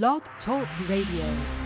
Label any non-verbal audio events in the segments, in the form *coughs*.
Blog Talk Radio.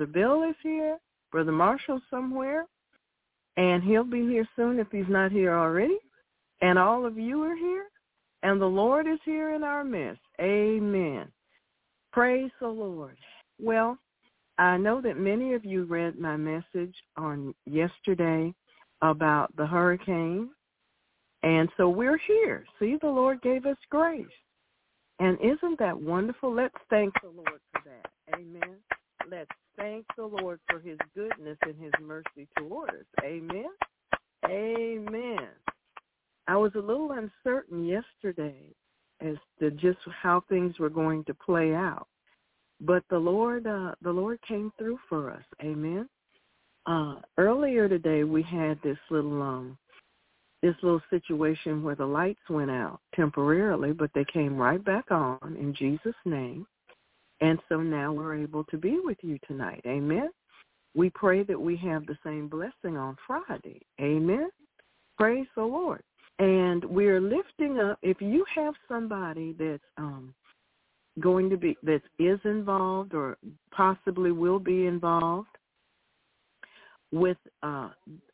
Brother Bill is here. Brother Marshall somewhere. And he'll be here soon if he's not here already. And all of you are here. And the Lord is here in our midst. Amen. Praise the Lord. Well, I know that many of you read my message on yesterday about the hurricane. And so we're here. See, the Lord gave us grace. And isn't that wonderful? Let's thank the Lord for that. Amen. Let's thank the Lord for his goodness and his mercy toward us. Amen. Amen. I was a little uncertain yesterday as to just how things were going to play out. But the Lord uh the Lord came through for us. Amen. Uh earlier today we had this little um this little situation where the lights went out temporarily, but they came right back on in Jesus' name. And so now we're able to be with you tonight. Amen. We pray that we have the same blessing on Friday. Amen. Praise the Lord. And we're lifting up if you have somebody that's um going to be that is involved or possibly will be involved with uh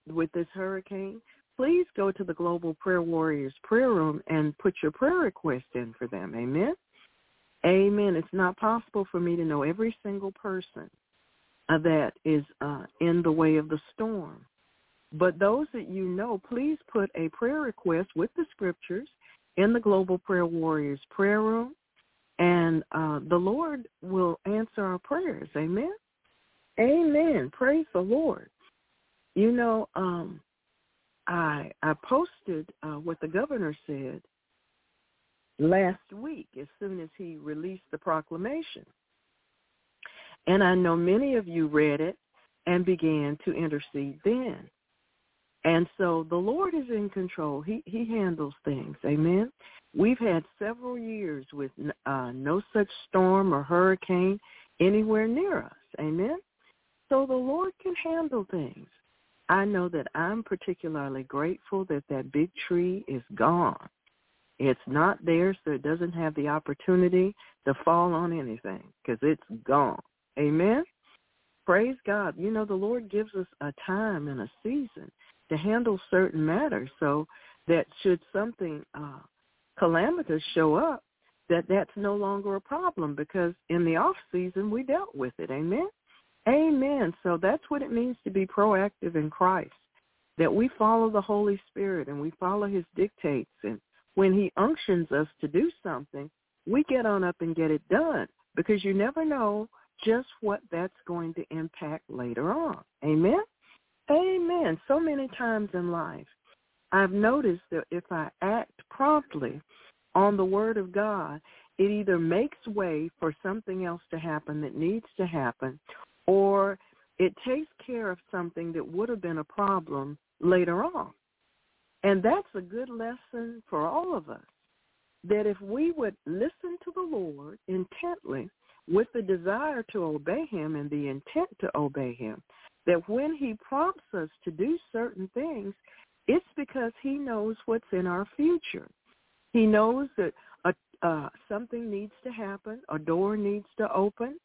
with this hurricane, please go to the Global Prayer Warriors prayer room and put your prayer request in for them. Amen. Amen. It's not possible for me to know every single person uh, that is uh, in the way of the storm. But those that you know, please put a prayer request with the scriptures in the Global Prayer Warriors prayer room, and uh, the Lord will answer our prayers. Amen. Amen. Praise the Lord. You know, um, I I posted uh, what the governor said last week as soon as he released the proclamation. And I know many of you read it and began to intercede then. And so the Lord is in control. He he handles things. Amen. We've had several years with uh, no such storm or hurricane anywhere near us. Amen. So the Lord can handle things. I know that I'm particularly grateful that that big tree is gone. It's not there, so it doesn't have the opportunity to fall on anything because it's gone. Amen. Praise God. You know, the Lord gives us a time and a season to handle certain matters so that should something uh, calamitous show up, that that's no longer a problem because in the off season we dealt with it. Amen. Amen. So that's what it means to be proactive in Christ, that we follow the Holy Spirit and we follow his dictates. And when he unctions us to do something, we get on up and get it done because you never know just what that's going to impact later on. Amen. Amen. So many times in life, I've noticed that if I act promptly on the word of God, it either makes way for something else to happen that needs to happen, or it takes care of something that would have been a problem later on. And that's a good lesson for all of us, that if we would listen to the Lord intently with the desire to obey him and the intent to obey him, that when he prompts us to do certain things, it's because he knows what's in our future. He knows that a, uh, something needs to happen, a door needs to open,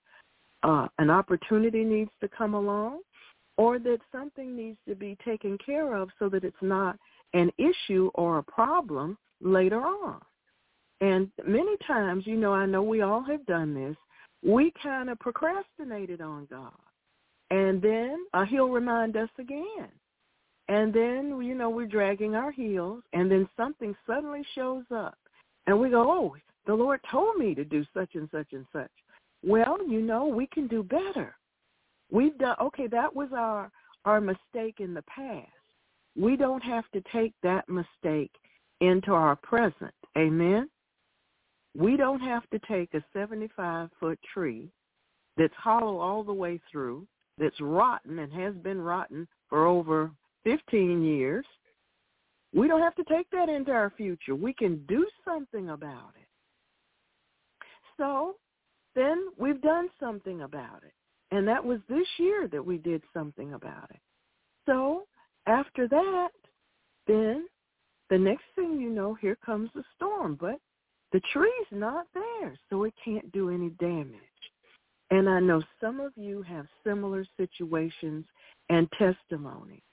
uh, an opportunity needs to come along, or that something needs to be taken care of so that it's not an issue or a problem later on. And many times, you know, I know we all have done this, we kind of procrastinated on God. And then uh, he'll remind us again. And then, you know, we're dragging our heels, and then something suddenly shows up. And we go, oh, the Lord told me to do such and such and such. Well, you know, we can do better. We've done, okay, that was our, our mistake in the past. We don't have to take that mistake into our present. Amen? We don't have to take a 75-foot tree that's hollow all the way through, that's rotten and has been rotten for over 15 years. We don't have to take that into our future. We can do something about it. So then we've done something about it. And that was this year that we did something about it. So after that, then the next thing you know, here comes the storm. But the tree's not there, so it can't do any damage. And I know some of you have similar situations and testimony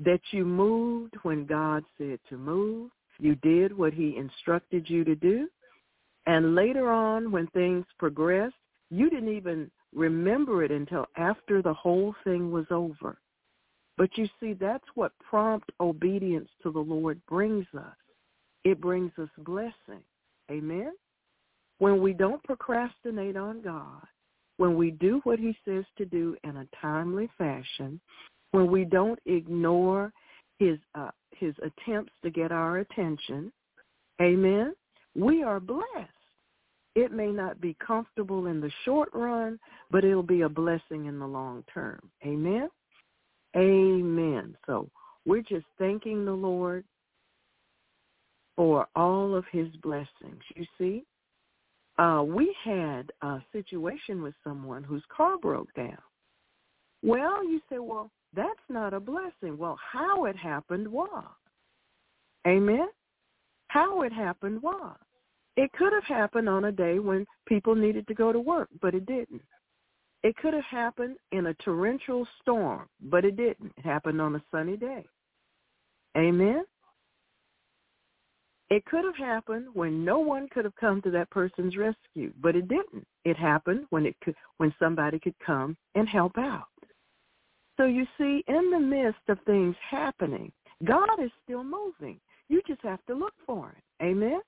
that you moved when God said to move. You did what he instructed you to do. And later on, when things progressed, You didn't even remember it until after the whole thing was over. But you see, that's what prompt obedience to the Lord brings us. It brings us blessing. Amen? When we don't procrastinate on God, when we do what he says to do in a timely fashion, when we don't ignore his uh, his attempts to get our attention, amen, we are blessed. It may not be comfortable in the short run, but it'll be a blessing in the long term. Amen. Amen. So we're just thanking the Lord for all of his blessings. You see, uh, we had a situation with someone whose car broke down. Well, you say, well, that's not a blessing. Well, how it happened was. Amen? How it happened was. It could have happened on a day when people needed to go to work, but it didn't. It could have happened in a torrential storm, but it didn't. It happened on a sunny day. Amen? It could have happened when no one could have come to that person's rescue, but it didn't. It happened when it could when somebody could come and help out. So you see, in the midst of things happening, God is still moving. You just have to look for it. Amen?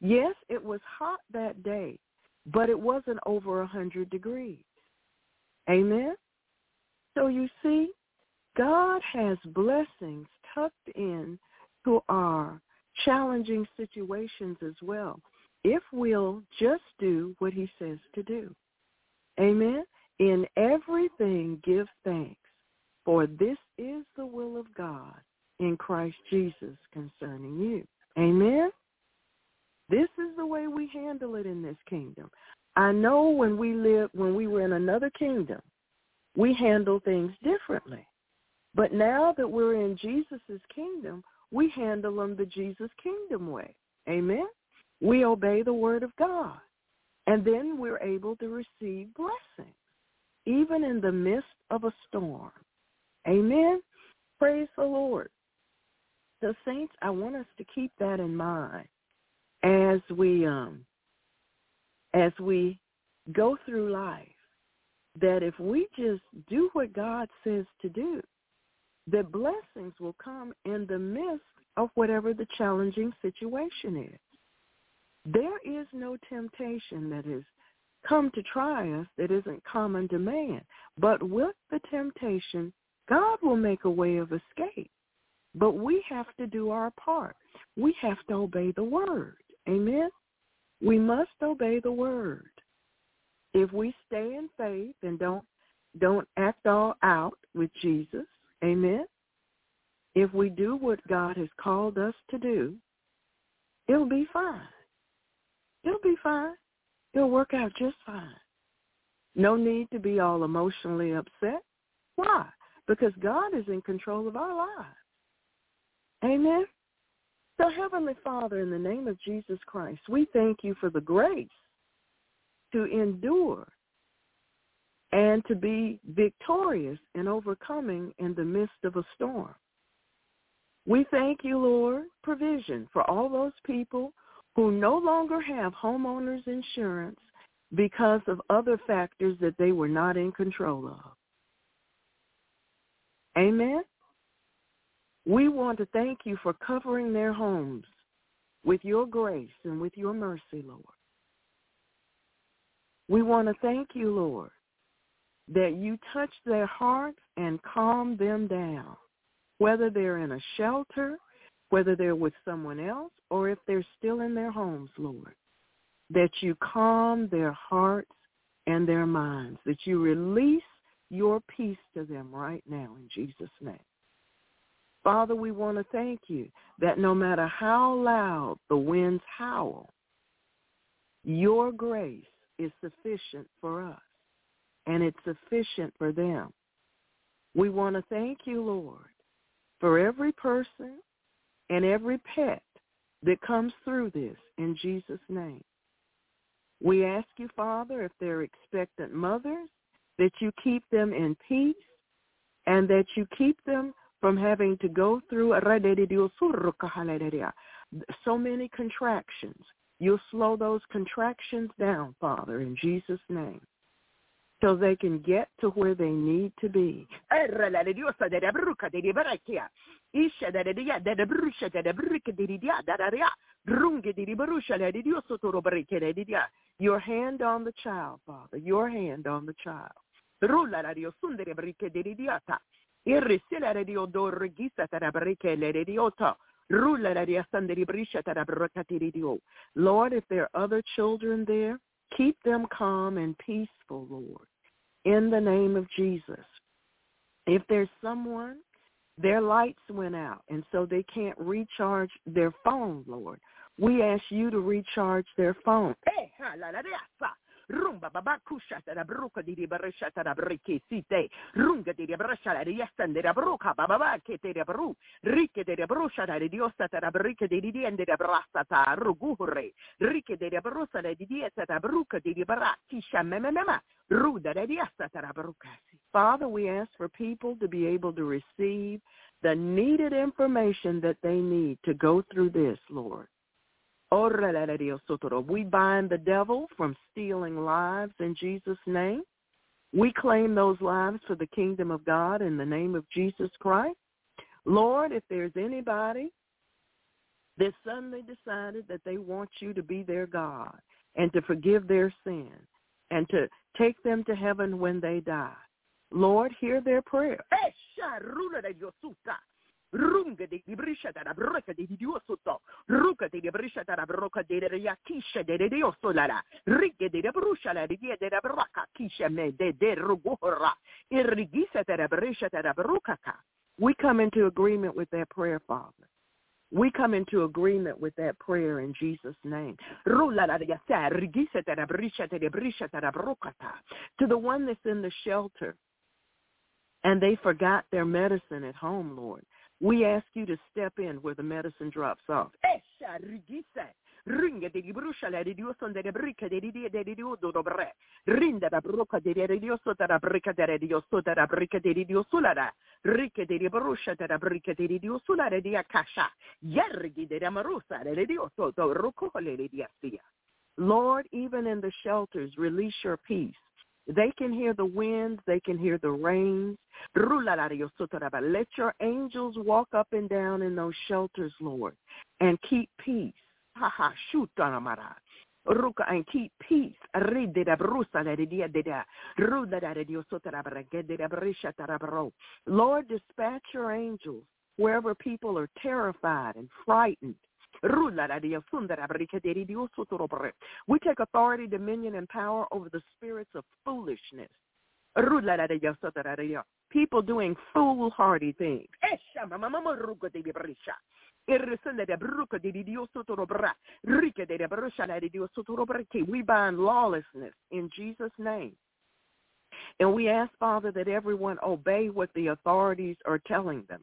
Yes, it was hot that day, but it wasn't over a 100 degrees. Amen? So you see, God has blessings tucked in to our challenging situations as well if we'll just do what he says to do. Amen? In everything give thanks, for this is the will of God in Christ Jesus concerning you. Amen? This is the way we handle it in this kingdom. I know when we lived, when we were in another kingdom, we handle things differently. But now that we're in Jesus' kingdom, we handle them the Jesus kingdom way. Amen? We obey the word of God. And then we're able to receive blessings even in the midst of a storm. Amen. Praise the Lord. The saints, I want us to keep that in mind as we um as we go through life that if we just do what God says to do, that blessings will come in the midst of whatever the challenging situation is. There is no temptation that is come to try us that isn't common to man. But with the temptation, God will make a way of escape. But we have to do our part. We have to obey the word. Amen? We must obey the word. If we stay in faith and don't don't act all out with Jesus, amen? If we do what God has called us to do, it'll be fine. It'll be fine. It'll work out just fine. No need to be all emotionally upset. Why? Because God is in control of our lives. Amen. So Heavenly Father, in the name of Jesus Christ, we thank you for the grace to endure and to be victorious in overcoming in the midst of a storm. We thank you, Lord, provision for all those people who no longer have homeowners insurance because of other factors that they were not in control of. Amen? We want to thank you for covering their homes with your grace and with your mercy, Lord. We want to thank you, Lord, that you touch their hearts and calm them down, whether they're in a shelter whether they're with someone else or if they're still in their homes, Lord, that you calm their hearts and their minds, that you release your peace to them right now in Jesus' name. Father, we want to thank you that no matter how loud the winds howl, your grace is sufficient for us, and it's sufficient for them. We want to thank you, Lord, for every person and every pet that comes through this in Jesus' name. We ask you, Father, if they're expectant mothers, that you keep them in peace and that you keep them from having to go through so many contractions You'll slow those contractions down, Father, in Jesus' name, so they can get to where they need to be. Your hand on the child, Father. Your hand on the child. Lord, if there are other children there, keep them calm and peaceful, Lord, in the name of Jesus. If there's someone, their lights went out, and so they can't recharge their phone, Lord, we ask you to recharge their phone. Rumba baba kusha tara bruka di barisha tara briki site runga di brasha la riesta de bruka baba ba che te bru. Rike de brusha la diosta tara brike di di ende de brasta ta rugure rike de brusa la di dieta tara bruka di barati shamemema ruda de diesta tara bruka Father, we ask for people to be able to receive the needed information that they need to go through this, Lord. Oh, oh, we bind the devil from stealing lives in Jesus' name. We claim those lives for the kingdom of God in the name of Jesus Christ. Lord, if there's anybody that suddenly decided that they want you to be their God and to forgive their sin and to take them to heaven when they die, Lord, hear their prayer runga de da broca de ruca de da broca de de dio solara. Rigge de brusha la de broca kisha me de de rugora. Irrigisa da brisha da we come into agreement with that prayer father. We come into agreement with that prayer in Jesus' name. To the one that's in the shelter and they forgot their medicine at home, Lord. We ask you to step in where the medicine drops off. Lord, even in the shelters, release your peace. They can hear the winds. They can hear the rains. Let your angels walk up and down in those shelters, Lord, and keep peace. Ha ha, shoot Ruka and keep peace. Lord, dispatch your angels wherever people are terrified and frightened we take authority, dominion, and power over the spirits of foolishness. People doing foolhardy things. We bind lawlessness in Jesus' name. And we ask, Father, that everyone obey what the authorities are telling them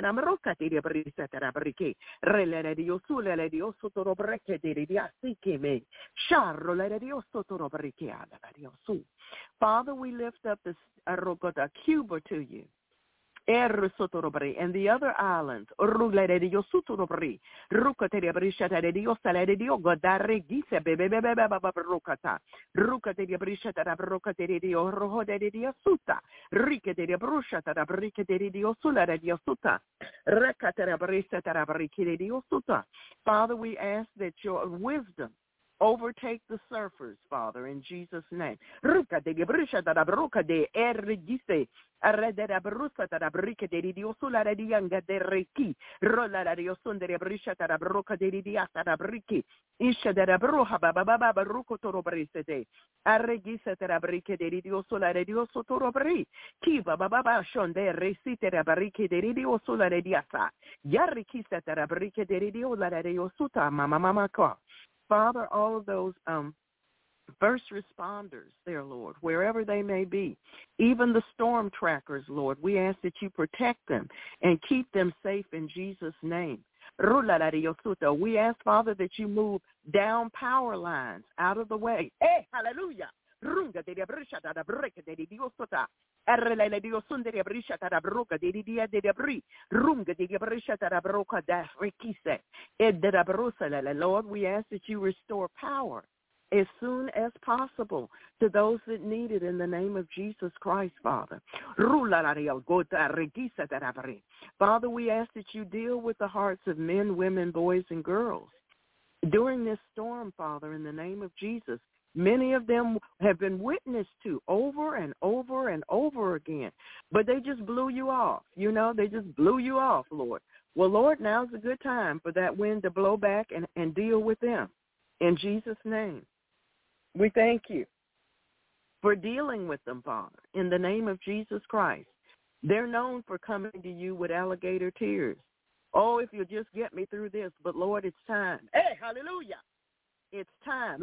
Le diende da bruca baba baba shone rede de de asa rede da bruca de sella le de rike le le te na le Dios toro breke de dia sikime. Sharro le Dios toro breke ala Dios. Father, we lift up this arrogata Cuba to you and the other islands. Father, we ask that your wisdom overtake the surfers, Father, in Jesus' name. Ruka de brisha da bruka de ergise, arredera brusa da brike de diosula de yanga de reki, rola la diosun de brisha da bruka de diasa da briki, isha de bruha baba baba baruko toro brise de, arregise da brike de diosula de dioso toro bri, kiva baba baba shon de resite da brike de diosula de diasa, yarrikisa da brike de diola de diosuta mama mama ko. Father, all of those um, first responders there, Lord, wherever they may be, even the storm trackers, Lord, we ask that you protect them and keep them safe in Jesus' name. We ask, Father, that you move down power lines out of the way. Hey, hallelujah. Runga de brisha da breka de Dio sota. Erle le Dio sunde brisha da broca de dia de bri. Runga de brisha da broca da rekise. Ed de brosa Lord, we ask that you restore power as soon as possible to those that need it in the name of Jesus Christ, Father. Father, we ask that you deal with the hearts of men, women, boys, and girls. During this storm, Father, in the name of Jesus, many of them have been witnessed to over and over and over again, but they just blew you off. You know, they just blew you off, Lord. Well, Lord, now's a good time for that wind to blow back and, and deal with them. In Jesus' name. We thank you for dealing with them, Father, in the name of Jesus Christ. They're known for coming to you with alligator tears. Oh, if you'll just get me through this, but Lord, it's time. Hey, hallelujah. It's time.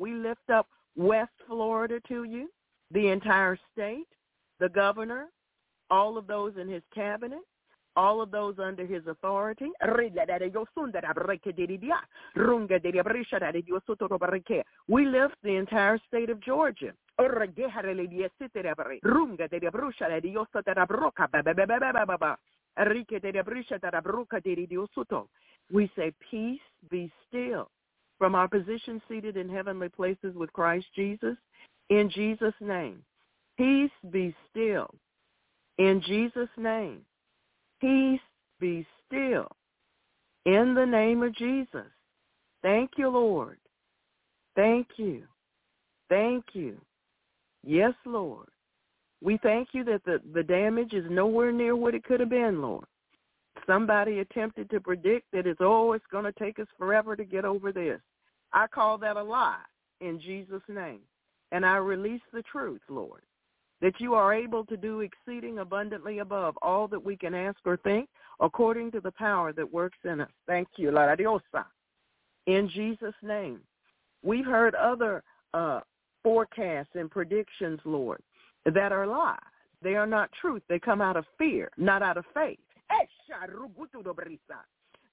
We lift up West Florida to you, the entire state, the governor, all of those in his cabinet, all of those under his authority. We lift the entire state of Georgia. We say, peace be still from our position seated in heavenly places with Christ Jesus. In Jesus' name. Peace be still. In Jesus' name. Peace be still. In the name of Jesus. Thank you, Lord. Thank you. Thank you. Yes, Lord. We thank you that the, the damage is nowhere near what it could have been, Lord. Somebody attempted to predict that it's, oh, going to take us forever to get over this. I call that a lie in Jesus' name. And I release the truth, Lord that you are able to do exceeding abundantly above all that we can ask or think according to the power that works in us. Thank you, La Diosa. In Jesus' name. We've heard other uh, forecasts and predictions, Lord, that are lies. They are not truth. They come out of fear, not out of faith.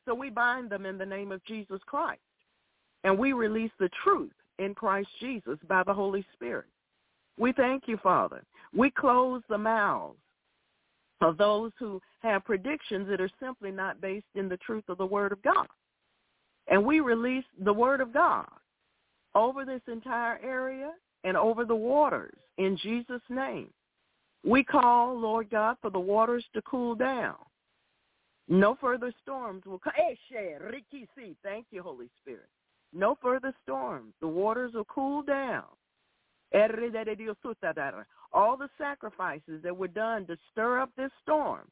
So we bind them in the name of Jesus Christ. And we release the truth in Christ Jesus by the Holy Spirit. We thank you, Father. We close the mouths of those who have predictions that are simply not based in the truth of the Word of God. And we release the Word of God over this entire area and over the waters in Jesus' name. We call, Lord God, for the waters to cool down. No further storms will come. Eh, Thank you, Holy Spirit. No further storms. The waters will cool down. All the sacrifices that were done to stir up this storm,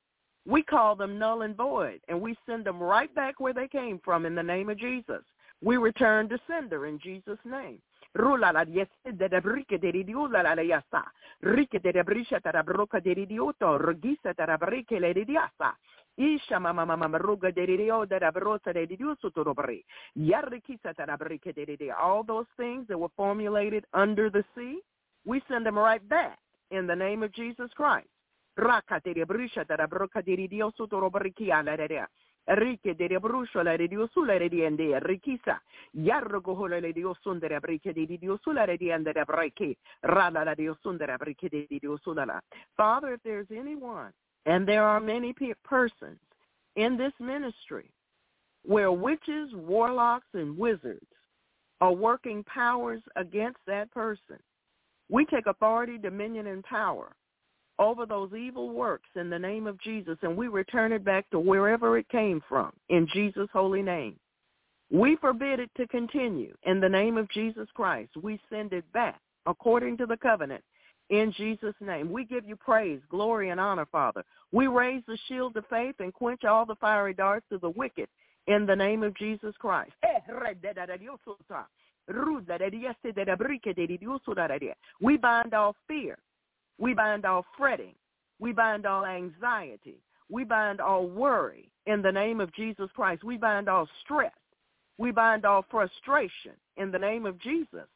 we call them null and void, and we send them right back where they came from in the name of Jesus. We return to sender in Jesus' name. Rula la de de brique de ridiula la yasa. Rike de de brisha tara broca de ridioto. Rugisa tara brique le ridiasa. Isha mama mama ruga de ridio de la brosa de ridiuso to robri. Yarrikisa tara brique de ridio. All those things that were formulated under the sea, we send them right back in the name of Jesus Christ. Raka de brisha tara broca de ridio to robri la Rike de brushola de Dio sulla rediende rikisa. Yarro gohola le Dio sundere brike de Dio sulla rediende brike. Rala la Dio sundere brike de Dio sulla. Father, if there's anyone, and there are many persons in this ministry where witches, warlocks, and wizards are working powers against that person, we take authority, dominion, and power over those evil works in the name of Jesus, and we return it back to wherever it came from in Jesus' holy name. We forbid it to continue in the name of Jesus Christ. We send it back according to the covenant in Jesus' name. We give you praise, glory, and honor, Father. We raise the shield of faith and quench all the fiery darts of the wicked in the name of Jesus Christ. We bind all fear we bind all fretting. We bind all anxiety. We bind all worry in the name of Jesus Christ. We bind all stress. We bind all frustration in the name of Jesus.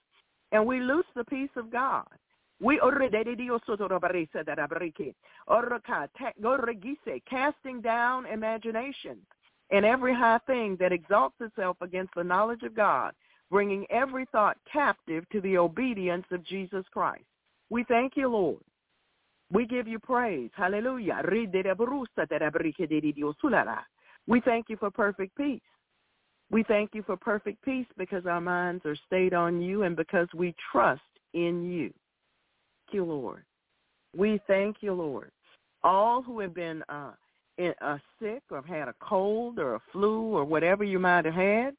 And we loose the peace of God. We casting down imagination and every high thing that exalts itself against the knowledge of God, bringing every thought captive to the obedience of Jesus Christ. We thank you, Lord. We give you praise. Hallelujah. We thank you for perfect peace. We thank you for perfect peace because our minds are stayed on you and because we trust in you. Thank you, Lord. We thank you, Lord. All who have been uh, in, uh, sick or have had a cold or a flu or whatever you might have had,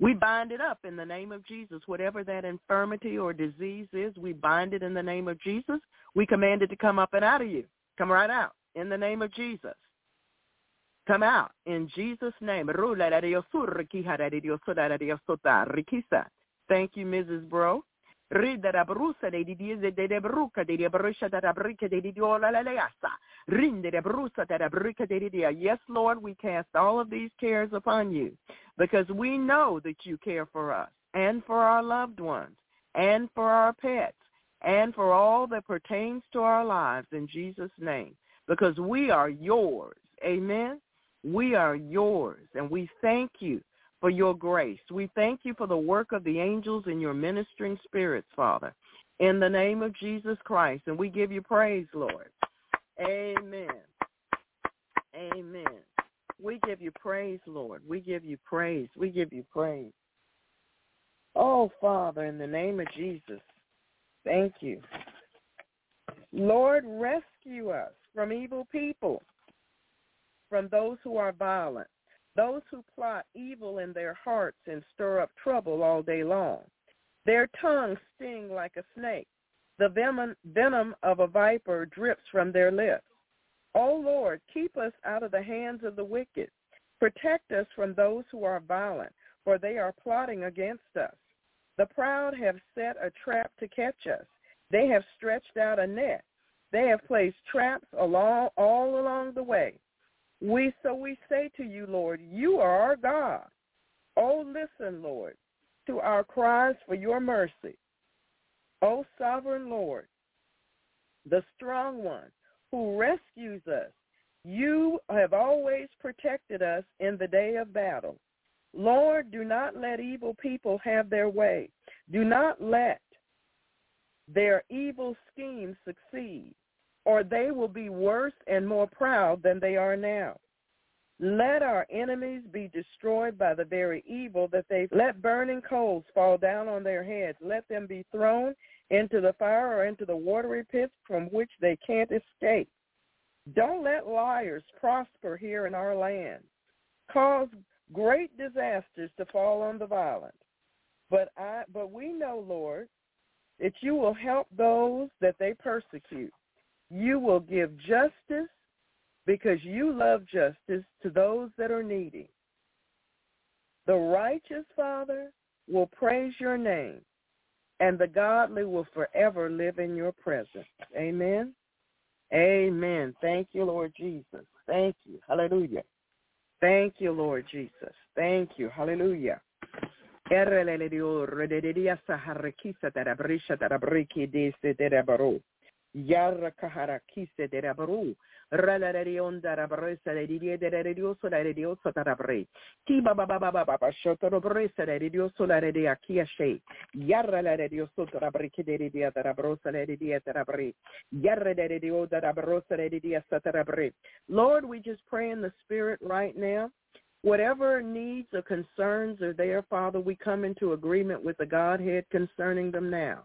we bind it up in the name of Jesus. Whatever that infirmity or disease is, we bind it in the name of Jesus. We command it to come up and out of you. Come right out in the name of Jesus. Come out in Jesus' name. Thank you, Mrs. Bro. Ridere brusa dei di diese de de bruca de de brusha da da brica de di ola la brusa da da brica de di Yes, Lord, we cast all of these cares upon you because we know that you care for us and for our loved ones and for our pets and for all that pertains to our lives in Jesus' name because we are yours. Amen. We are yours and we thank you for your grace. We thank you for the work of the angels and your ministering spirits, Father, in the name of Jesus Christ. And we give you praise, Lord. Amen. Amen. We give you praise, Lord. We give you praise. We give you praise. Oh, Father, in the name of Jesus, thank you. Lord, rescue us from evil people, from those who are violent, those who plot evil in their hearts and stir up trouble all day long. Their tongues sting like a snake. The venom, of a viper drips from their lips. O Lord, keep us out of the hands of the wicked. Protect us from those who are violent, for they are plotting against us. The proud have set a trap to catch us. They have stretched out a net. They have placed traps along, all along the way. We so we say to you, Lord, you are our God. Oh, listen, Lord, to our cries for your mercy. O sovereign Lord, the strong one who rescues us, you have always protected us in the day of battle. Lord, do not let evil people have their way. Do not let their evil schemes succeed or they will be worse and more proud than they are now. Let our enemies be destroyed by the very evil that they let burning coals fall down on their heads. Let them be thrown into the fire or into the watery pits from which they can't escape. Don't let liars prosper here in our land. Cause great disasters to fall on the violent. But I but we know, Lord, that you will help those that they persecute. You will give justice because you love justice to those that are needy. The righteous, Father, will praise your name, and the godly will forever live in your presence. Amen. Amen. Thank you, Lord Jesus. Thank you. Hallelujah. Thank you, Lord Jesus. Thank you. Hallelujah. Yarra kahara kise de rabaru. Ralarari onda rabaresa de die de redioso la redioso tarabre. Tiba baba baba baba shotorobresa de redioso la redia kiashe. Yarra la redioso tarabrike de redia tarabrosa la redia tarabre. Yarra de redio tarabrosa la redia satarabre. Lord, we just pray in the spirit right now Whatever needs or concerns are there, Father, we come into agreement with the Godhead concerning them now.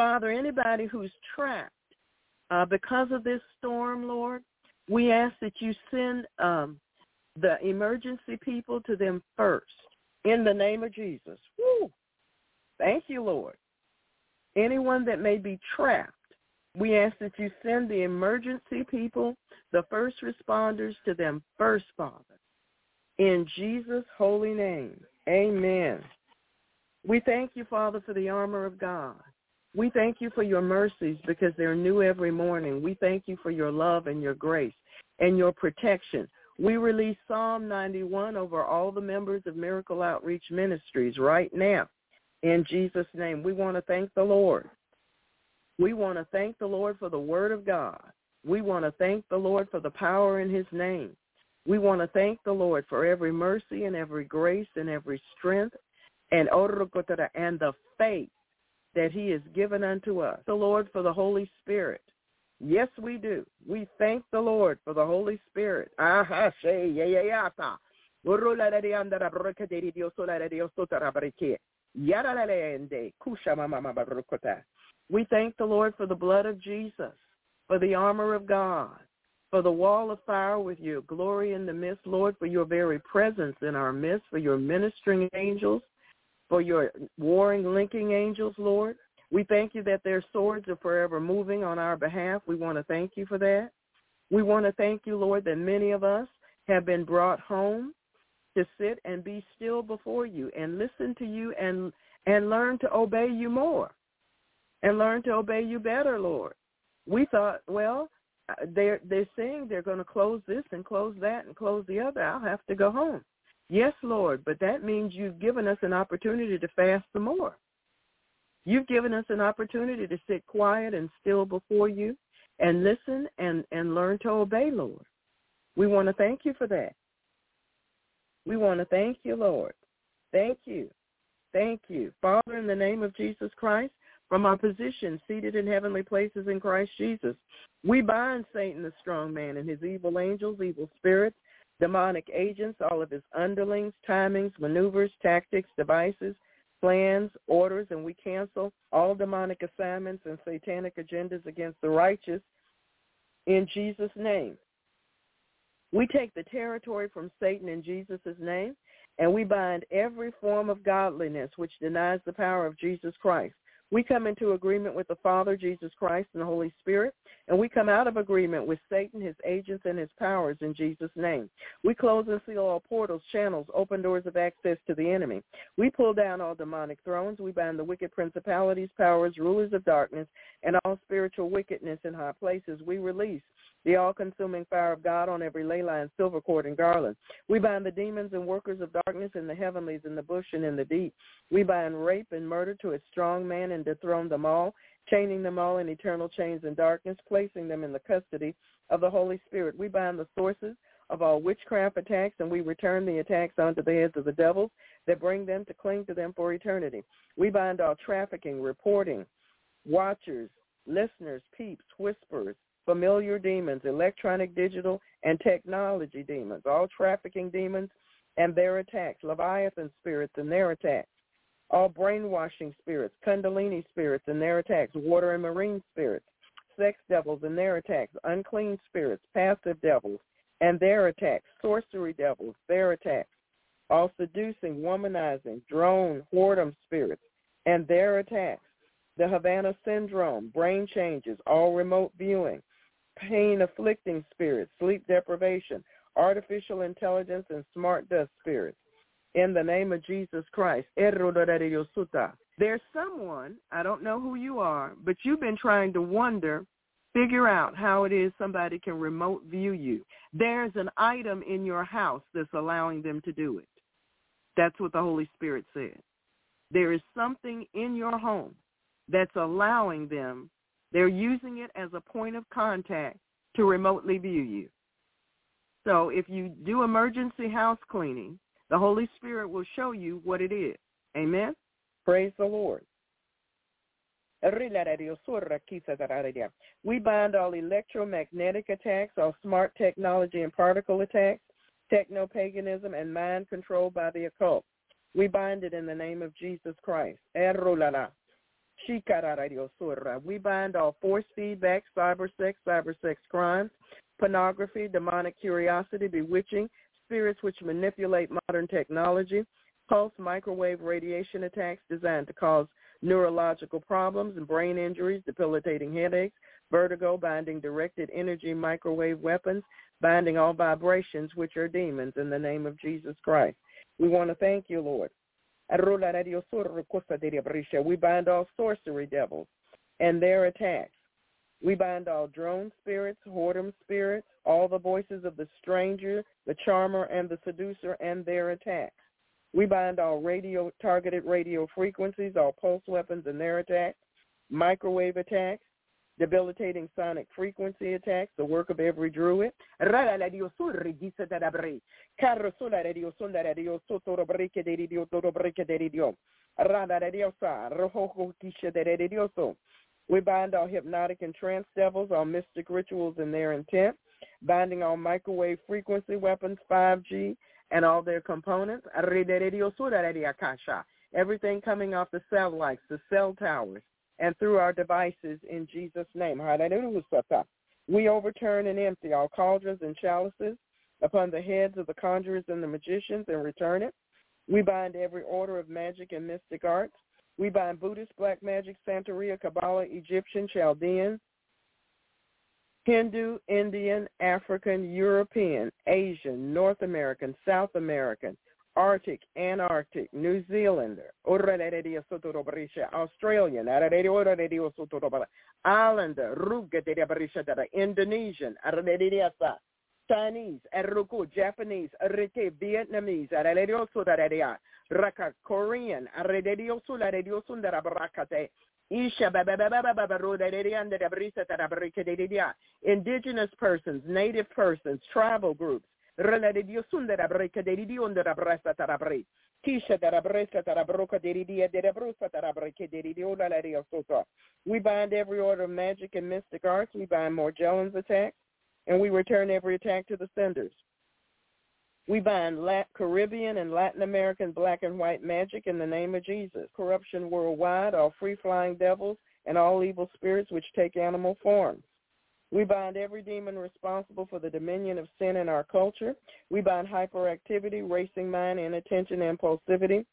Father, anybody who's trapped uh, because of this storm, Lord, we ask that you send um, the emergency people to them first in the name of Jesus. Woo. Thank you, Lord. Anyone that may be trapped, we ask that you send the emergency people, the first responders to them first, Father. In Jesus' holy name, amen. We thank you, Father, for the armor of God. We thank you for your mercies because they're new every morning. We thank you for your love and your grace and your protection. We release Psalm 91 over all the members of Miracle Outreach Ministries right now. In Jesus' name, we want to thank the Lord. We want to thank the Lord for the word of God. We want to thank the Lord for the power in his name. We want to thank the Lord for every mercy and every grace and every strength and and the faith that he has given unto us. The Lord for the Holy Spirit. Yes, we do. We thank the Lord for the Holy Spirit. Aha, yeah, yeah, yeah. We thank the Lord for the blood of Jesus, for the armor of God, for the wall of fire with your glory in the midst, Lord, for your very presence in our midst, for your ministering angels, for your warring, linking angels, Lord. We thank you that their swords are forever moving on our behalf. We want to thank you for that. We want to thank you, Lord, that many of us have been brought home to sit and be still before you and listen to you and and learn to obey you more and learn to obey you better, Lord. We thought, well, they're they're saying they're going to close this and close that and close the other. I'll have to go home. Yes, Lord, but that means you've given us an opportunity to fast some more. You've given us an opportunity to sit quiet and still before you and listen and, and learn to obey, Lord. We want to thank you for that. We want to thank you, Lord. Thank you. Thank you. Father, in the name of Jesus Christ, from our position seated in heavenly places in Christ Jesus, we bind Satan, the strong man, and his evil angels, evil spirits, demonic agents, all of his underlings, timings, maneuvers, tactics, devices, plans, orders, and we cancel all demonic assignments and satanic agendas against the righteous in Jesus' name. We take the territory from Satan in Jesus' name, and we bind every form of godliness which denies the power of Jesus Christ. We come into agreement with the Father, Jesus Christ, and the Holy Spirit, and we come out of agreement with Satan, his agents, and his powers in Jesus' name. We close and seal all portals, channels, open doors of access to the enemy. We pull down all demonic thrones. We bind the wicked principalities, powers, rulers of darkness, and all spiritual wickedness in high places. We release the all-consuming fire of God on every ley line, silver cord, and garland. We bind the demons and workers of darkness in the heavenlies, in the bush, and in the deep. We bind rape and murder to a strong man and dethrone them all, chaining them all in eternal chains and darkness, placing them in the custody of the Holy Spirit. We bind the sources of all witchcraft attacks, and we return the attacks onto the heads of the devils that bring them to cling to them for eternity. We bind all trafficking, reporting, watchers, listeners, peeps, whisperers, familiar demons, electronic, digital, and technology demons, all trafficking demons and their attacks, Leviathan spirits and their attacks, all brainwashing spirits, Kundalini spirits and their attacks, water and marine spirits, sex devils and their attacks, unclean spirits, passive devils and their attacks, sorcery devils, their attacks, all seducing, womanizing, drone, whoredom spirits and their attacks, the Havana syndrome, brain changes, all remote viewing, pain-afflicting spirits, sleep deprivation, artificial intelligence, and smart dust spirits. In the name of Jesus Christ. There's someone, I don't know who you are, but you've been trying to wonder, figure out how it is somebody can remote view you. There's an item in your house that's allowing them to do it. That's what the Holy Spirit said. There is something in your home that's allowing them They're using it as a point of contact to remotely view you. So if you do emergency house cleaning, the Holy Spirit will show you what it is. Amen? Praise the Lord. We bind all electromagnetic attacks, all smart technology and particle attacks, techno-paganism, and mind control by the occult. We bind it in the name of Jesus Christ. We bind all force feedback, cyber sex, cyber sex crimes, pornography, demonic curiosity, bewitching, spirits which manipulate modern technology, pulse microwave radiation attacks designed to cause neurological problems and brain injuries, debilitating headaches, vertigo, binding directed energy microwave weapons, binding all vibrations which are demons in the name of Jesus Christ. We want to thank you, Lord. We bind all sorcery devils and their attacks. We bind all drone spirits, whoredom spirits, all the voices of the stranger, the charmer, and the seducer and their attacks. We bind all radio targeted radio frequencies, all pulse weapons and their attacks, microwave attacks, debilitating sonic frequency attacks, the work of every druid. We bind all hypnotic and trance devils, all mystic rituals and their intent, binding all microwave frequency weapons, 5G, and all their components. Everything coming off the satellites, the cell towers, and through our devices in Jesus' name. Hallelujah. We overturn and empty all cauldrons and chalices upon the heads of the conjurers and the magicians and return it. We bind every order of magic and mystic arts. We bind Buddhist, Black Magic, Santeria, Kabbalah, Egyptian, Chaldean, Hindu, Indian, African, European, Asian, North American, South American, Arctic, Antarctic, New Zealander, Australian, Islander, Indonesian, Chinese, Japanese, Vietnamese, Korean, Isha indigenous persons, native persons, tribal groups. We bind every order of magic and mystic arts. We bind Morgellons attacks, and we return every attack to the senders. We bind Caribbean and Latin American black and white magic in the name of Jesus. Corruption worldwide, all free-flying devils, and all evil spirits which take animal forms. We bind every demon responsible for the dominion of sin in our culture. We bind hyperactivity, racing mind, inattention, impulsivity.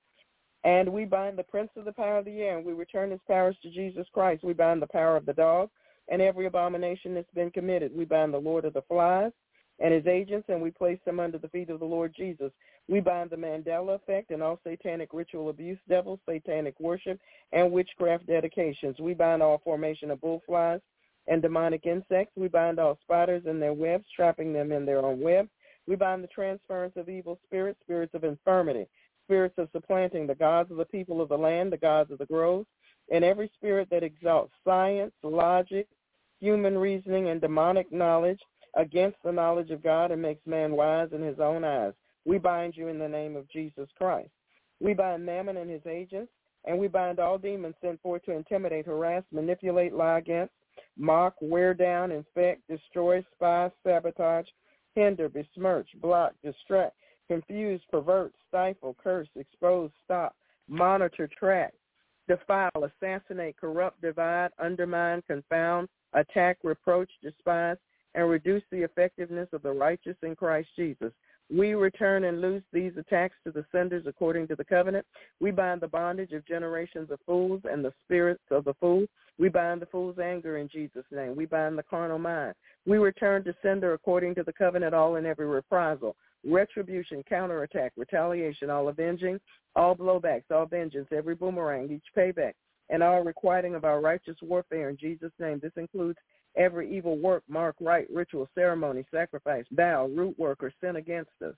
And we bind the prince of the power of the air, and we return his powers to Jesus Christ. We bind the power of the dog and every abomination that's been committed. We bind the Lord of the flies and his agents, and we place them under the feet of the Lord Jesus. We bind the Mandela effect and all satanic ritual abuse devils, satanic worship, and witchcraft dedications. We bind all formation of bullflies and demonic insects. We bind all spiders in their webs, trapping them in their own web. We bind the transference of evil spirits, spirits of infirmity, spirits of supplanting the gods of the people of the land, the gods of the groves, and every spirit that exalts science, logic, human reasoning, and demonic knowledge against the knowledge of God and makes man wise in his own eyes. We bind you in the name of Jesus Christ. We bind Mammon and his agents, and we bind all demons sent forth to intimidate, harass, manipulate, lie against, mock, wear down, infect, destroy, spy, sabotage, hinder, besmirch, block, distract, confuse, pervert, stifle, curse, expose, stop, monitor, track, defile, assassinate, corrupt, divide, undermine, confound, attack, reproach, despise, and reduce the effectiveness of the righteous in Christ Jesus. We return and loose these attacks to the senders according to the covenant. We bind the bondage of generations of fools and the spirits of the fool. We bind the fool's anger in Jesus' name. We bind the carnal mind. We return to sender according to the covenant all in every reprisal, retribution, counterattack, retaliation, all avenging, all blowbacks, all vengeance, every boomerang, each payback, and all requiting of our righteous warfare in Jesus' name. This includes every evil work, mark, rite, ritual, ceremony, sacrifice, vow, root work, or sin against us.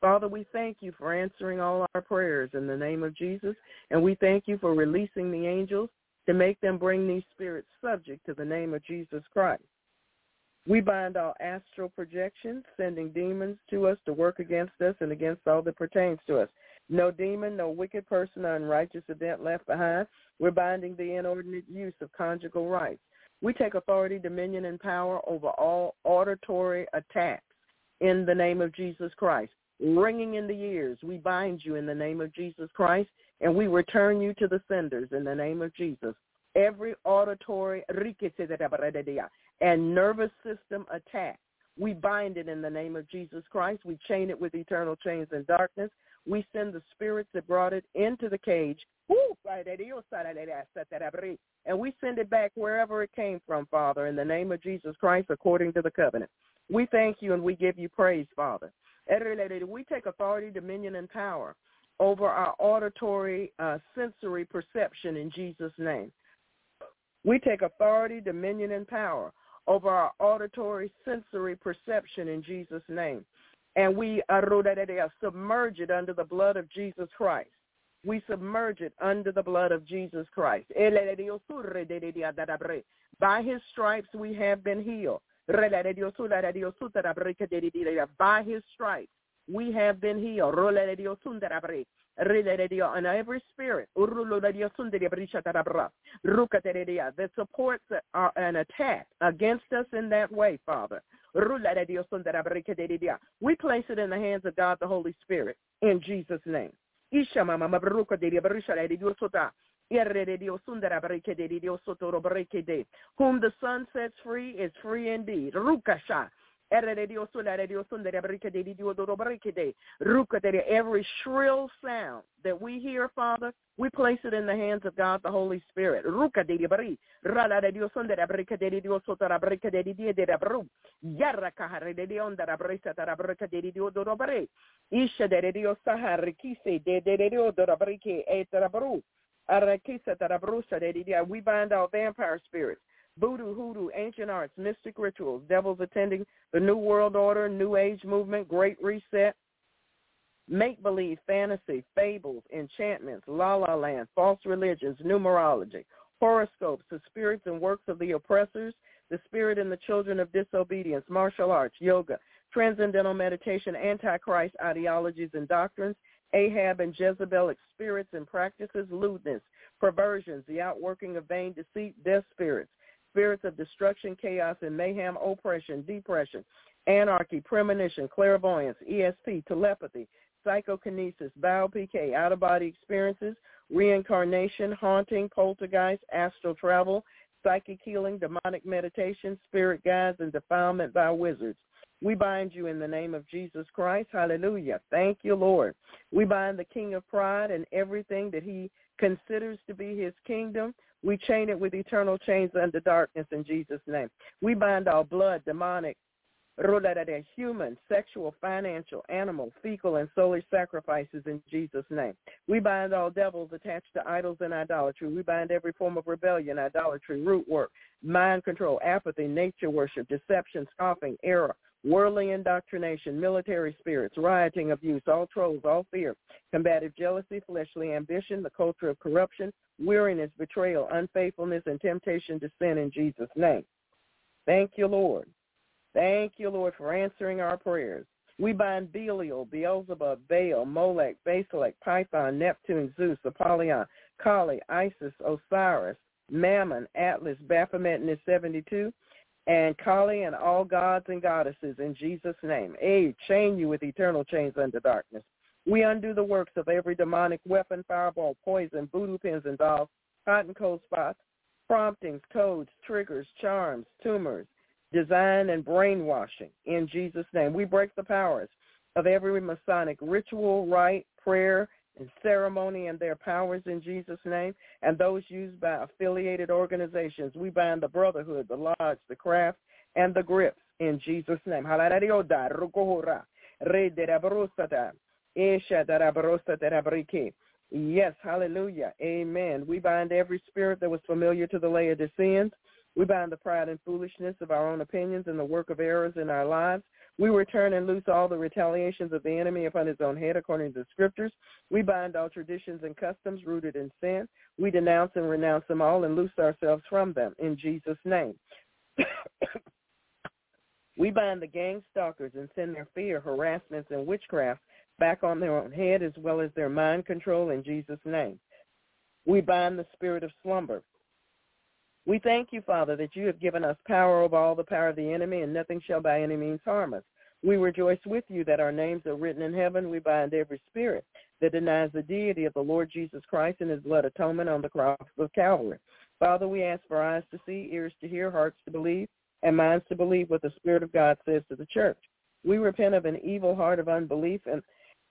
Father, we thank you for answering all our prayers in the name of Jesus, and we thank you for releasing the angels to make them bring these spirits subject to the name of Jesus Christ. We bind all astral projections, sending demons to us to work against us and against all that pertains to us. No demon, no wicked person unrighteous event left behind. We're binding the inordinate use of conjugal rights. We take authority, dominion, and power over all auditory attacks in the name of Jesus Christ. Ringing in the ears, we bind you in the name of Jesus Christ, and we return you to the senders in the name of Jesus. Every auditory and nervous system attack, we bind it in the name of Jesus Christ. We chain it with eternal chains and darkness. We send the spirits that brought it into the cage, and we send it back wherever it came from, Father, in the name of Jesus Christ, according to the covenant. We thank you and we give you praise, Father. We take authority, dominion, and power over our auditory uh, sensory perception in Jesus' name. We take authority, dominion, and power over our auditory sensory perception in Jesus' name. And we submerge it under the blood of Jesus Christ. We submerge it under the blood of Jesus Christ. By his stripes we have been healed. By his stripes we have been healed. And every spirit that supports uh, an attack against us in that way, Father. We place it in the hands of God the Holy Spirit in Jesus' name. Whom the Son sets free is free indeed. Every shrill sound that we hear, Father, we place it in the hands of God, the Holy Spirit. We bind all vampire spirits, voodoo, hoodoo, ancient arts, mystic rituals, devils attending the New World Order, New Age movement, Great Reset, make-believe, fantasy, fables, enchantments, la-la land, false religions, numerology, horoscopes, the spirits and works of the oppressors, the spirit and the children of disobedience, martial arts, yoga, transcendental meditation, antichrist ideologies and doctrines, Ahab and Jezebelic spirits and practices, lewdness, perversions, the outworking of vain deceit, death spirits, spirits of destruction, chaos, and mayhem, oppression, depression, anarchy, premonition, clairvoyance, ESP, telepathy, psychokinesis, bio PK, out-of-body experiences, reincarnation, haunting, poltergeist, astral travel, psychic healing, demonic meditation, spirit guides, and defilement by wizards. We bind you in the name of Jesus Christ. Hallelujah. Thank you, Lord. We bind the king of pride and everything that he considers to be his kingdom. We chain it with eternal chains under darkness in Jesus' name. We bind all blood, demonic, human, sexual, financial, animal, fecal, and soulish sacrifices in Jesus' name. We bind all devils attached to idols and idolatry. We bind every form of rebellion, idolatry, root work, mind control, apathy, nature worship, deception, scoffing, error, worldly indoctrination, military spirits, rioting, abuse, all trolls, all fear, combative jealousy, fleshly ambition, the culture of corruption, weariness, betrayal, unfaithfulness, and temptation to sin in Jesus' name. Thank you, Lord. Thank you, Lord, for answering our prayers. We bind Belial, Beelzebub, Baal, Molech, Basilek, Python, Neptune, Zeus, Apollyon, Kali, Isis, Osiris, Mammon, Atlas, Baphomet, and his 72, and Kali and all gods and goddesses in Jesus' name. A, chain you with eternal chains under darkness. We undo the works of every demonic weapon, fireball, poison, voodoo pins and dolls, hot and cold spots, promptings, codes, triggers, charms, tumors, design, and brainwashing in Jesus' name. We break the powers of every Masonic ritual, rite, prayer, and ceremony and their powers in Jesus' name, and those used by affiliated organizations. We bind the brotherhood, the lodge, the craft, and the grips in Jesus' name. Yes, hallelujah. Amen. We bind every spirit that was familiar to the Laodiceans. We bind the pride and foolishness of our own opinions and the work of errors in our lives. We return and loose all the retaliations of the enemy upon his own head according to the scriptures. We bind all traditions and customs rooted in sin. We denounce and renounce them all and loose ourselves from them in Jesus' name. *coughs* we bind the gang stalkers and send their fear, harassments, and witchcraft back on their own head as well as their mind control in Jesus' name. We bind the spirit of slumber. We thank you, Father, that you have given us power over all the power of the enemy, and nothing shall by any means harm us. We rejoice with you that our names are written in heaven. We bind every spirit that denies the deity of the Lord Jesus Christ and his blood atonement on the cross of Calvary. Father, we ask for eyes to see, ears to hear, hearts to believe, and minds to believe what the Spirit of God says to the church. We repent of an evil heart of unbelief and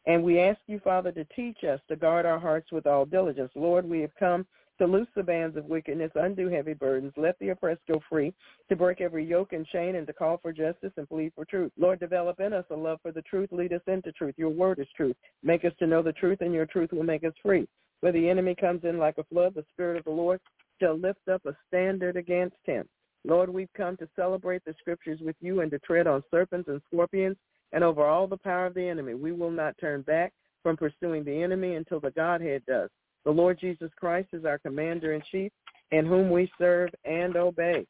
and we ask you, Father, to teach us to guard our hearts with all diligence. Lord, we have come to loose the bands of wickedness, undo heavy burdens, let the oppressed go free, to break every yoke and chain, and to call for justice and plead for truth. Lord, develop in us a love for the truth. Lead us into truth. Your word is truth. Make us to know the truth, and your truth will make us free. Where the enemy comes in like a flood, the Spirit of the Lord shall lift up a standard against him. Lord, we've come to celebrate the scriptures with you and to tread on serpents and scorpions and over all the power of the enemy. We will not turn back from pursuing the enemy until the Godhead does. The Lord Jesus Christ is our commander in chief in whom we serve and obey.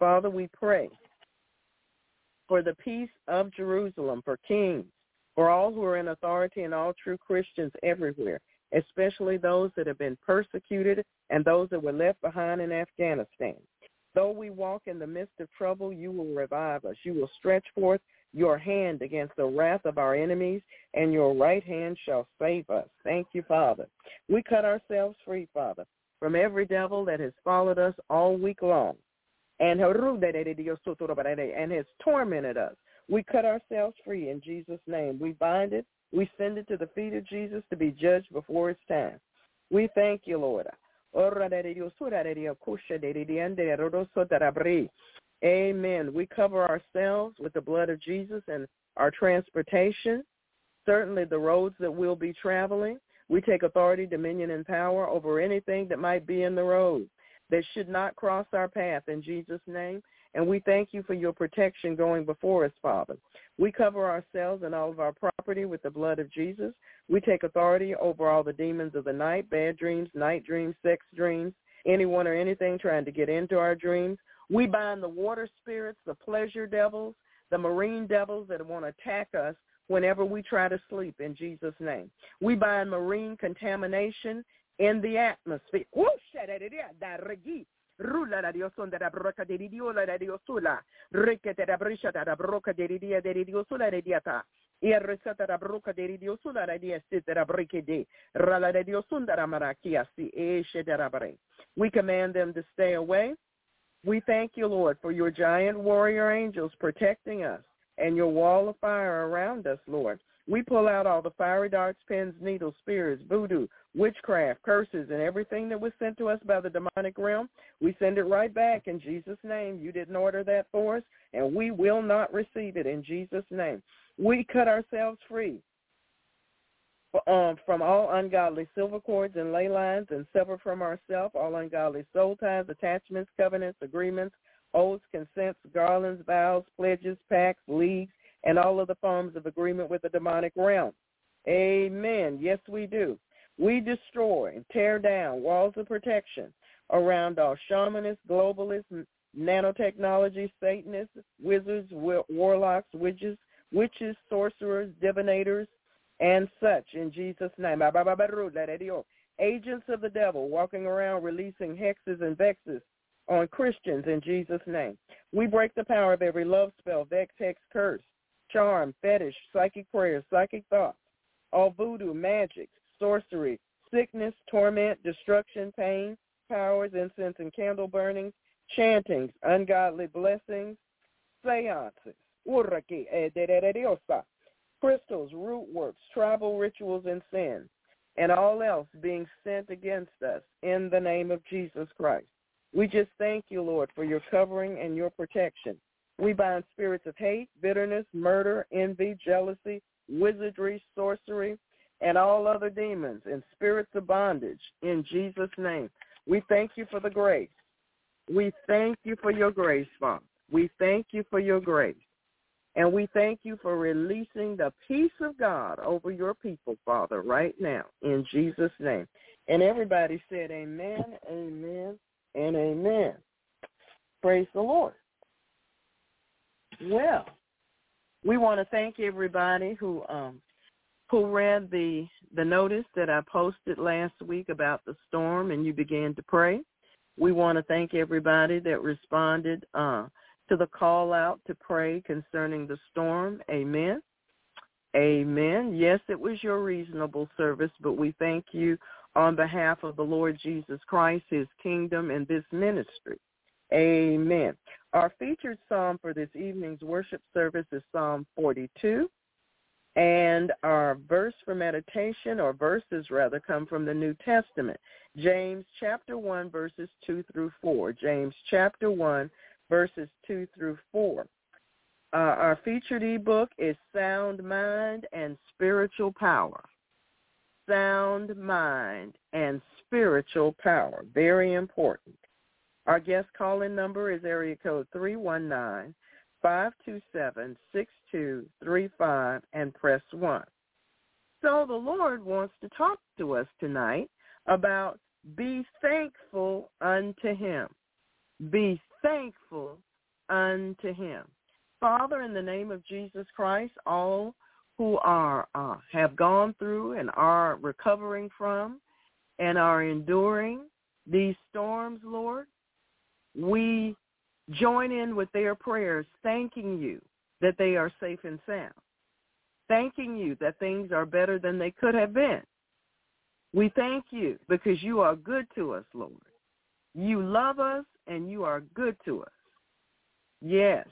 Father, we pray for the peace of Jerusalem, for kings, for all who are in authority and all true Christians everywhere, especially those that have been persecuted and those that were left behind in Afghanistan. Though we walk in the midst of trouble, you will revive us. You will stretch forth your hand against the wrath of our enemies, and your right hand shall save us. Thank you, Father. We cut ourselves free, Father, from every devil that has followed us all week long and, has tormented us. We cut ourselves free in Jesus' name. We bind it. We send it to the feet of Jesus to be judged before its time. We thank you, Lord. Amen. We cover ourselves with the blood of Jesus and our transportation, certainly the roads that we'll be traveling. We take authority, dominion, and power over anything that might be in the road that should not cross our path in Jesus' name. And we thank you for your protection going before us, Father. We cover ourselves and all of our property with the blood of Jesus. We take authority over all the demons of the night, bad dreams, night dreams, sex dreams, anyone or anything trying to get into our dreams. We bind the water spirits, the pleasure devils, the marine devils that want to attack us whenever we try to sleep in Jesus' name. We bind marine contamination in the atmosphere. We command them to stay away. We thank you, Lord, for your giant warrior angels protecting us and your wall of fire around us, Lord. We pull out all the fiery darts, pins, needles, spears, voodoo, witchcraft, curses, and everything that was sent to us by the demonic realm. We send it right back in Jesus' name. You didn't order that for us, and we will not receive it in Jesus' name. We cut ourselves free um, from all ungodly silver cords and ley lines and sever from ourselves all ungodly soul ties, attachments, covenants, agreements, oaths, consents, garlands, vows, pledges, pacts, leagues, and all of the forms of agreement with the demonic realm. Amen. Yes, we do. We destroy and tear down walls of protection around all shamanists, globalists, nanotechnology, Satanists, wizards, warlocks, witches, witches, sorcerers, divinators, and such in Jesus' name. Oh. Agents of the devil walking around releasing hexes and vexes on Christians in Jesus' name. We break the power of every love spell, vex, hex, curse, charm, fetish, psychic prayers, psychic thoughts, all voodoo, magic, sorcery, sickness, torment, destruction, pain, powers, incense and candle burnings, chantings, ungodly blessings, seances, eh, oh, crystals, root works, tribal rituals, and sin, and all else being sent against us in the name of Jesus Christ. We just thank you, Lord, for your covering and your protection. We bind spirits of hate, bitterness, murder, envy, jealousy, wizardry, sorcery, and all other demons and spirits of bondage in Jesus' name. We thank you for the grace. We thank you for your grace, Father. We thank you for your grace. And we thank you for releasing the peace of God over your people, Father, right now, in Jesus' name. And everybody said amen, amen, and amen. Praise the Lord. Well, we want to thank everybody who um, who read the the notice that I posted last week about the storm and you began to pray. We want to thank everybody that responded uh, to the call out to pray concerning the storm. Amen. Amen. Yes, it was your reasonable service, but we thank you on behalf of the Lord Jesus Christ, his kingdom, and this ministry. Amen. Our featured psalm for this evening's worship service is Psalm 42. And our verse for meditation, or verses rather, come from the New Testament. James chapter 1, verses 2 through 4. James chapter 1, verses 2 through 4. Uh, our featured ebook is Sound Mind and Spiritual Power. Sound Mind and Spiritual Power. Very important. Our guest calling number is area code 319 527-6235 and press 1. So the Lord wants to talk to us tonight about be thankful unto him. Be thankful unto him. Father, in the name of Jesus Christ, all who are uh, have gone through and are recovering from and are enduring these storms, Lord, we join in with their prayers, thanking you that they are safe and sound, thanking you that things are better than they could have been. We thank you because you are good to us, Lord. You love us and you are good to us. Yes,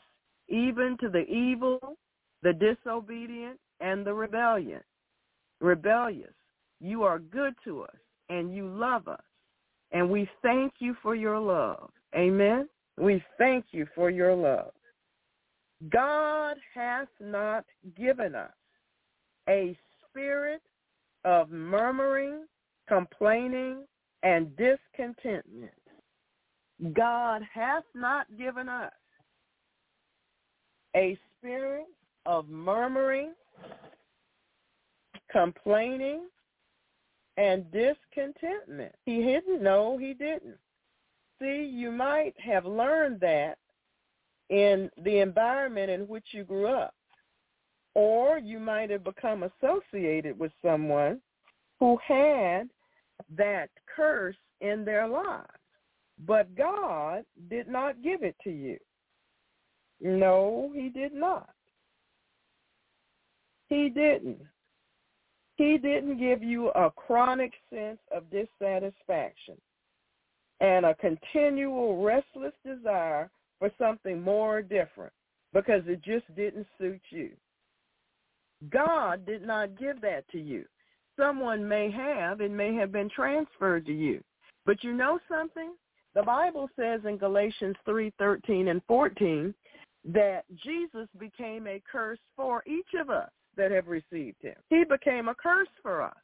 even to the evil, the disobedient, and the rebellion, rebellious. You are good to us and you love us. And we thank you for your love. Amen. We thank you for your love. God hath not given us a spirit of murmuring, complaining, and discontentment. God hath not given us a spirit of murmuring, complaining, and discontentment. He didn't. No, he didn't. See, you might have learned that in the environment in which you grew up. Or you might have become associated with someone who had that curse in their lives. But God did not give it to you. No, he did not. He didn't. He didn't give you a chronic sense of dissatisfaction and a continual restless desire for something more different because it just didn't suit you. God did not give that to you. Someone may have, it may have been transferred to you. But you know something? The Bible says in Galatians 3:13 and 14 that Jesus became a curse for each of us that have received him. He became a curse for us.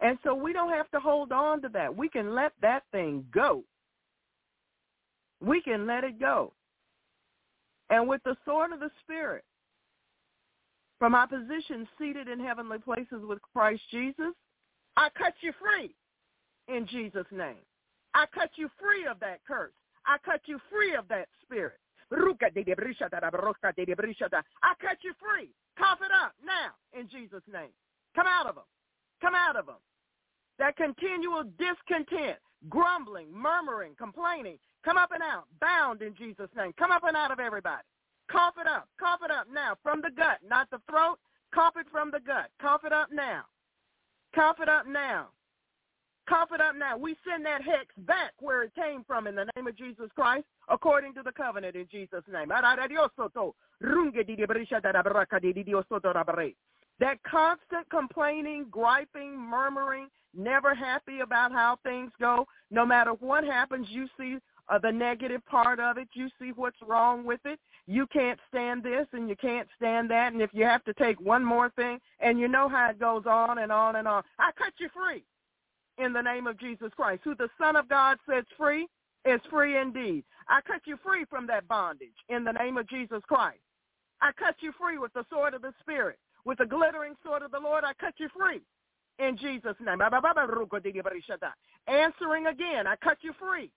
And so we don't have to hold on to that. We can let that thing go. We can let it go. And with the sword of the Spirit, from our position seated in heavenly places with Christ Jesus, I cut you free in Jesus' name. I cut you free of that curse. I cut you free of that spirit. I cut you free. Cough it up now in Jesus' name. Come out of them. Come out of them. That continual discontent, grumbling, murmuring, complaining, come up and out, bound in Jesus' name. Come up and out of everybody. Cough it up. Cough it up now from the gut, not the throat. Cough it from the gut. Cough it up now. Cough it up now. Cough it up now. We send that hex back where it came from in the name of Jesus Christ, according to the covenant in Jesus' name. That constant complaining, griping, murmuring, never happy about how things go, no matter what happens, you see uh, the negative part of it. You see what's wrong with it. You can't stand this and you can't stand that. And if you have to take one more thing, and you know how it goes on and on and on, I cut you free in the name of Jesus Christ. Who the Son of God sets free is free indeed. I cut you free from that bondage in the name of Jesus Christ. I cut you free with the sword of the Spirit. With the glittering sword of the Lord, I cut you free in Jesus' name. Answering again, I cut you free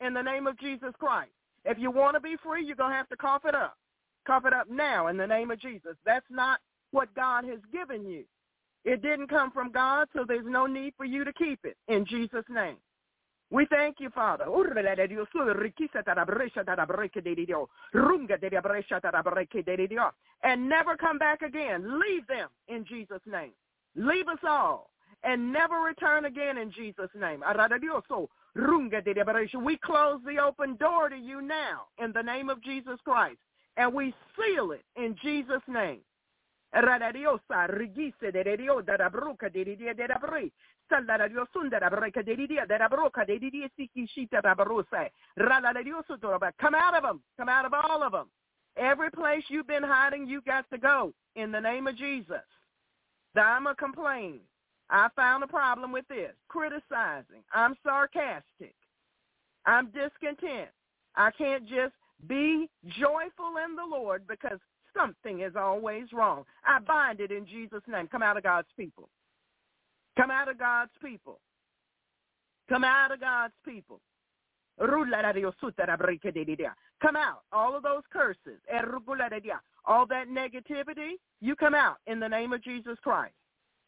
in the name of Jesus Christ. If you want to be free, you're going to have to cough it up. Cough it up now in the name of Jesus. That's not what God has given you. It didn't come from God, so there's no need for you to keep it in Jesus' name. We thank you, Father. And never come back again. Leave them in Jesus' name. Leave us all and never return again in Jesus' name. We close the open door to you now in the name of Jesus Christ, and we seal it in Jesus' name. Radadiosa rigise de rio da da bruca de dia de da bri. Salla da dio sunda da breca de dia de da bruca de dia siki shita da barusa rala da dio come out of them come out of all of them every place you've been hiding you got to go in the name of Jesus. I'm a complain. I found a problem with this. Criticizing. I'm sarcastic. I'm discontent. I can't just be joyful in the Lord because Something is always wrong. I bind it in Jesus' name. Come out of God's people. Come out of God's people. Come out of God's people. Come out. All of those curses. All that negativity, you come out in the name of Jesus Christ.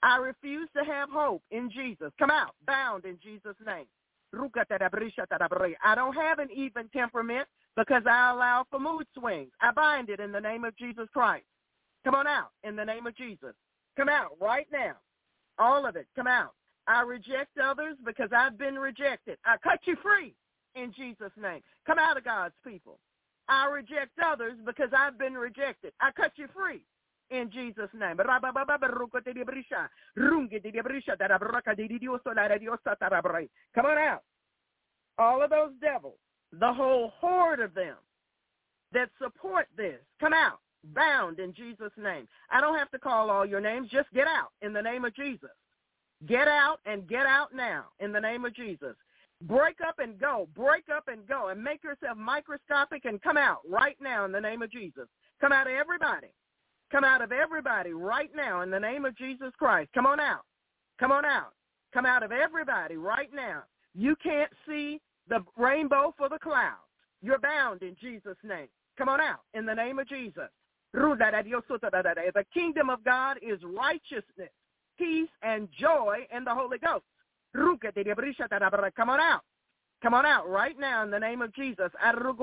I refuse to have hope in Jesus. Come out. Bound in Jesus' name. I don't have an even temperament because I allow for mood swings. I bind it in the name of Jesus Christ. Come on out in the name of Jesus. Come out right now. All of it. Come out. I reject others because I've been rejected. I cut you free in Jesus' name. Come out of God's people. I reject others because I've been rejected. I cut you free in Jesus' name. Come on out. All of those devils the whole horde of them that support this. Come out, bound in Jesus' name. I don't have to call all your names. Just get out in the name of Jesus. Get out and get out now in the name of Jesus. Break up and go. Break up and go and make yourself microscopic and come out right now in the name of Jesus. Come out of everybody. Come out of everybody right now in the name of Jesus Christ. Come on out. Come on out. Come out of everybody right now. You can't see the rainbow for the clouds. You're bound in Jesus' name. Come on out in the name of Jesus. The kingdom of God is righteousness, peace, and joy in the Holy Ghost. Come on out. Come on out right now in the name of Jesus. Come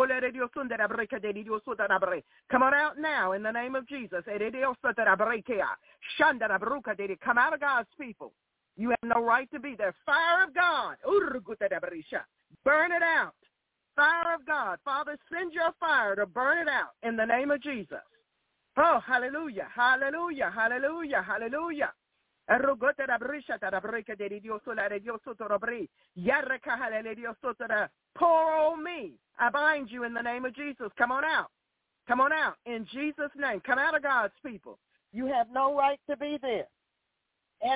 on out now in the name of Jesus. Come out of God's people. You have no right to be there. Fire of God. Burn it out. Fire of God. Father, send your fire to burn it out in the name of Jesus. Oh, hallelujah, hallelujah, hallelujah, hallelujah. Pour on me. I bind you in the name of Jesus. Come on out. Come on out. In Jesus' name. Come out of God's people. You have no right to be there. Ya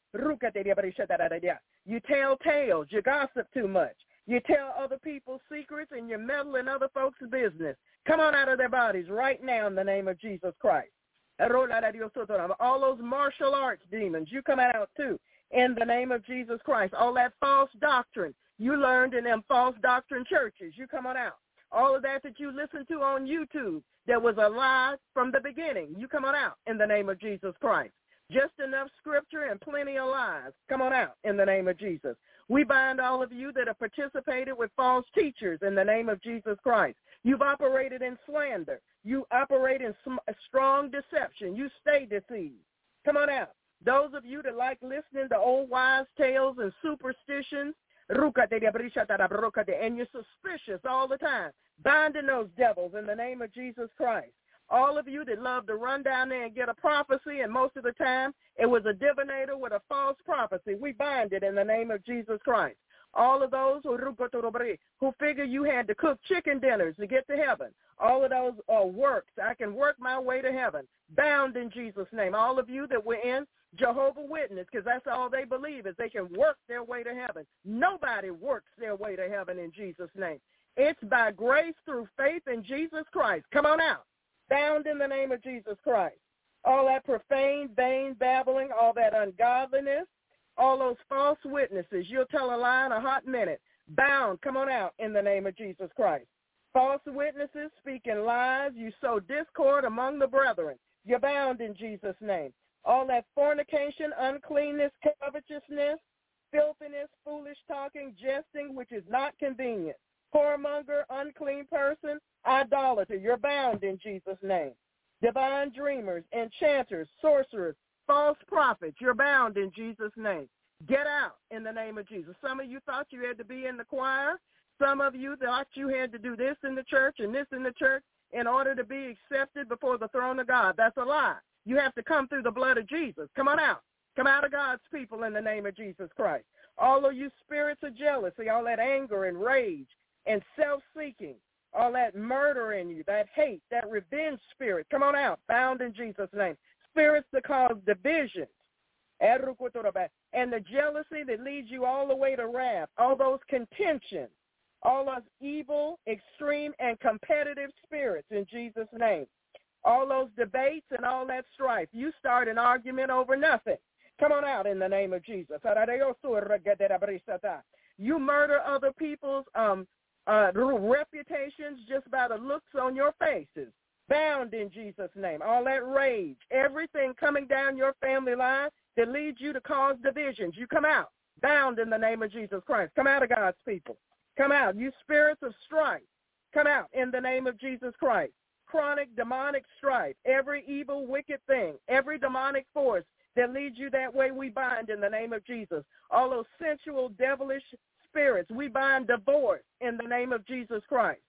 you tell tales. You gossip too much. You tell other people's secrets and you meddle in other folks' business. Come on out of their bodies right now in the name of Jesus Christ. All those martial arts demons, you come out too in the name of Jesus Christ. All that false doctrine you learned in them false doctrine churches, you come on out. All of that that you listen to on YouTube that was a lie from the beginning, you come on out in the name of Jesus Christ. Just enough scripture and plenty of lies. Come on out in the name of Jesus. We bind all of you that have participated with false teachers in the name of Jesus Christ. You've operated in slander. You operate in strong deception. You stay deceived. Come on out. Those of you that like listening to old wise tales and superstitions, and you're suspicious all the time, binding those devils in the name of Jesus Christ. All of you that love to run down there and get a prophecy, and most of the time it was a divinator with a false prophecy. We bind it in the name of Jesus Christ. All of those who figure you had to cook chicken dinners to get to heaven. All of those are works. I can work my way to heaven. Bound in Jesus' name. All of you that were in Jehovah Witness, because that's all they believe is they can work their way to heaven. Nobody works their way to heaven in Jesus' name. It's by grace through faith in Jesus Christ. Come on out. Bound in the name of Jesus Christ. All that profane, vain babbling, all that ungodliness, all those false witnesses. You'll tell a lie in a hot minute. Bound, come on out in the name of Jesus Christ. False witnesses speaking lies. You sow discord among the brethren. You're bound in Jesus' name. All that fornication, uncleanness, covetousness, filthiness, foolish talking, jesting, which is not convenient. Whoremonger, unclean person, idolater. You're bound in Jesus' name. Divine dreamers, enchanters, sorcerers, false prophets. You're bound in Jesus' name. Get out in the name of Jesus. Some of you thought you had to be in the choir. Some of you thought you had to do this in the church and this in the church in order to be accepted before the throne of God. That's a lie. You have to come through the blood of Jesus. Come on out. Come out of God's people in the name of Jesus Christ. All of you spirits of jealousy, all that anger and rage and self-seeking, all that murder in you, that hate, that revenge spirit, come on out, bound in Jesus' name. Spirits that cause divisions, and the jealousy that leads you all the way to wrath, all those contentions, all those evil, extreme, and competitive spirits in Jesus' name. All those debates and all that strife. You start an argument over nothing. Come on out in the name of Jesus. You murder other people's um, uh, reputations just by the looks on your faces. Bound in Jesus' name. All that rage, everything coming down your family line that leads you to cause divisions. You come out. Bound in the name of Jesus Christ. Come out of God's people. Come out. You spirits of strife. Come out in the name of Jesus Christ. Chronic demonic strife, every evil, wicked thing, every demonic force that leads you that way, we bind in the name of Jesus. All those sensual, devilish spirits. We bind divorce in the name of Jesus Christ.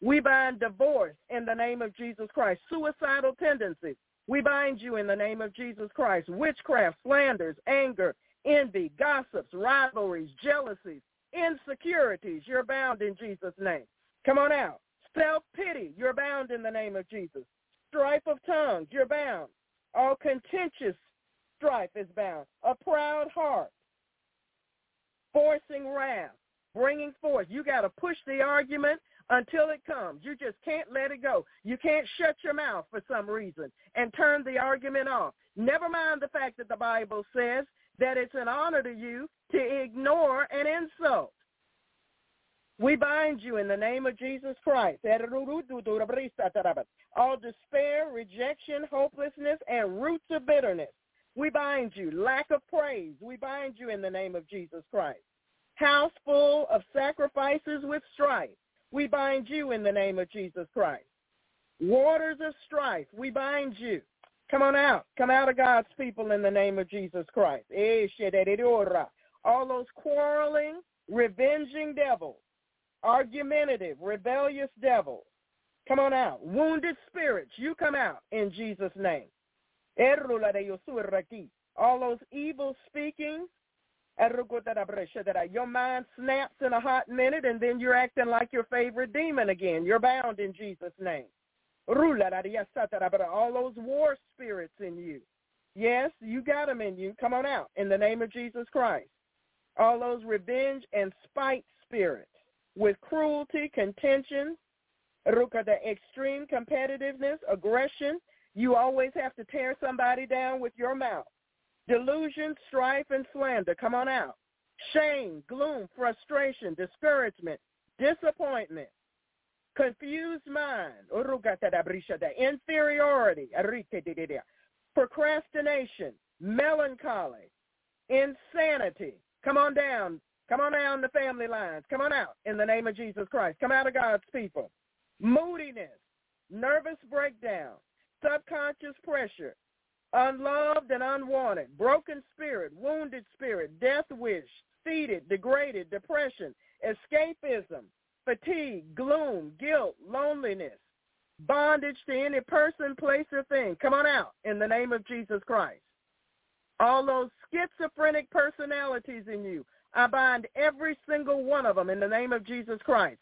We bind divorce in the name of Jesus Christ. Suicidal tendencies. We bind you in the name of Jesus Christ. Witchcraft, slanders, anger, envy, gossips, rivalries, jealousies, insecurities. You're bound in Jesus' name. Come on out. Self-pity. You're bound in the name of Jesus. Strife of tongues. You're bound. All contentious strife is bound. A proud heart forcing wrath, bringing forth. You got to push the argument until it comes. You just can't let it go. You can't shut your mouth for some reason and turn the argument off. Never mind the fact that the Bible says that it's an honor to you to ignore an insult. We bind you in the name of Jesus Christ. All despair, rejection, hopelessness, and roots of bitterness. We bind you. Lack of praise. We bind you in the name of Jesus Christ. House full of sacrifices with strife. We bind you in the name of Jesus Christ. Waters of strife. We bind you. Come on out. Come out of God's people in the name of Jesus Christ. Eh, All those quarreling, revenging devils, argumentative, rebellious devils. Come on out. Wounded spirits, you come out in Jesus' name. All those evil speaking, your mind snaps in a hot minute and then you're acting like your favorite demon again. You're bound in Jesus' name. All those war spirits in you. Yes, you got them in you. Come on out in the name of Jesus Christ. All those revenge and spite spirits with cruelty, contention, the extreme competitiveness, aggression, you always have to tear somebody down with your mouth. Delusion, strife, and slander. Come on out. Shame, gloom, frustration, discouragement, disappointment, confused mind, inferiority, procrastination, melancholy, insanity. Come on down. Come on down the family lines. Come on out in the name of Jesus Christ. Come out of God's people. Moodiness, nervous breakdown, subconscious pressure, unloved and unwanted, broken spirit, wounded spirit, death wish, seated, degraded, depression, escapism, fatigue, gloom, guilt, loneliness, bondage to any person, place, or thing. Come on out in the name of Jesus Christ. All those schizophrenic personalities in you, I bind every single one of them in the name of Jesus Christ.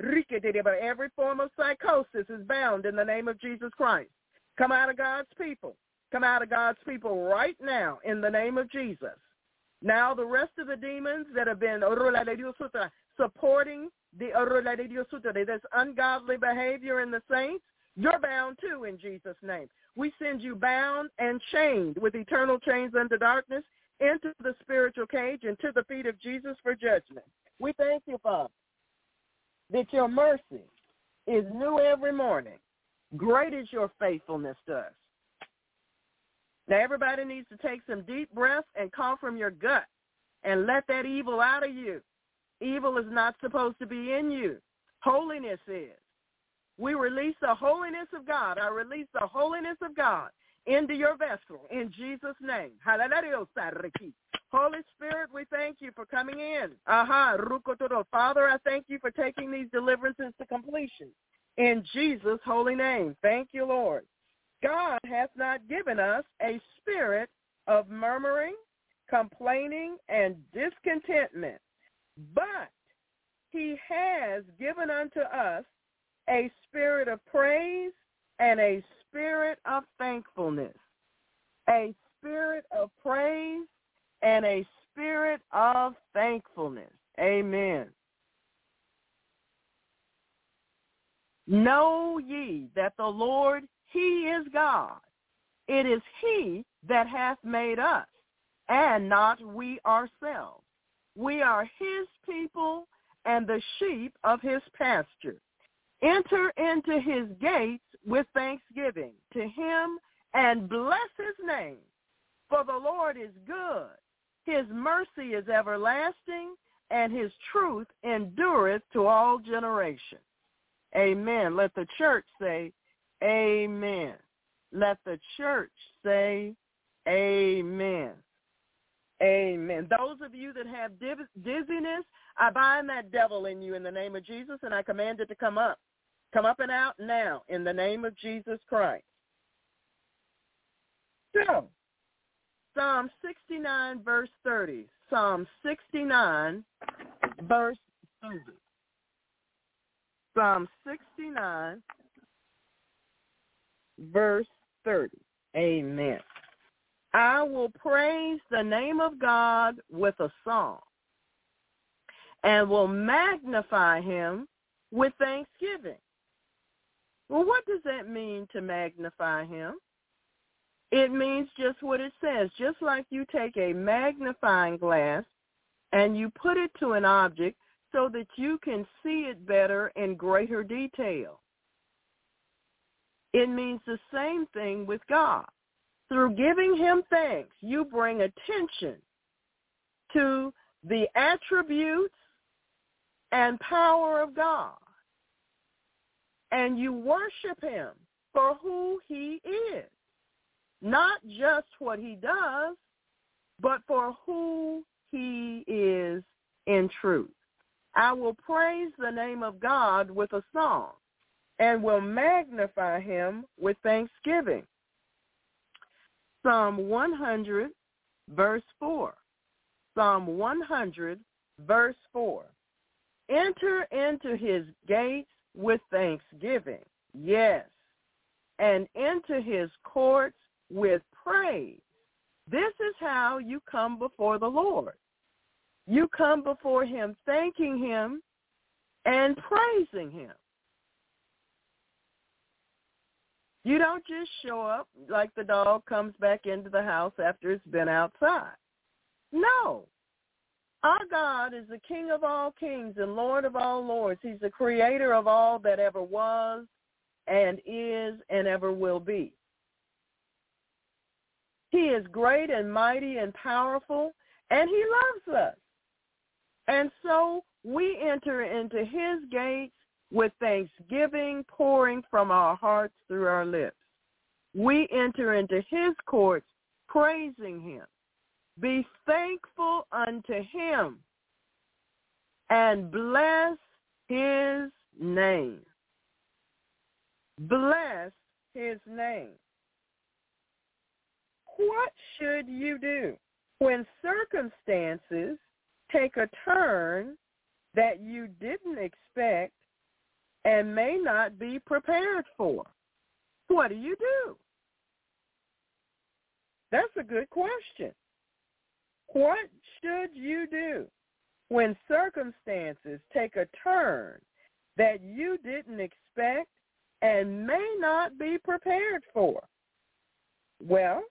Every form of psychosis is bound in the name of Jesus Christ. Come out of God's people. Come out of God's people right now in the name of Jesus. Now the rest of the demons that have been supporting the this ungodly behavior in the saints, you're bound too in Jesus' name. We send you bound and chained with eternal chains under darkness into the spiritual cage and to the feet of Jesus for judgment. We thank you, Father, that your mercy is new every morning. Great is your faithfulness to us. Now everybody needs to take some deep breaths and call from your gut and let that evil out of you. Evil is not supposed to be in you. Holiness is. We release the holiness of God. I release the holiness of God into your vessel in Jesus' name. Holy Spirit, we thank you for coming in. Aha, Father, I thank you for taking these deliverances to completion. In Jesus' holy name. Thank you, Lord. God hath not given us a spirit of murmuring, complaining, and discontentment, but he has given unto us a spirit of praise and a spirit of thankfulness. A spirit of praise and a spirit of thankfulness. Amen. Know ye that the Lord, he is God. It is he that hath made us, and not we ourselves. We are his people and the sheep of his pasture. Enter into his gates with thanksgiving to him and bless his name. For the Lord is good. His mercy is everlasting, and his truth endureth to all generations. Amen. Let the church say, Amen. Let the church say, Amen. Amen. Those of you that have dizziness, I bind that devil in you in the name of Jesus, and I command it to come up. Come up and out now in the name of Jesus Christ. So, Psalm 69, verse 30. Psalm 69, verse 30. Psalm 69, verse 30. Amen. I will praise the name of God with a song and will magnify him with thanksgiving. Well, what does that mean to magnify him? It means just what it says. Just like you take a magnifying glass and you put it to an object so that you can see it better in greater detail. It means the same thing with God. Through giving him thanks, you bring attention to the attributes and power of God. And you worship him for who he is. Not just what he does, but for who he is in truth. I will praise the name of God with a song and will magnify him with thanksgiving. Psalm 100, verse 4. Psalm 100, verse 4. Enter into his gates with thanksgiving, yes, and into his courts with praise. This is how you come before the Lord. You come before him thanking him and praising him. You don't just show up like the dog comes back into the house after it's been outside. No. Our God is the King of all kings and Lord of all lords. He's the creator of all that ever was and is and ever will be. He is great and mighty and powerful, and he loves us. And so we enter into his gates with thanksgiving pouring from our hearts through our lips. We enter into his courts praising him. Be thankful unto him and bless his name. bless his name. What should you do when circumstances take a turn that you didn't expect and may not be prepared for? What do you do? That's a good question. What should you do when circumstances take a turn that you didn't expect and may not be prepared for? Well,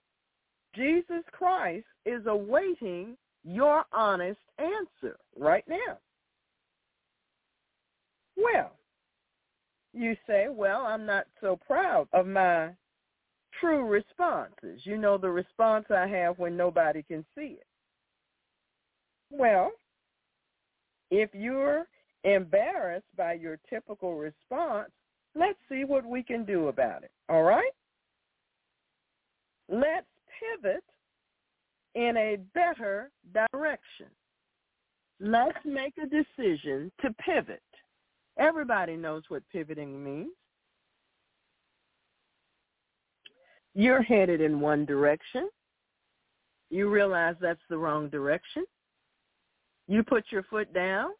Jesus Christ is awaiting your honest answer right now. Well, you say, well, I'm not so proud of my true responses. You know the response I have when nobody can see it. Well, if you're embarrassed by your typical response, let's see what we can do about it. All right? Let's pivot in a better direction. Let's make a decision to pivot. Everybody knows what pivoting means. You're headed in one direction. You realize that's the wrong direction. You put your foot down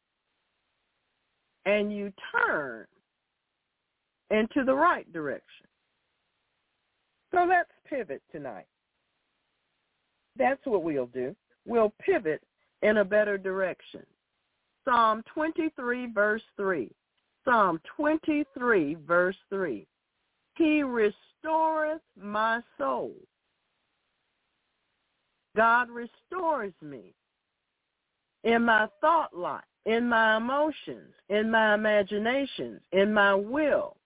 and you turn into the right direction. So let's pivot tonight. That's what we'll do. We'll pivot in a better direction. Psalm 23, verse 3. Psalm 23, verse 3. He restoreth my soul. God restores me in my thought life, in my emotions, in my imaginations, in my will.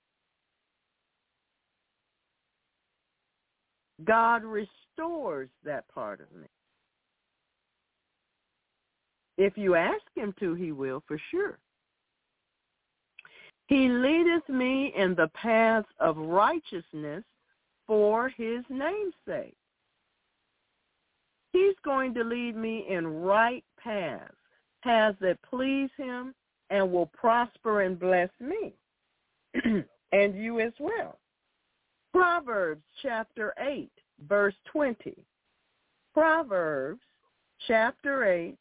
God restores that part of me. If you ask him to, he will for sure. He leadeth me in the paths of righteousness for his name's sake. He's going to lead me in right paths, paths that please him and will prosper and bless me, *clears throat* and you as well. Proverbs chapter 8, verse 20. Proverbs chapter 8,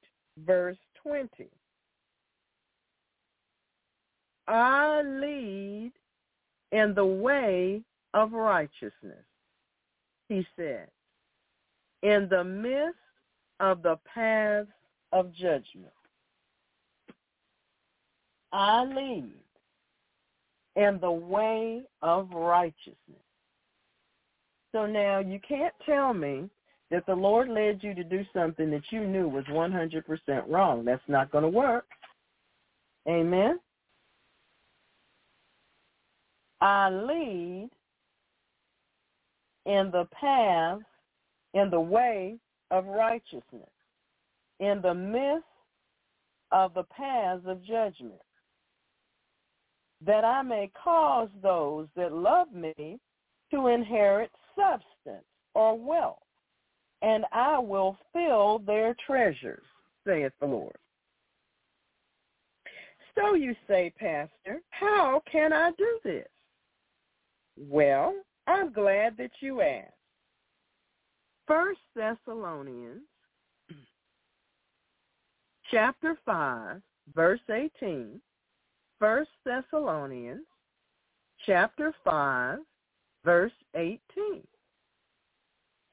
verse 20. I lead in the way of righteousness, he said, in the midst of the paths of judgment. I lead in the way of righteousness. So now you can't tell me that the Lord led you to do something that you knew was 100% wrong. That's not going to work. Amen. I lead in the path, in the way of righteousness, in the midst of the paths of judgment, that I may cause those that love me to inherit substance or wealth, and I will fill their treasures, saith the Lord. So you say, Pastor, how can I do this? Well, I'm glad that you asked. First Thessalonians *clears throat* chapter 5, verse 18. First Thessalonians chapter 5, verse 18.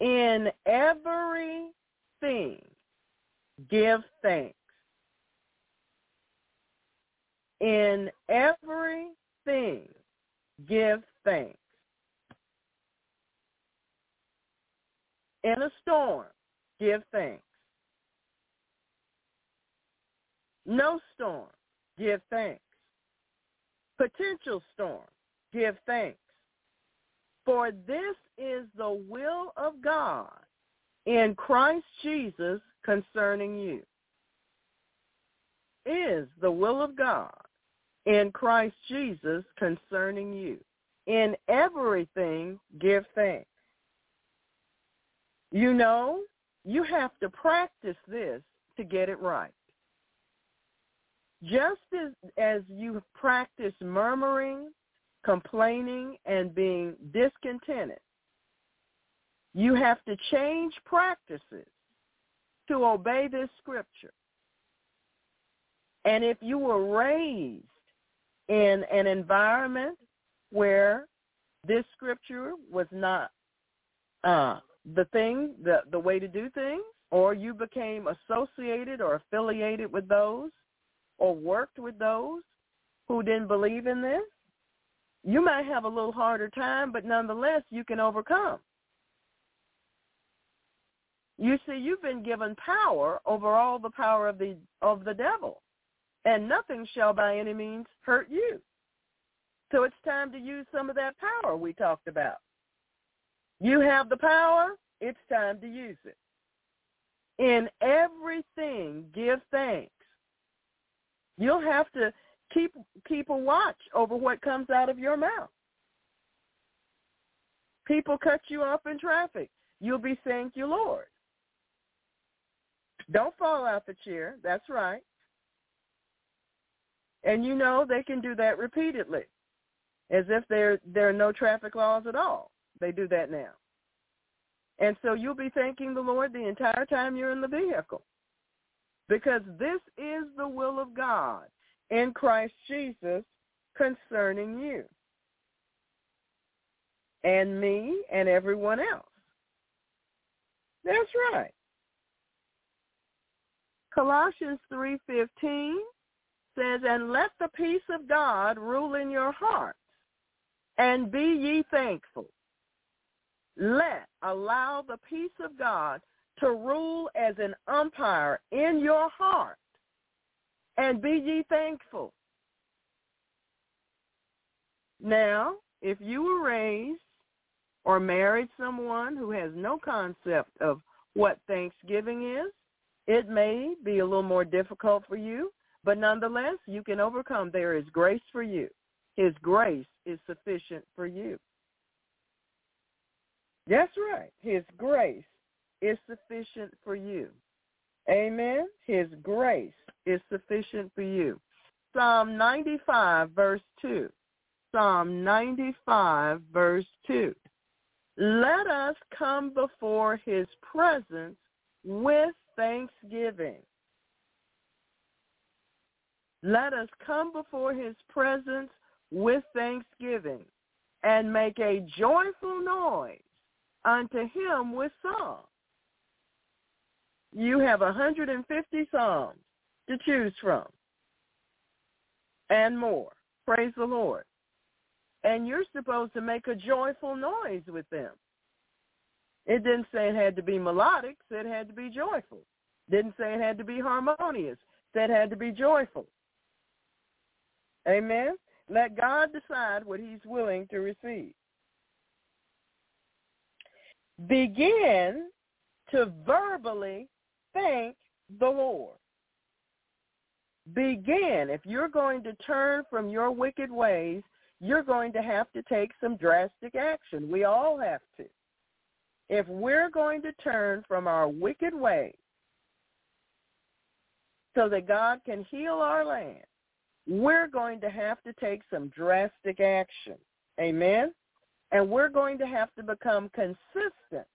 In everything give thanks. In everything give thanks. In a storm, give thanks. No storm, give thanks. Potential storm, give thanks. For this is the will of God in Christ Jesus concerning you. Is the will of God in Christ Jesus concerning you. In everything, give thanks. You know, you have to practice this to get it right. Just as, as you practice murmuring complaining, and being discontented. You have to change practices to obey this scripture. And if you were raised in an environment where this scripture was not uh, the thing, the, the way to do things, or you became associated or affiliated with those or worked with those who didn't believe in this, you might have a little harder time, but nonetheless you can overcome. You see, you've been given power over all the power of the of the devil, and nothing shall by any means hurt you. So it's time to use some of that power we talked about. You have the power, it's time to use it. In everything, give thanks. You'll have to keep keep a watch over what comes out of your mouth. People cut you off in traffic. You'll be thank you, Lord. Don't fall out the chair. That's right. And you know they can do that repeatedly, as if there there are no traffic laws at all. They do that now. And so you'll be thanking the Lord the entire time you're in the vehicle. Because this is the will of God in Christ Jesus concerning you and me and everyone else. That's right. Colossians 3:15 says, "And let the peace of God rule in your hearts, and be ye thankful." Let allow the peace of God to rule as an umpire in your heart, and be ye thankful. Now, if you were raised or married someone who has no concept of what Thanksgiving is, it may be a little more difficult for you, but nonetheless, you can overcome. There is grace for you. His grace is sufficient for you. That's right. His grace is sufficient for you. Amen. His grace is sufficient for you. Psalm 95, verse 2. Psalm 95, verse 2. Let us come before his presence with thanksgiving. Let us come before his presence with thanksgiving and make a joyful noise unto him with song. You have 150 psalms to choose from and more. Praise the Lord. And you're supposed to make a joyful noise with them. It didn't say it had to be melodic, said it had to be joyful. Didn't say it had to be harmonious, said it had to be joyful. Amen. Let God decide what he's willing to receive. Begin to verbally thank the Lord. Begin. If you're going to turn from your wicked ways, you're going to have to take some drastic action. We all have to. If we're going to turn from our wicked ways so that God can heal our land, we're going to have to take some drastic action. Amen? And we're going to have to become consistent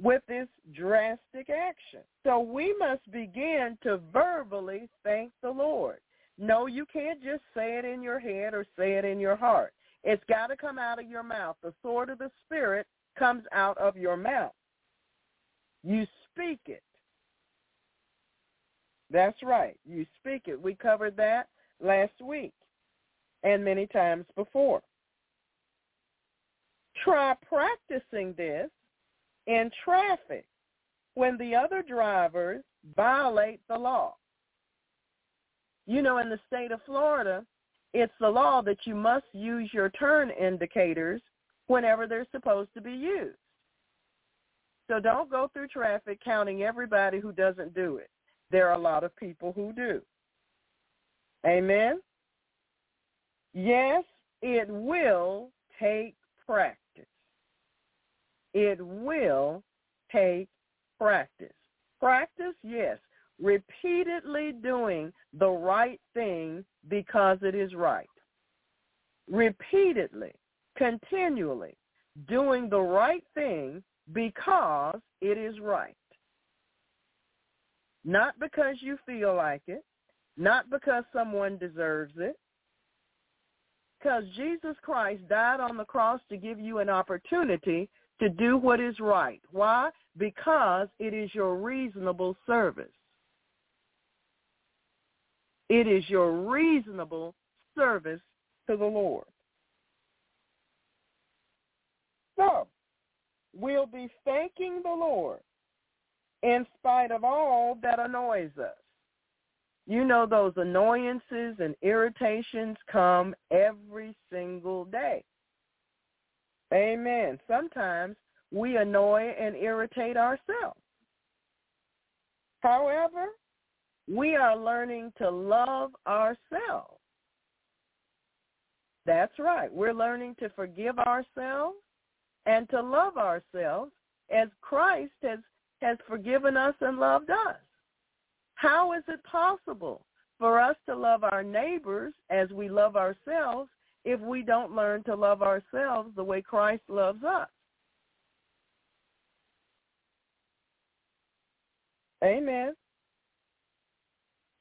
with this drastic action. So we must begin to verbally thank the Lord. No, you can't just say it in your head or say it in your heart. It's got to come out of your mouth. The sword of the Spirit comes out of your mouth. You speak it. That's right. You speak it. We covered that last week and many times before. Try practicing this in traffic when the other drivers violate the law. You know, in the state of Florida, it's the law that you must use your turn indicators whenever they're supposed to be used. So don't go through traffic counting everybody who doesn't do it. There are a lot of people who do. Amen? Yes, it will take practice. It will take practice. Practice, yes. Repeatedly doing the right thing because it is right. repeatedly, continually, doing the right thing because it is right. Not because you feel like it, not because someone deserves it, because Jesus Christ died on the cross to give you an opportunity to do what is right. Why? Because it is your reasonable service. It is your reasonable service to the Lord. So, we'll be thanking the Lord in spite of all that annoys us. You know those annoyances and irritations come every single day. Amen. Sometimes we annoy and irritate ourselves. However, we are learning to love ourselves. That's right. We're learning to forgive ourselves and to love ourselves as Christ has, has forgiven us and loved us. How is it possible for us to love our neighbors as we love ourselves if we don't learn to love ourselves the way Christ loves us? Amen.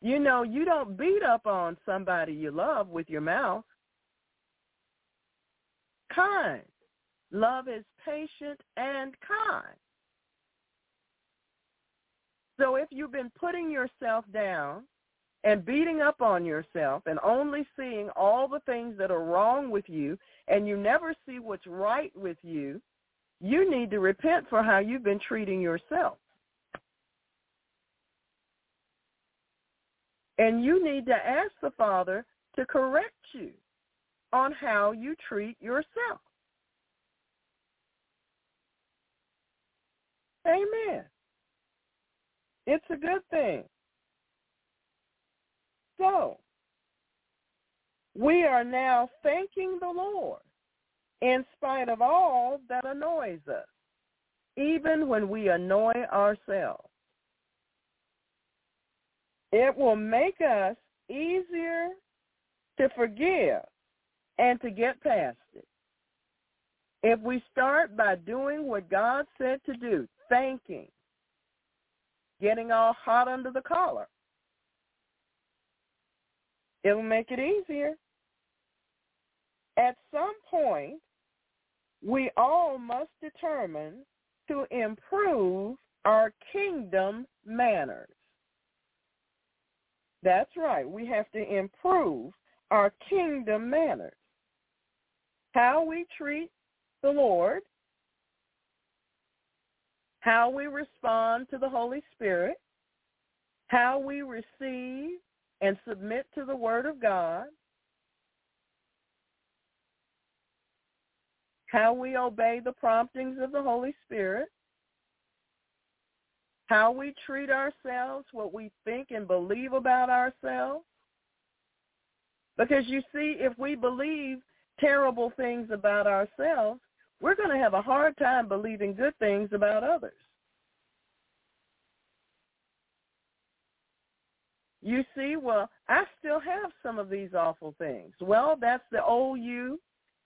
You know, you don't beat up on somebody you love with your mouth. Kind. Love is patient and kind. So if you've been putting yourself down and beating up on yourself and only seeing all the things that are wrong with you and you never see what's right with you, you need to repent for how you've been treating yourself. And you need to ask the Father to correct you on how you treat yourself. Amen. It's a good thing. So, we are now thanking the Lord in spite of all that annoys us, even when we annoy ourselves. It will make us easier to forgive and to get past it. If we start by doing what God said to do, thanking, getting all hot under the collar. It will make it easier. At some point, we all must determine to improve our kingdom manners. That's right. We have to improve our kingdom manners. How we treat the Lord how we respond to the Holy Spirit, how we receive and submit to the Word of God, how we obey the promptings of the Holy Spirit, how we treat ourselves, what we think and believe about ourselves. Because you see, if we believe terrible things about ourselves, we're going to have a hard time believing good things about others. You see, well, I still have some of these awful things. Well, that's the old you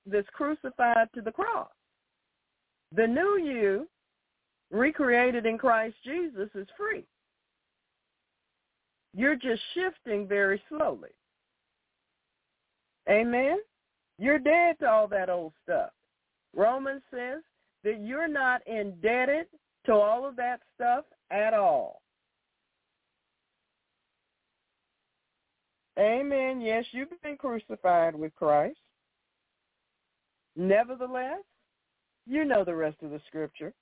that's crucified to the cross. The new you, recreated in Christ Jesus, is free. You're just shifting very slowly. Amen? You're dead to all that old stuff. Romans says that you're not indebted to all of that stuff at all. Amen. Yes, you've been crucified with Christ. Nevertheless, you know the rest of the scripture.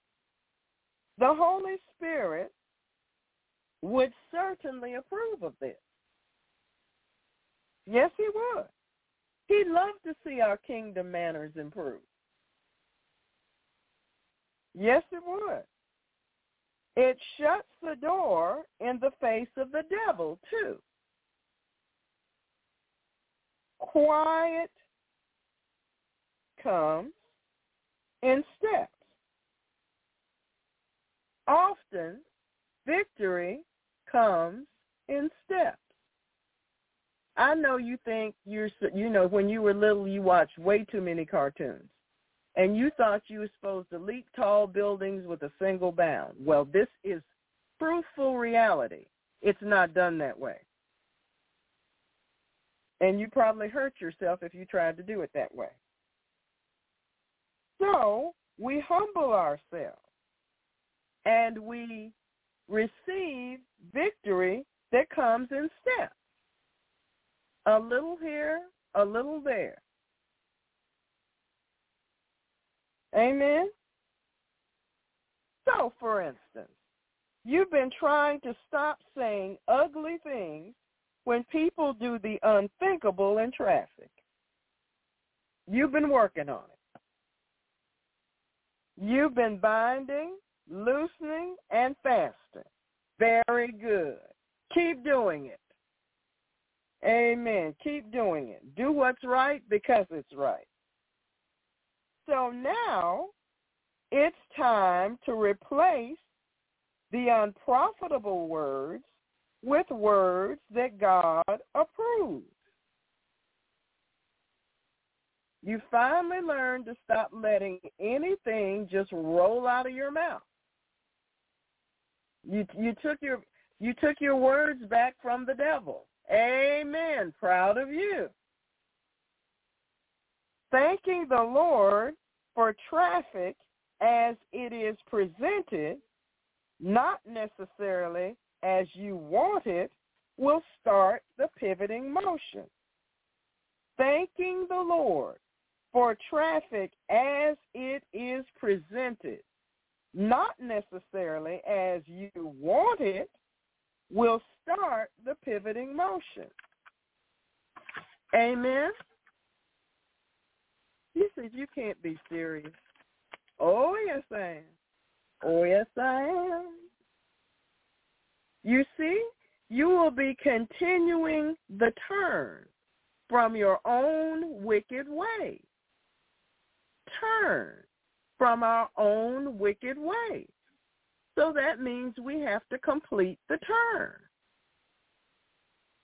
The Holy Spirit would certainly approve of this. Yes, he would. He'd love to see our kingdom manners improve. Yes, it would. It shuts the door in the face of the devil, too. Quiet comes in steps. Often, victory comes in steps. I know you think you're, you know, when you were little, you watched way too many cartoons, and you thought you were supposed to leap tall buildings with a single bound. Well, this is truthful reality. It's not done that way. And you probably hurt yourself if you tried to do it that way. So we humble ourselves and we receive victory that comes in steps. A little here, a little there. Amen? So, for instance, you've been trying to stop saying ugly things when people do the unthinkable in traffic. You've been working on it. You've been binding, loosening, and fasting. Very good. Keep doing it. Amen. Keep doing it. Do what's right because it's right. So now it's time to replace the unprofitable words with words that God approves. You finally learn to stop letting anything just roll out of your mouth. You you took your you took your words back from the devil. Amen. Proud of you. Thanking the Lord for traffic as it is presented, not necessarily as you want it will start the pivoting motion. Thanking the Lord for traffic as it is presented, not necessarily as you want it, will start the pivoting motion. Amen? He said, you can't be serious. Oh, yes, I am. Oh, yes, I am. You see, you will be continuing the turn from your own wicked way. Turn from our own wicked ways. So that means we have to complete the turn.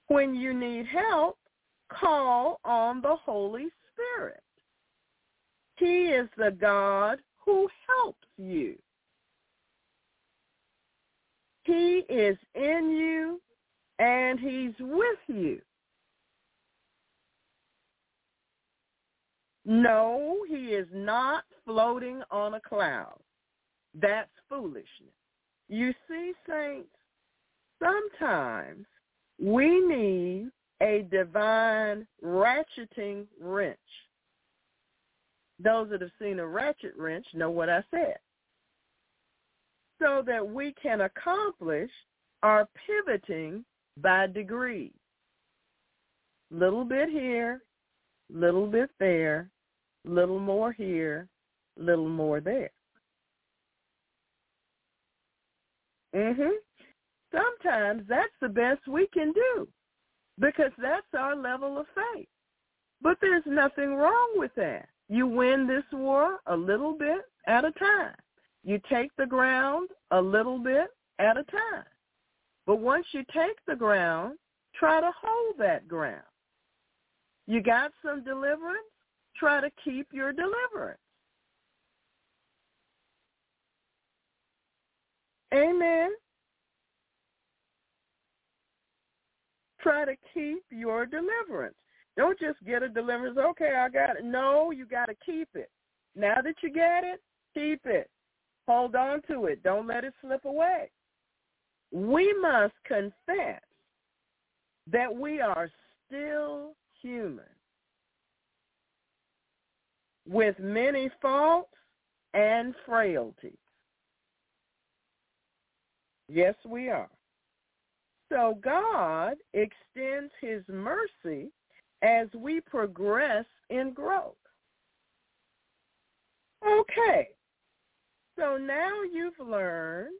When you need help, call on the Holy Spirit. He is the God who helps you. He is in you and he's with you. No, he is not floating on a cloud. That's foolishness. You see, saints, sometimes we need a divine ratcheting wrench. Those that have seen a ratchet wrench know what I said so that we can accomplish our pivoting by degrees. Little bit here, little bit there, little more here, little more there. Mhm. Sometimes that's the best we can do because that's our level of faith. But there's nothing wrong with that. You win this war a little bit at a time. You take the ground a little bit at a time. But once you take the ground, try to hold that ground. You got some deliverance? Try to keep your deliverance. Amen. Try to keep your deliverance. Don't just get a deliverance. Okay, I got it. No, you got to keep it. Now that you get it, keep it. Hold on to it. Don't let it slip away. We must confess that we are still human with many faults and frailties. Yes, we are. So God extends his mercy as we progress in growth. Okay, so now you've learned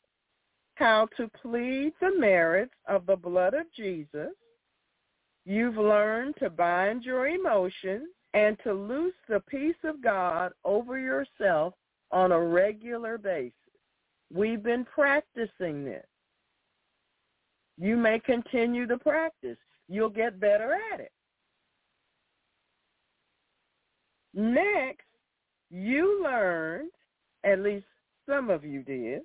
how to plead the merits of the blood of Jesus. You've learned to bind your emotions and to loose the peace of God over yourself on a regular basis. We've been practicing this. You may continue the practice. you'll get better at it. Next, you learned, at least some of you did,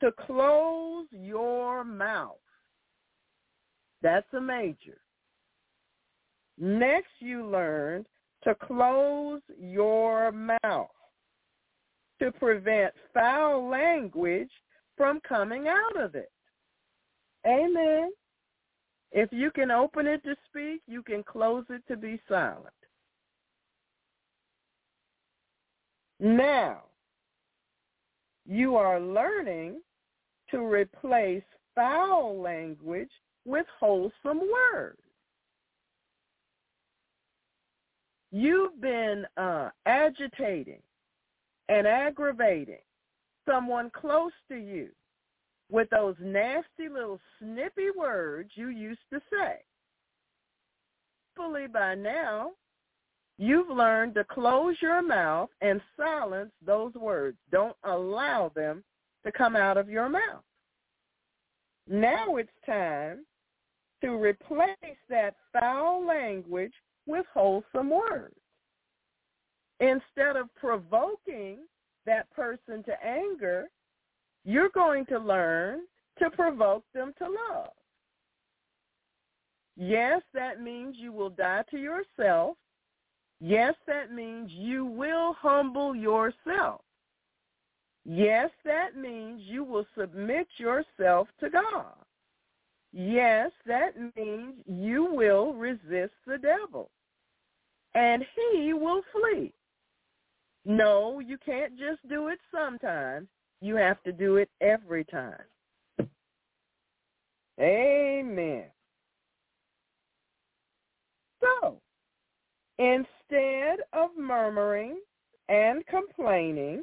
to close your mouth. That's a major. Next, you learned to close your mouth to prevent foul language from coming out of it. Amen. If you can open it to speak, you can close it to be silent. Now, you are learning to replace foul language with wholesome words. You've been uh, agitating and aggravating someone close to you with those nasty little snippy words you used to say. Hopefully by now, you've learned to close your mouth and silence those words. Don't allow them to come out of your mouth. Now it's time to replace that foul language with wholesome words. Instead of provoking that person to anger, you're going to learn to provoke them to love. Yes, that means you will die to yourself. Yes, that means you will humble yourself. Yes, that means you will submit yourself to God. Yes, that means you will resist the devil. And he will flee. No, you can't just do it sometimes. You have to do it every time. Amen. So, instead of murmuring and complaining,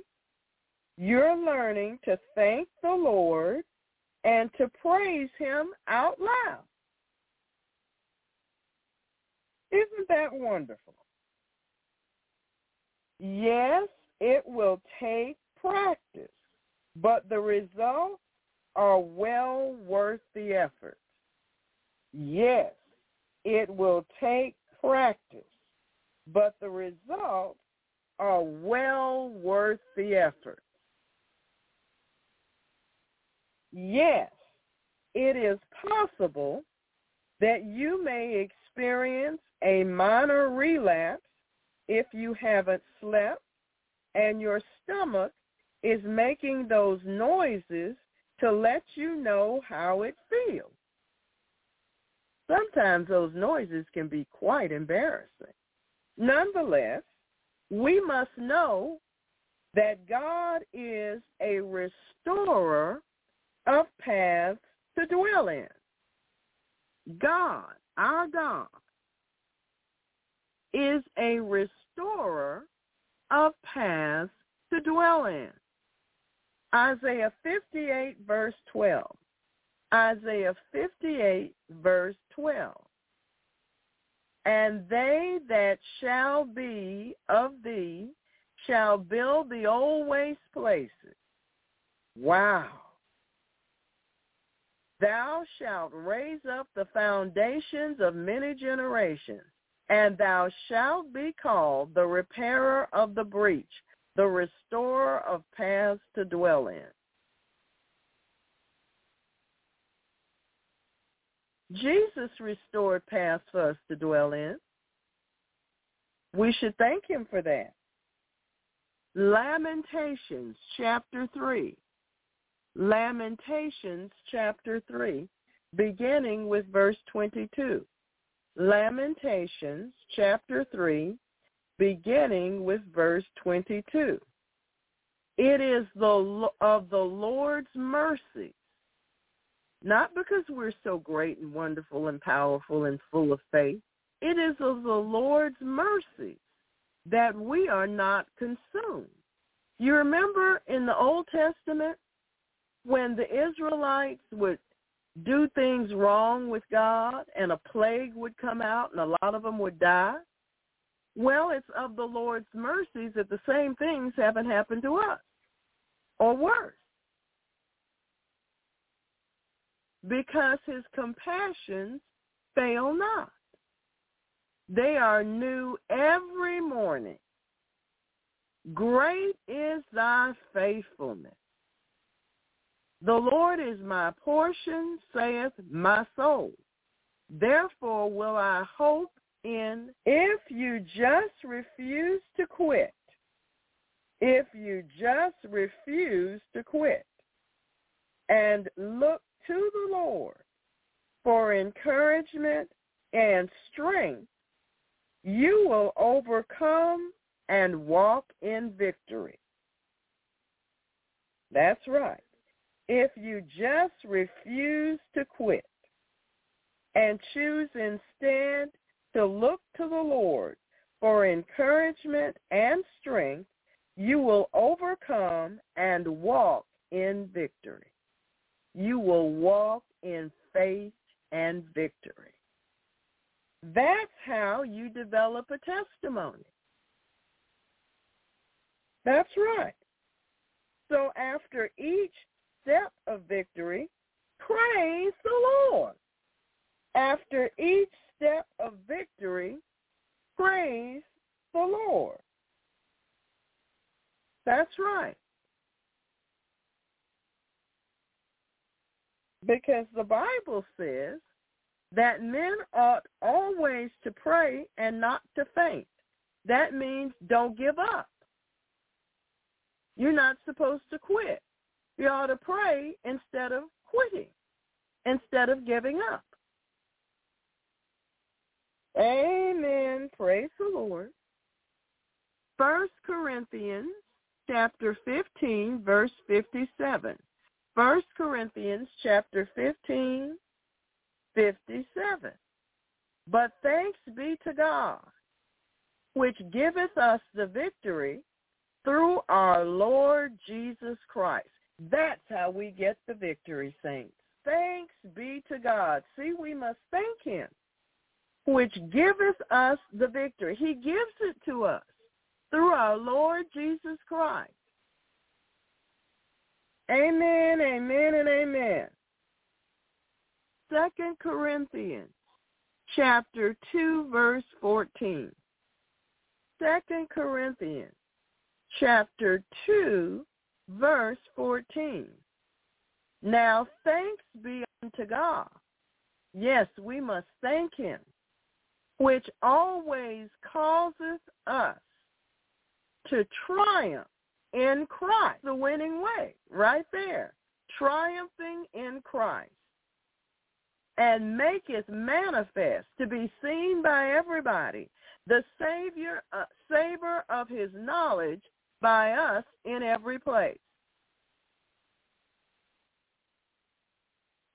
you're learning to thank the Lord and to praise him out loud. Isn't that wonderful? Yes, it will take practice, but the results are well worth the effort. Yes, it will take practice, but the results are well worth the effort. Yes, it is possible that you may experience a minor relapse if you haven't slept and your stomach is making those noises to let you know how it feels. Sometimes those noises can be quite embarrassing. Nonetheless, we must know that God is a restorer of paths to dwell in. God, our God, is a restorer of paths to dwell in. Isaiah 58 verse 12. Isaiah 58 verse 12. And they that shall be of thee shall build the old waste places. Wow. Thou shalt raise up the foundations of many generations and thou shalt be called the repairer of the breach, the restorer of paths to dwell in. Jesus restored paths for us to dwell in. We should thank him for that. Lamentations chapter 3. Lamentations chapter 3, beginning with verse 22. Lamentations chapter 3, beginning with verse 22. It is the of the Lord's mercy, not because we're so great and wonderful and powerful and full of faith. It is of the Lord's mercy that we are not consumed. You remember in the Old Testament when the Israelites would do things wrong with God and a plague would come out and a lot of them would die? Well, it's of the Lord's mercies that the same things haven't happened to us or worse. Because his compassions fail not. They are new every morning. Great is thy faithfulness. The Lord is my portion, saith my soul. Therefore will I hope in if you just refuse to quit. If you just refuse to quit and look to the Lord for encouragement and strength, you will overcome and walk in victory. That's right. If you just refuse to quit and choose instead to look to the Lord for encouragement and strength, you will overcome and walk in victory. You will walk in faith and victory. That's how you develop a testimony. That's right. So after each step of victory, praise the Lord. After each step of victory, praise the Lord. That's right. Because the Bible says that men ought always to pray and not to faint. That means don't give up. You're not supposed to quit. You ought to pray instead of quitting, instead of giving up. Amen. Praise the Lord. First Corinthians chapter 15, verse 57. First Corinthians chapter 15, 57. But thanks be to God, which giveth us the victory through our Lord Jesus Christ. That's how we get the victory, saints. Thanks be to God. See, we must thank him, which giveth us the victory. He gives it to us through our Lord Jesus Christ. Amen, amen, and amen. Second Corinthians chapter 2, verse 14. Second Corinthians chapter 2, verse 14. Now thanks be unto God. Yes, we must thank him, which always causes us to triumph in Christ, the winning way, right there. Triumphing in Christ. And make it manifest to be seen by everybody, the Savior, uh, savor of his knowledge by us in every place.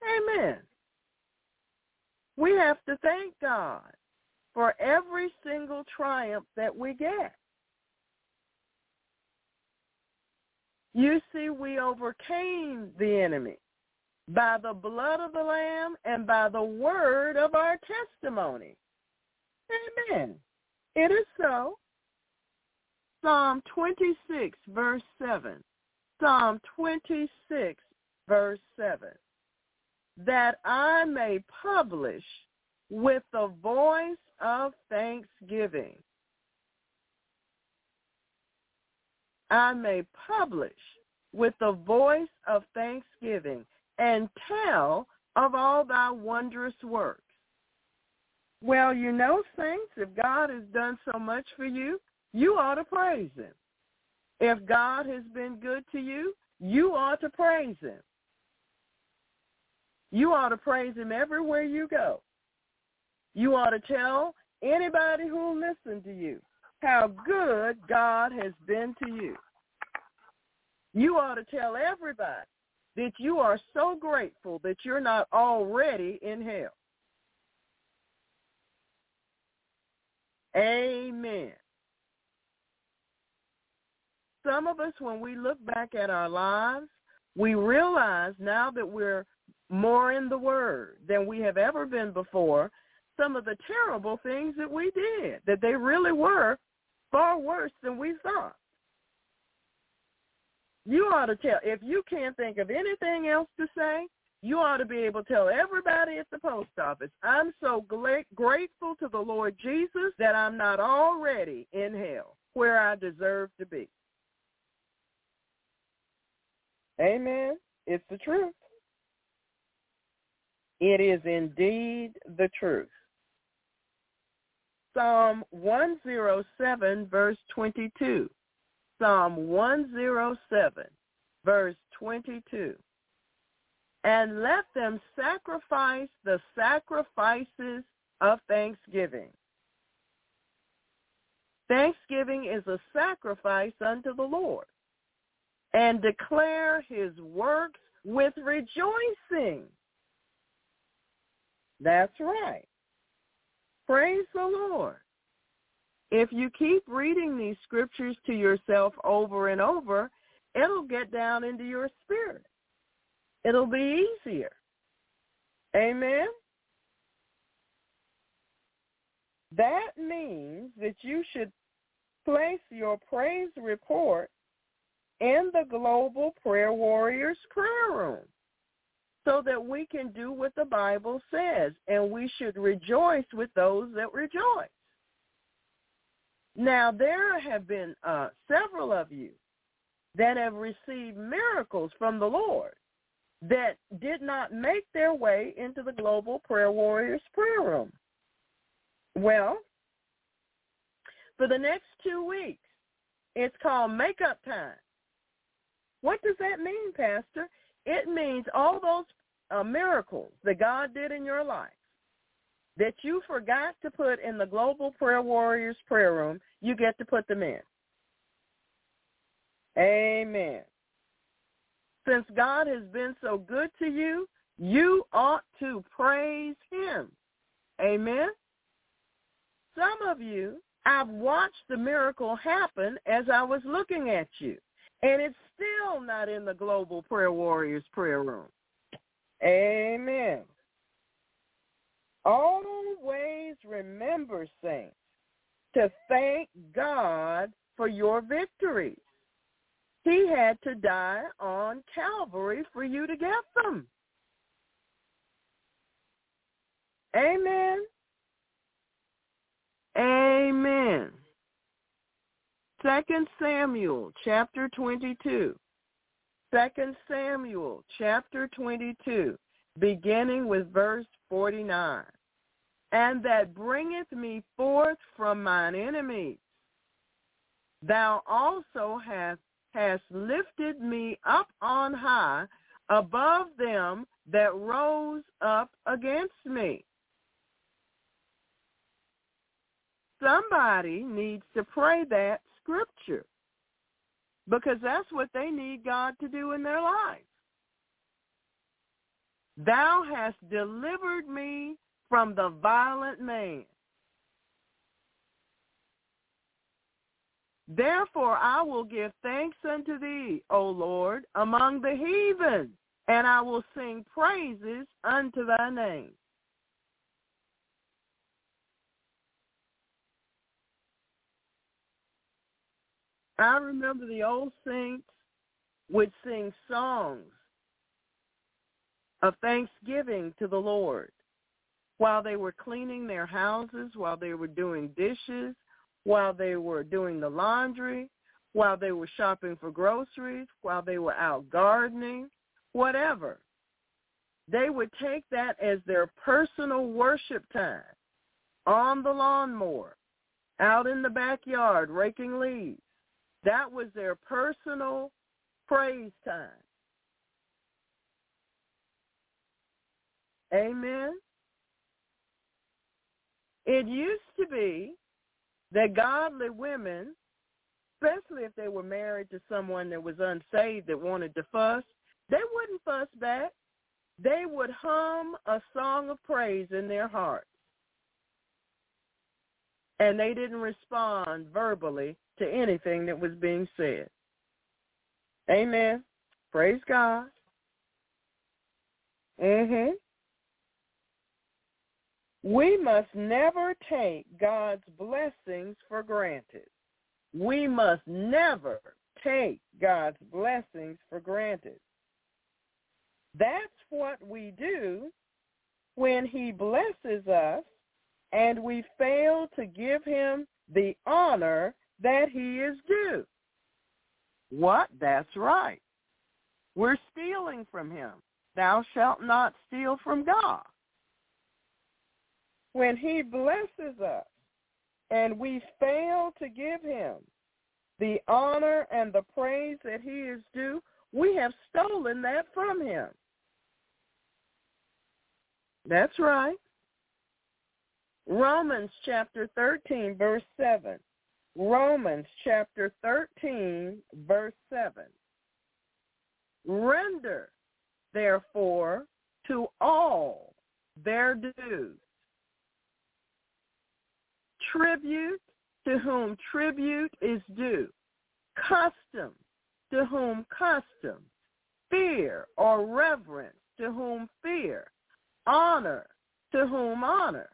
Amen. We have to thank God for every single triumph that we get. You see, we overcame the enemy by the blood of the Lamb and by the word of our testimony. Amen. It is so. Psalm 26, verse 7. Psalm 26, verse 7. That I may publish with the voice of thanksgiving. I may publish with the voice of thanksgiving and tell of all thy wondrous works. Well, you know, saints, if God has done so much for you, you ought to praise him. If God has been good to you, you ought to praise him. You ought to praise him everywhere you go. You ought to tell anybody who will listen to you how good God has been to you. You ought to tell everybody that you are so grateful that you're not already in hell. Amen. Some of us, when we look back at our lives, we realize now that we're more in the Word than we have ever been before, some of the terrible things that we did, that they really were far worse than we thought. You ought to tell, if you can't think of anything else to say, You ought to be able to tell everybody at the post office, I'm so gla- grateful to the Lord Jesus that I'm not already in hell where I deserve to be. Amen. It's the truth. It is indeed the truth. Psalm 107, verse 22. Psalm 107, verse 22. And let them sacrifice the sacrifices of thanksgiving. Thanksgiving is a sacrifice unto the Lord. And declare his works with rejoicing. That's right. Praise the Lord. If you keep reading these scriptures to yourself over and over, it'll get down into your spirit. It'll be easier. Amen? That means that you should place your praise report in the Global Prayer Warriors prayer room so that we can do what the Bible says, and we should rejoice with those that rejoice. Now, there have been uh, several of you that have received miracles from the Lord that did not make their way into the Global Prayer Warriors prayer room. Well, for the next two weeks, it's called makeup time. What does that mean, Pastor? It means all those uh, miracles that God did in your life that you forgot to put in the Global Prayer Warriors prayer room, you get to put them in. Amen. Since God has been so good to you, you ought to praise him. Amen. Some of you, I've watched the miracle happen as I was looking at you. And it's still not in the Global Prayer Warriors prayer room. Amen. Always remember, saints, to thank God for your victories. He had to die on Calvary for you to get them. Amen. Amen. Second Samuel chapter 22. Second Samuel chapter 22, beginning with verse 49. And that bringeth me forth from mine enemies. Thou also hast, hast lifted me up on high above them that rose up against me. Somebody needs to pray that scripture because that's what they need God to do in their lives. Thou hast delivered me from the violent man. Therefore I will give thanks unto thee, O Lord, among the heathen, and I will sing praises unto thy name. I remember the old saints would sing songs of thanksgiving to the Lord while they were cleaning their houses, while they were doing dishes, while they were doing the laundry, while they were shopping for groceries, while they were out gardening, whatever. They would take that as their personal worship time on the lawnmower, out in the backyard raking leaves. That was their personal praise time. Amen. It used to be that godly women, especially if they were married to someone that was unsaved that wanted to fuss, they wouldn't fuss back. They would hum a song of praise in their hearts. And they didn't respond verbally to anything that was being said. Amen. Praise God. Mhm. We must never take God's blessings for granted. We must never take God's blessings for granted. That's what we do when he blesses us and we fail to give him the honor that he is due. What? That's right. We're stealing from him. Thou shalt not steal from God. When he blesses us and we fail to give him the honor and the praise that he is due, we have stolen that from him. That's right. Romans chapter 13, verse 7. Romans chapter 13, verse 7. Render, therefore, to all their dues. Tribute to whom tribute is due. Custom to whom custom. Fear or reverence to whom fear. Honor to whom honor.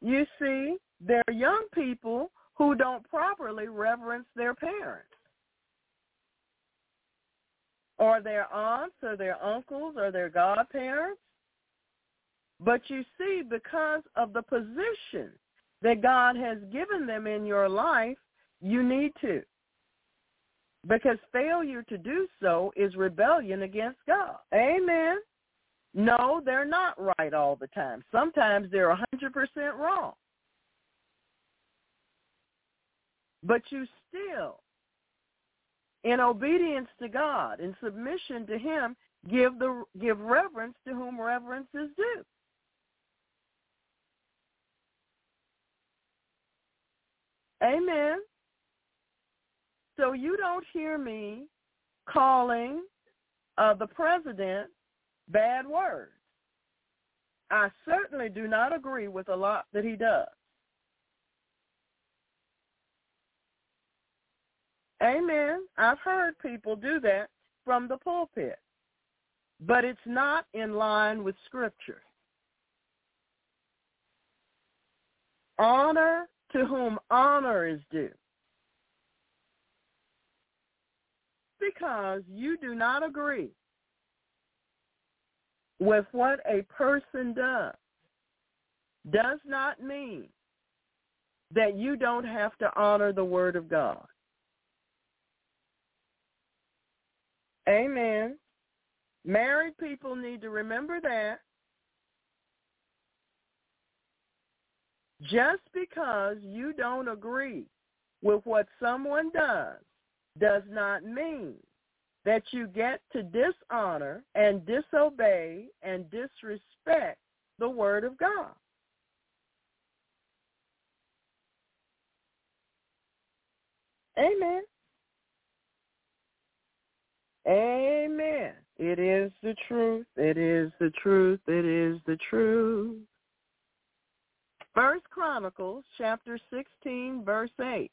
You see, there are young people who don't properly reverence their parents or their aunts or their uncles or their godparents. But you see, because of the position that God has given them in your life, you need to. Because failure to do so is rebellion against God. Amen. No, they're not right all the time. Sometimes they're 100% wrong. But you still, in obedience to God, in submission to him, give the give reverence to whom reverence is due. Amen. So you don't hear me calling uh, the president bad words. I certainly do not agree with a lot that he does. Amen. I've heard people do that from the pulpit. But it's not in line with Scripture. Honor to whom honor is due. Because you do not agree with what a person does does not mean that you don't have to honor the word of God. Amen. Married people need to remember that just because you don't agree with what someone does does not mean that you get to dishonor and disobey and disrespect the word of God. Amen. Amen. It is the truth. It is the truth. It is the truth. First Chronicles chapter 16 verse 8.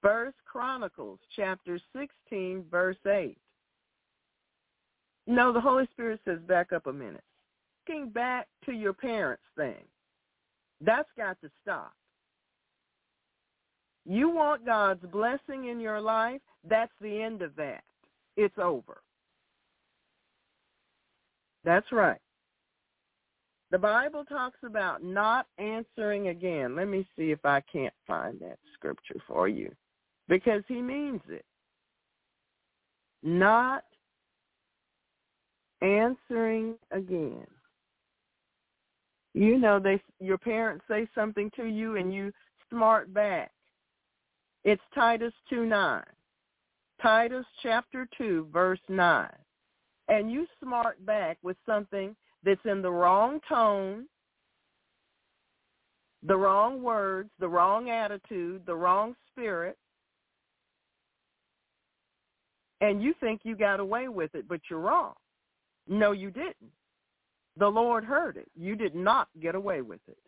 First Chronicles chapter 16 verse 8. No, the Holy Spirit says back up a minute. Looking back to your parents thing. That's got to stop. You want God's blessing in your life, that's the end of that. It's over. That's right. The Bible talks about not answering again. Let me see if I can't find that scripture for you. Because he means it. Not answering again. You know, they your parents say something to you and you smart back. It's Titus 2 9. Titus chapter 2, verse 9. And you smart back with something that's in the wrong tone, the wrong words, the wrong attitude, the wrong spirit, and you think you got away with it, but you're wrong. No, you didn't. The Lord heard it. You did not get away with it.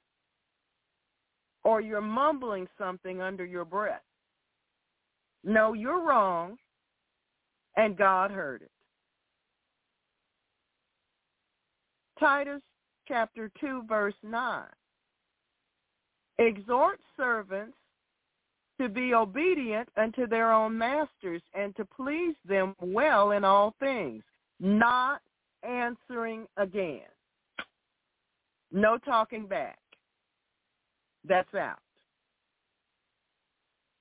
Or you're mumbling something under your breath. No, you're wrong, and God heard it. Titus chapter 2, verse 9. Exhort servants to be obedient unto their own masters and to please them well in all things, not answering again. No talking back. That's out.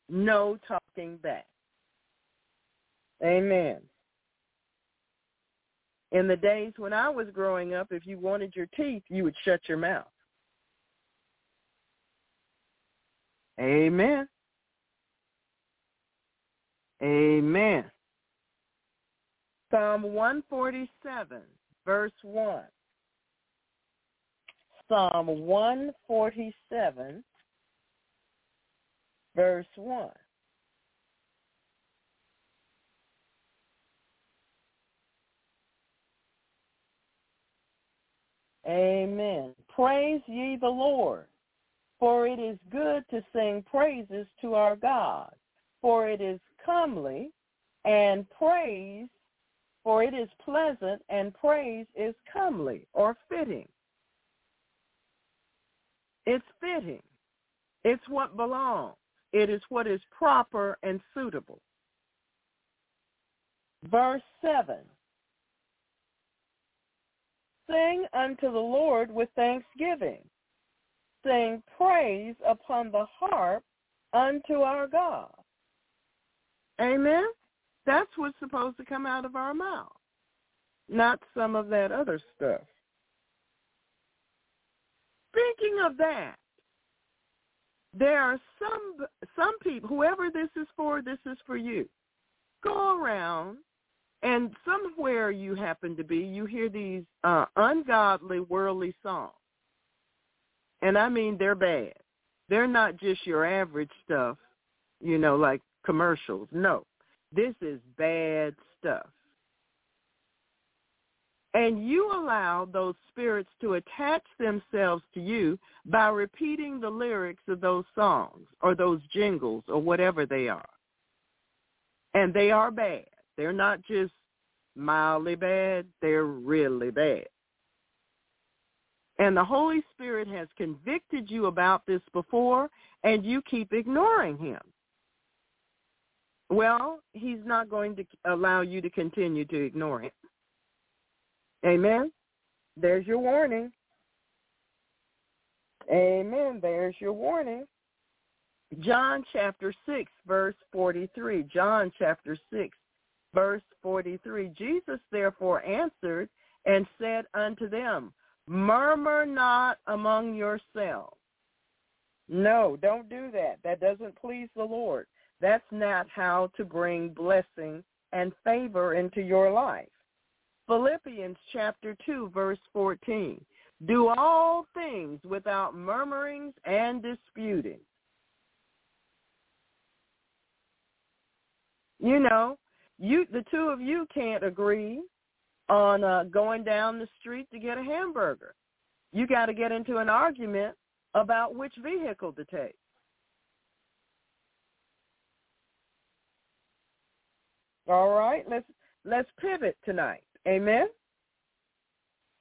No talking back. Amen. In the days when I was growing up, if you wanted your teeth, you would shut your mouth. Amen. Amen. Psalm 147, verse 1. Psalm 147, verse 1. Amen. Praise ye the Lord, for it is good to sing praises to our God, for it is comely, and praise, for it is pleasant, and praise is comely or fitting. It's fitting. It's what belongs. It is what is proper and suitable. Verse 7 Sing unto the Lord with thanksgiving. Sing praise upon the harp unto our God. Amen? That's what's supposed to come out of our mouth, not some of that other stuff. Speaking of that, there are some some people, whoever this is for, this is for you. Go around and somewhere you happen to be, you hear these uh, ungodly, worldly songs. And I mean, they're bad. They're not just your average stuff, you know, like commercials. No, this is bad stuff. And you allow those spirits to attach themselves to you by repeating the lyrics of those songs or those jingles or whatever they are. And they are bad. They're not just mildly bad, they're really bad. And the Holy Spirit has convicted you about this before, and you keep ignoring him. Well, he's not going to allow you to continue to ignore him. Amen. There's your warning. Amen. There's your warning. John chapter 6, verse 43. John chapter 6, verse 43. Jesus therefore answered and said unto them, Murmur not among yourselves. No, don't do that. That doesn't please the Lord. That's not how to bring blessing and favor into your life. Philippians chapter 2, verse 14. Do all things without murmurings and disputing. You know, you the two of you can't agree on uh, going down the street to get a hamburger. You got to get into an argument about which vehicle to take. All right, let's let's pivot tonight. Amen.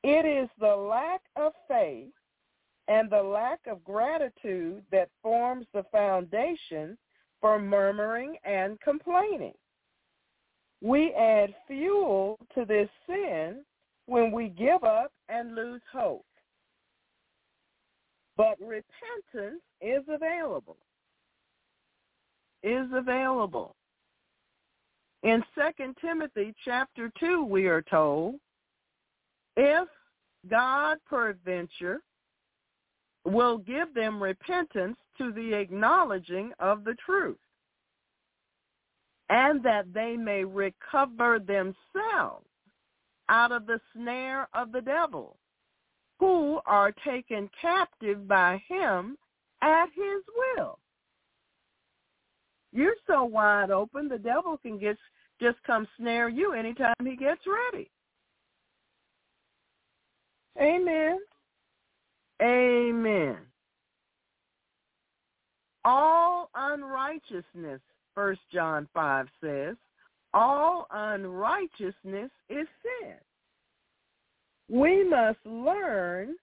It is the lack of faith and the lack of gratitude that forms the foundation for murmuring and complaining. We add fuel to this sin when we give up and lose hope. But repentance is available. Is available. In 2 Timothy chapter 2, we are told, if God peradventure will give them repentance to the acknowledging of the truth, and that they may recover themselves out of the snare of the devil, who are taken captive by him at his will. You're so wide open, the devil can get, just come snare you anytime he gets ready. Amen. Amen. All unrighteousness First John 5 says, all unrighteousness is sin. We must learn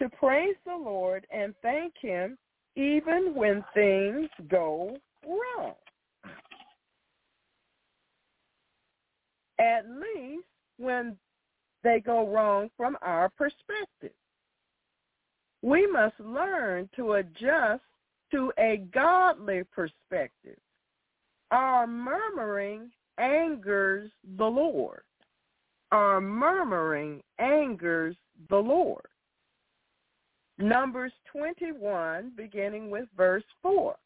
to praise the Lord and thank him even when things go wrong. At least when they go wrong from our perspective. We must learn to adjust to a godly perspective. Our murmuring angers the Lord. Our murmuring angers the Lord. Numbers 21, beginning with verse 4.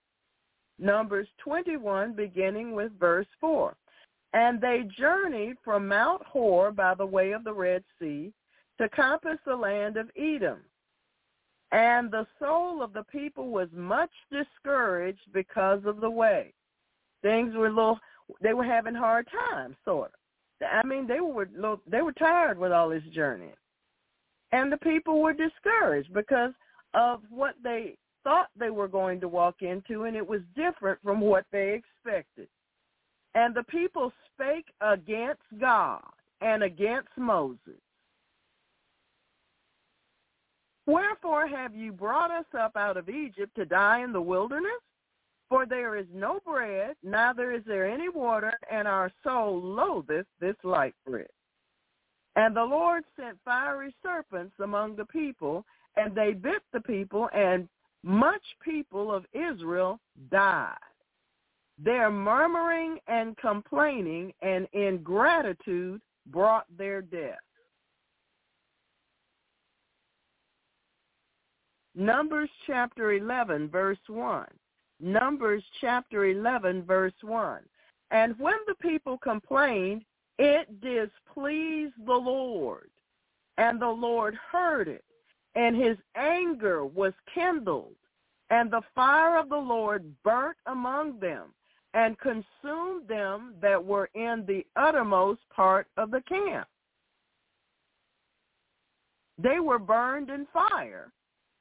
Numbers 21, beginning with verse 4. And they journeyed from Mount Hor by the way of the Red Sea to compass the land of Edom. And the soul of the people was much discouraged because of the way. Things were little, they were having hard times, sort of. I mean, they were they were tired with all this journeying, and the people were discouraged because of what they thought they were going to walk into, and it was different from what they expected. And the people spake against God and against Moses. Wherefore have you brought us up out of Egypt to die in the wilderness? For there is no bread, neither is there any water, and our soul loatheth this light bread. And the Lord sent fiery serpents among the people, and they bit the people, and much people of Israel died. Their murmuring and complaining and ingratitude brought their death. Numbers chapter 11, verse 1. Numbers chapter 11, verse 1. And when the people complained, it displeased the Lord, and the Lord heard it, and his anger was kindled, and the fire of the Lord burnt among them, and consumed them that were in the uttermost part of the camp. They were burned in fire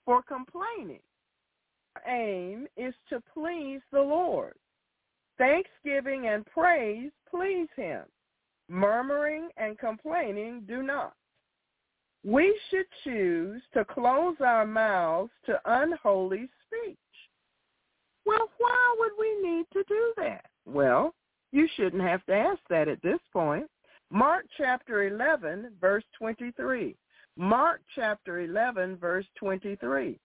for complaining. Our aim is to please the Lord. Thanksgiving and praise please him. Murmuring and complaining do not. We should choose to close our mouths to unholy speech. Well, why would we need to do that? Well, you shouldn't have to ask that at this point. Mark chapter 11, verse 23. Mark chapter 11, verse 23.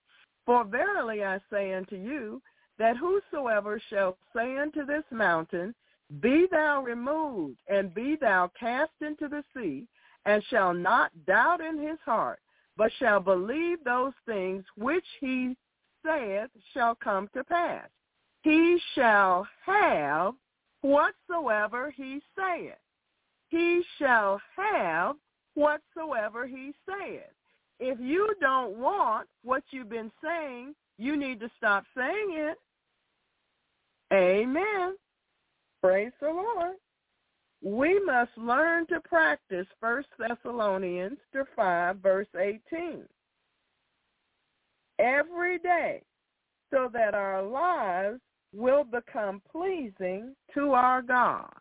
For verily I say unto you, that whosoever shall say unto this mountain, Be thou removed, and be thou cast into the sea, and shall not doubt in his heart, but shall believe those things which he saith shall come to pass. He shall have whatsoever he saith. He shall have whatsoever he saith. If you don't want what you've been saying, you need to stop saying it. Amen. Praise the Lord. We must learn to practice 1 Thessalonians 5, verse 18 every day so that our lives will become pleasing to our God.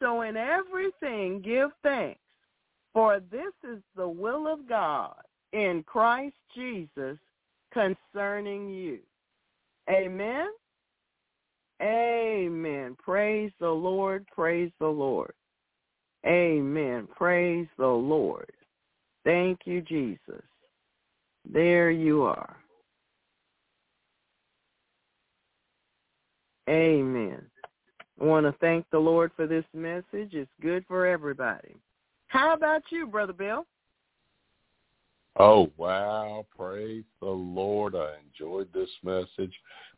So in everything give thanks, for this is the will of God in Christ Jesus concerning you. Amen. Amen. Praise the Lord. Praise the Lord. Amen. Praise the Lord. Thank you, Jesus. There you are. Amen. I want to thank the Lord for this message. It's good for everybody. How about you, Brother Bill? Oh, wow. Praise the Lord. I enjoyed this message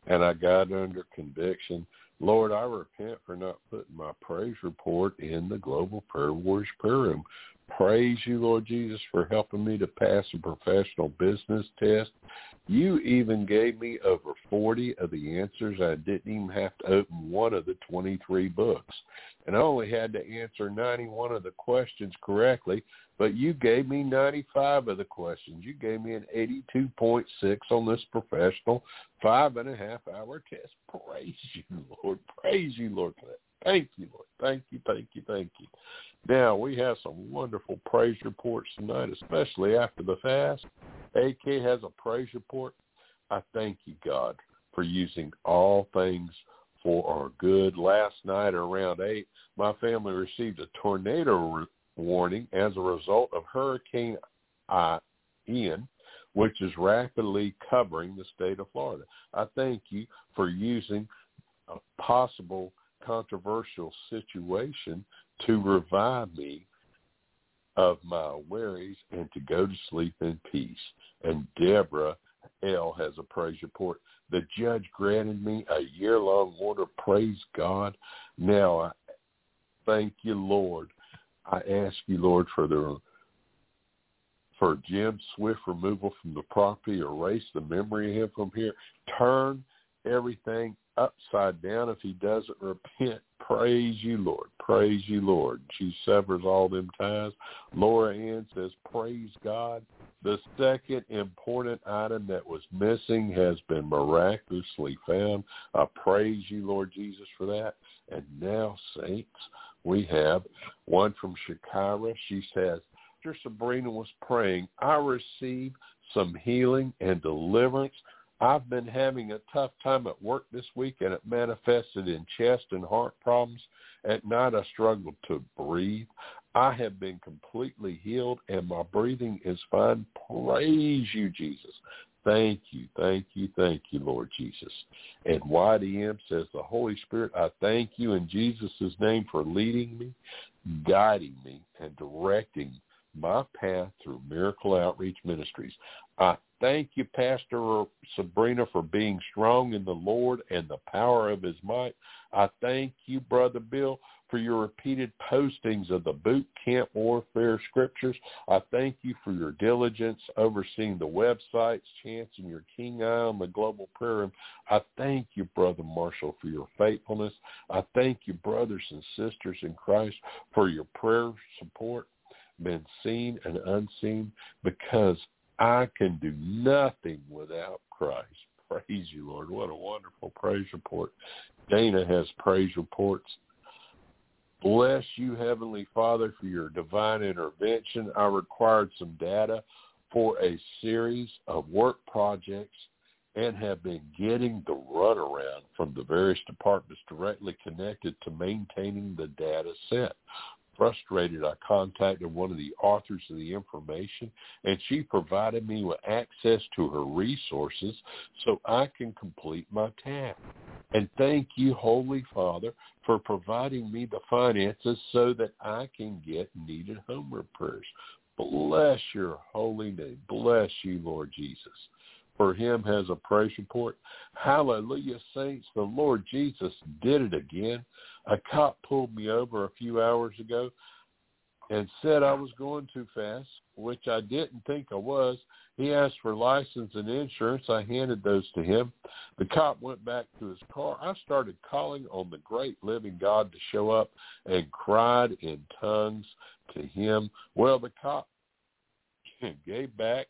and I got under conviction. Lord, I repent for not putting my praise report in the Global Prayer Warriors prayer room. Praise you, Lord Jesus, for helping me to pass a professional business test. You even gave me over 40 of the answers. I didn't even have to open one of the 23 books. And I only had to answer 91 of the questions correctly, but you gave me 95 of the questions. You gave me an 82.6 on this professional five and a half hour test. Praise you, Lord. Praise you, Lord. Thank you, Lord. Thank you, thank you, thank you. Now, we have some wonderful praise reports tonight, especially after the fast. AK has a praise report. I thank you, God, for using all things for our good. Last night around 8, my family received a tornado re- warning as a result of Hurricane Ian, which is rapidly covering the state of Florida. I thank you for using a possible controversial situation to revive me of my worries and to go to sleep in peace. And Deborah L. has a praise report. The judge granted me a year-long order. Praise God. Now, I thank you, Lord. I ask you, Lord, for the for Jim swift removal from the property, erase the memory of him from here, turn everything upside down if he doesn't repent. *laughs* Praise you, Lord. Praise you, Lord. She severs all them ties. Laura Ann says, praise God. The second important item that was missing has been miraculously found. I praise you, Lord Jesus, for that. And now, saints, we have one from Shakira. She says, Sabrina was praying, I received some healing and deliverance I've been having a tough time at work this week, and it manifested in chest and heart problems. At night, I struggled to breathe. I have been completely healed, and my breathing is fine. Praise you, Jesus. Thank you, thank you, thank you, Lord Jesus. And YDM says, the Holy Spirit, I thank you in Jesus' name for leading me, guiding me, and directing my path through Miracle Outreach Ministries. I thank you, Pastor Sabrina, for being strong in the Lord and the power of his might. I thank you, Brother Bill, for your repeated postings of the boot camp warfare scriptures. I thank you for your diligence overseeing the websites, chancing your king eye on the global prayer room. I thank you, Brother Marshall, for your faithfulness. I thank you, brothers and sisters in Christ, for your prayer support been seen and unseen because I can do nothing without Christ. Praise you, Lord. What a wonderful praise report. Dana has praise reports. Bless you, Heavenly Father, for your divine intervention. I required some data for a series of work projects and have been getting the runaround from the various departments directly connected to maintaining the data set frustrated, I contacted one of the authors of the information, and she provided me with access to her resources so I can complete my task. And thank you, Holy Father, for providing me the finances so that I can get needed home repairs. Bless your holy name. Bless you, Lord Jesus for him has a praise report. Hallelujah, saints. The Lord Jesus did it again. A cop pulled me over a few hours ago and said I was going too fast, which I didn't think I was. He asked for license and insurance. I handed those to him. The cop went back to his car. I started calling on the great living God to show up and cried in tongues to him. Well, the cop *laughs* gave back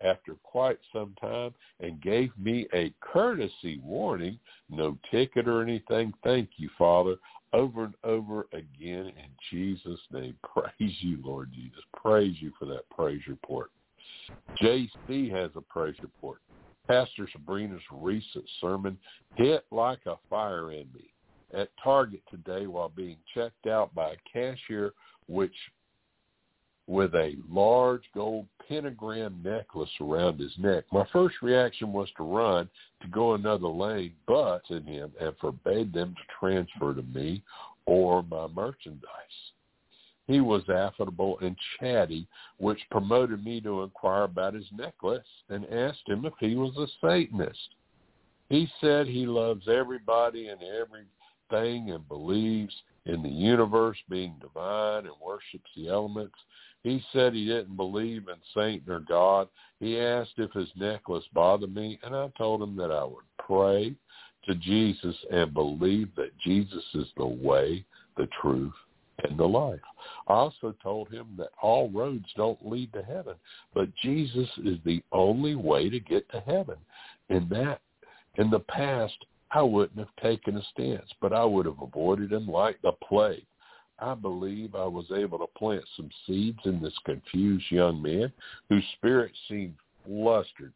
after quite some time and gave me a courtesy warning, no ticket or anything. Thank you, Father, over and over again in Jesus' name. *laughs* Praise you, Lord Jesus. Praise you for that praise report. JC has a praise report. Pastor Sabrina's recent sermon hit like a fire in me. At Target today while being checked out by a cashier, which with a large gold pentagram necklace around his neck. My first reaction was to run to go another lane, but in him and forbade them to transfer to me or my merchandise. He was affable and chatty, which promoted me to inquire about his necklace and asked him if he was a Satanist. He said he loves everybody and everything and believes in the universe being divine and worships the elements he said he didn't believe in Satan or God. He asked if his necklace bothered me, and I told him that I would pray to Jesus and believe that Jesus is the way, the truth, and the life. I also told him that all roads don't lead to heaven, but Jesus is the only way to get to heaven. And that, in the past, I wouldn't have taken a stance, but I would have avoided him like the plague. I believe I was able to plant some seeds in this confused young man whose spirit seemed flustered.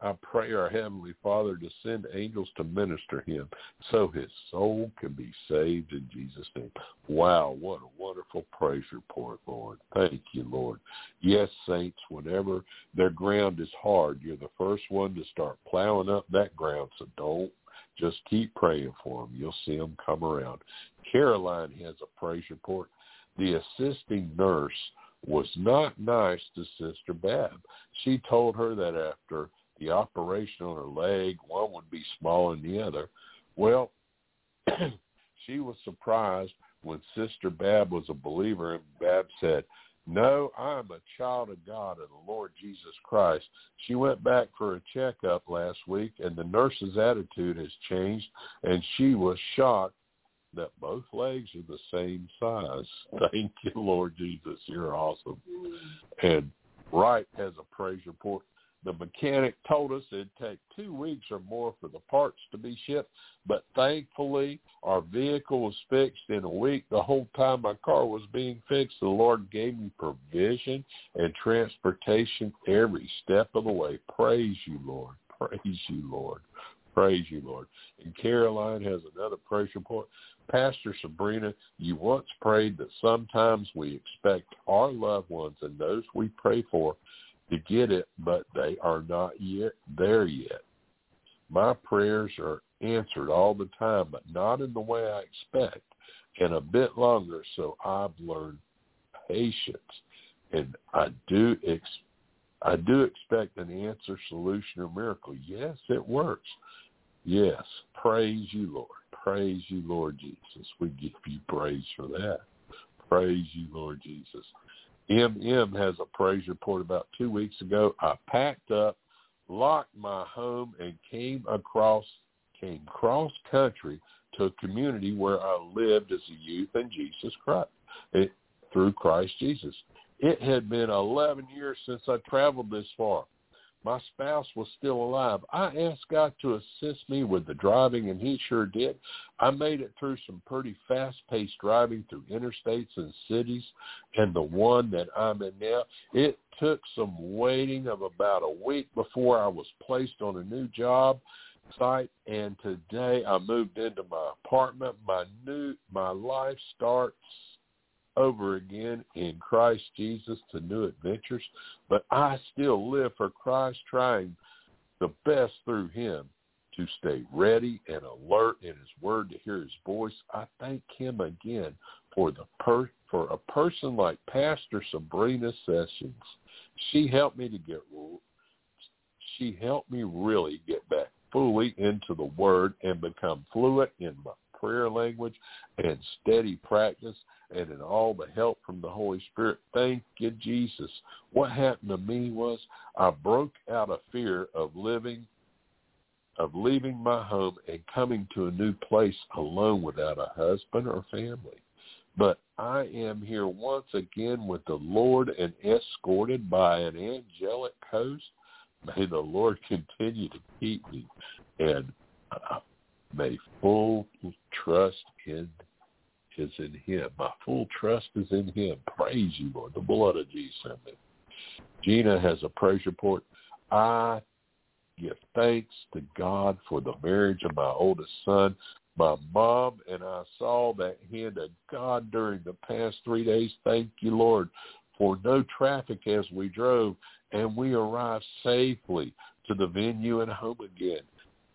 I pray our Heavenly Father to send angels to minister him so his soul can be saved in Jesus' name. Wow, what a wonderful praise report, Lord. Thank you, Lord. Yes, saints, whenever their ground is hard, you're the first one to start plowing up that ground, so don't just keep praying for them. You'll see them come around. Caroline has a praise report. The assisting nurse was not nice to Sister Bab. She told her that after the operation on her leg, one would be smaller than the other. Well, *clears throat* she was surprised when Sister Bab was a believer and Bab said, no, I'm a child of God and the Lord Jesus Christ. She went back for a checkup last week and the nurse's attitude has changed and she was shocked that both legs are the same size. *laughs* Thank you, Lord Jesus. You're awesome. And Wright has a praise report. The mechanic told us it'd take two weeks or more for the parts to be shipped, but thankfully our vehicle was fixed in a week. The whole time my car was being fixed, the Lord gave me provision and transportation every step of the way. Praise you, Lord. *laughs* Praise you, Lord. Praise you, Lord. And Caroline has another praise report. Pastor Sabrina, you once prayed that sometimes we expect our loved ones and those we pray for to get it, but they are not yet there yet. My prayers are answered all the time, but not in the way I expect, and a bit longer. So I've learned patience, and I do ex- I do expect an answer, solution, or miracle. Yes, it works. Yes, praise you, Lord. Praise you, Lord Jesus. We give you praise for that. Praise you, Lord Jesus. MM has a praise report about two weeks ago. I packed up, locked my home, and came across came cross country to a community where I lived as a youth in Jesus Christ it, through Christ Jesus. It had been 11 years since I traveled this far. My spouse was still alive. I asked God to assist me with the driving, and he sure did. I made it through some pretty fast-paced driving through interstates and cities, and the one that I'm in now, it took some waiting of about a week before I was placed on a new job site and today I moved into my apartment. My new my life starts over again in Christ Jesus to new adventures, but I still live for Christ trying the best through him to stay ready and alert in his word to hear his voice. I thank him again for the per for a person like Pastor Sabrina Sessions. She helped me to get she helped me really get back fully into the word and become fluent in my prayer language and steady practice and in all the help from the Holy Spirit. Thank you, Jesus. What happened to me was I broke out of fear of living, of leaving my home and coming to a new place alone without a husband or family. But I am here once again with the Lord and escorted by an angelic host May the Lord *laughs* continue to keep me and may full trust in is in him. My full trust is in him. Praise you, Lord. The blood of Jesus. Gina has a praise report. I give thanks to God for the marriage of my oldest son. My mom and I saw that hand of God during the past three days. Thank you, Lord, for no traffic as we drove and we arrived safely to the venue and home again.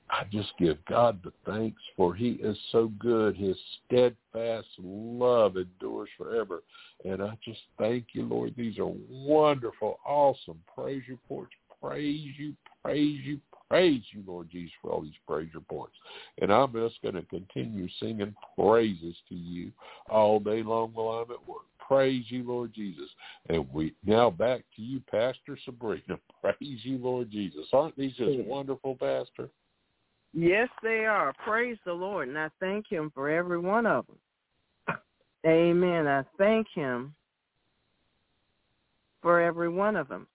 I just give God the thanks for he is so good. His steadfast love endures forever. And I just thank you, Lord. These are wonderful, awesome praise reports. Praise you, praise you, praise you, Lord Jesus, for all these praise reports. And I'm just going to continue singing praises to you all day long while I'm at work. Praise you, Lord Jesus. And we now back to you, Pastor Sabrina. *laughs* Praise you, Lord Jesus. Aren't these just wonderful, Pastor? Yes, they are. Praise the Lord. And I thank him for every one of them. Amen. I thank him for every one of them.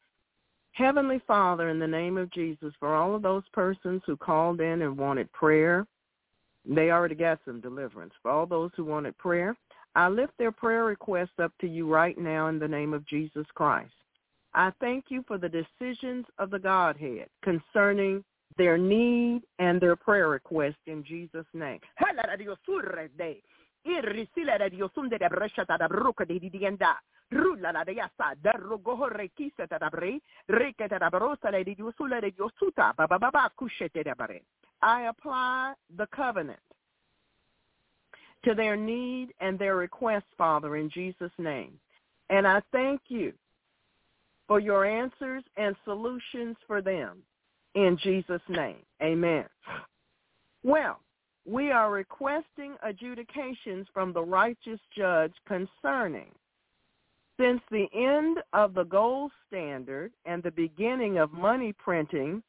Heavenly Father, in the name of Jesus, for all of those persons who called in and wanted prayer, they already got some deliverance. For all those who wanted prayer, I lift their prayer requests up to you right now in the name of Jesus Christ. I thank you for the decisions of the Godhead concerning their need and their prayer request in Jesus' name. I apply the covenant to their need and their request, Father, in Jesus' name. And I thank you for your answers and solutions for them in Jesus' name. Amen. Well, we are requesting adjudications from the righteous judge concerning since the end of the gold standard and the beginning of money printing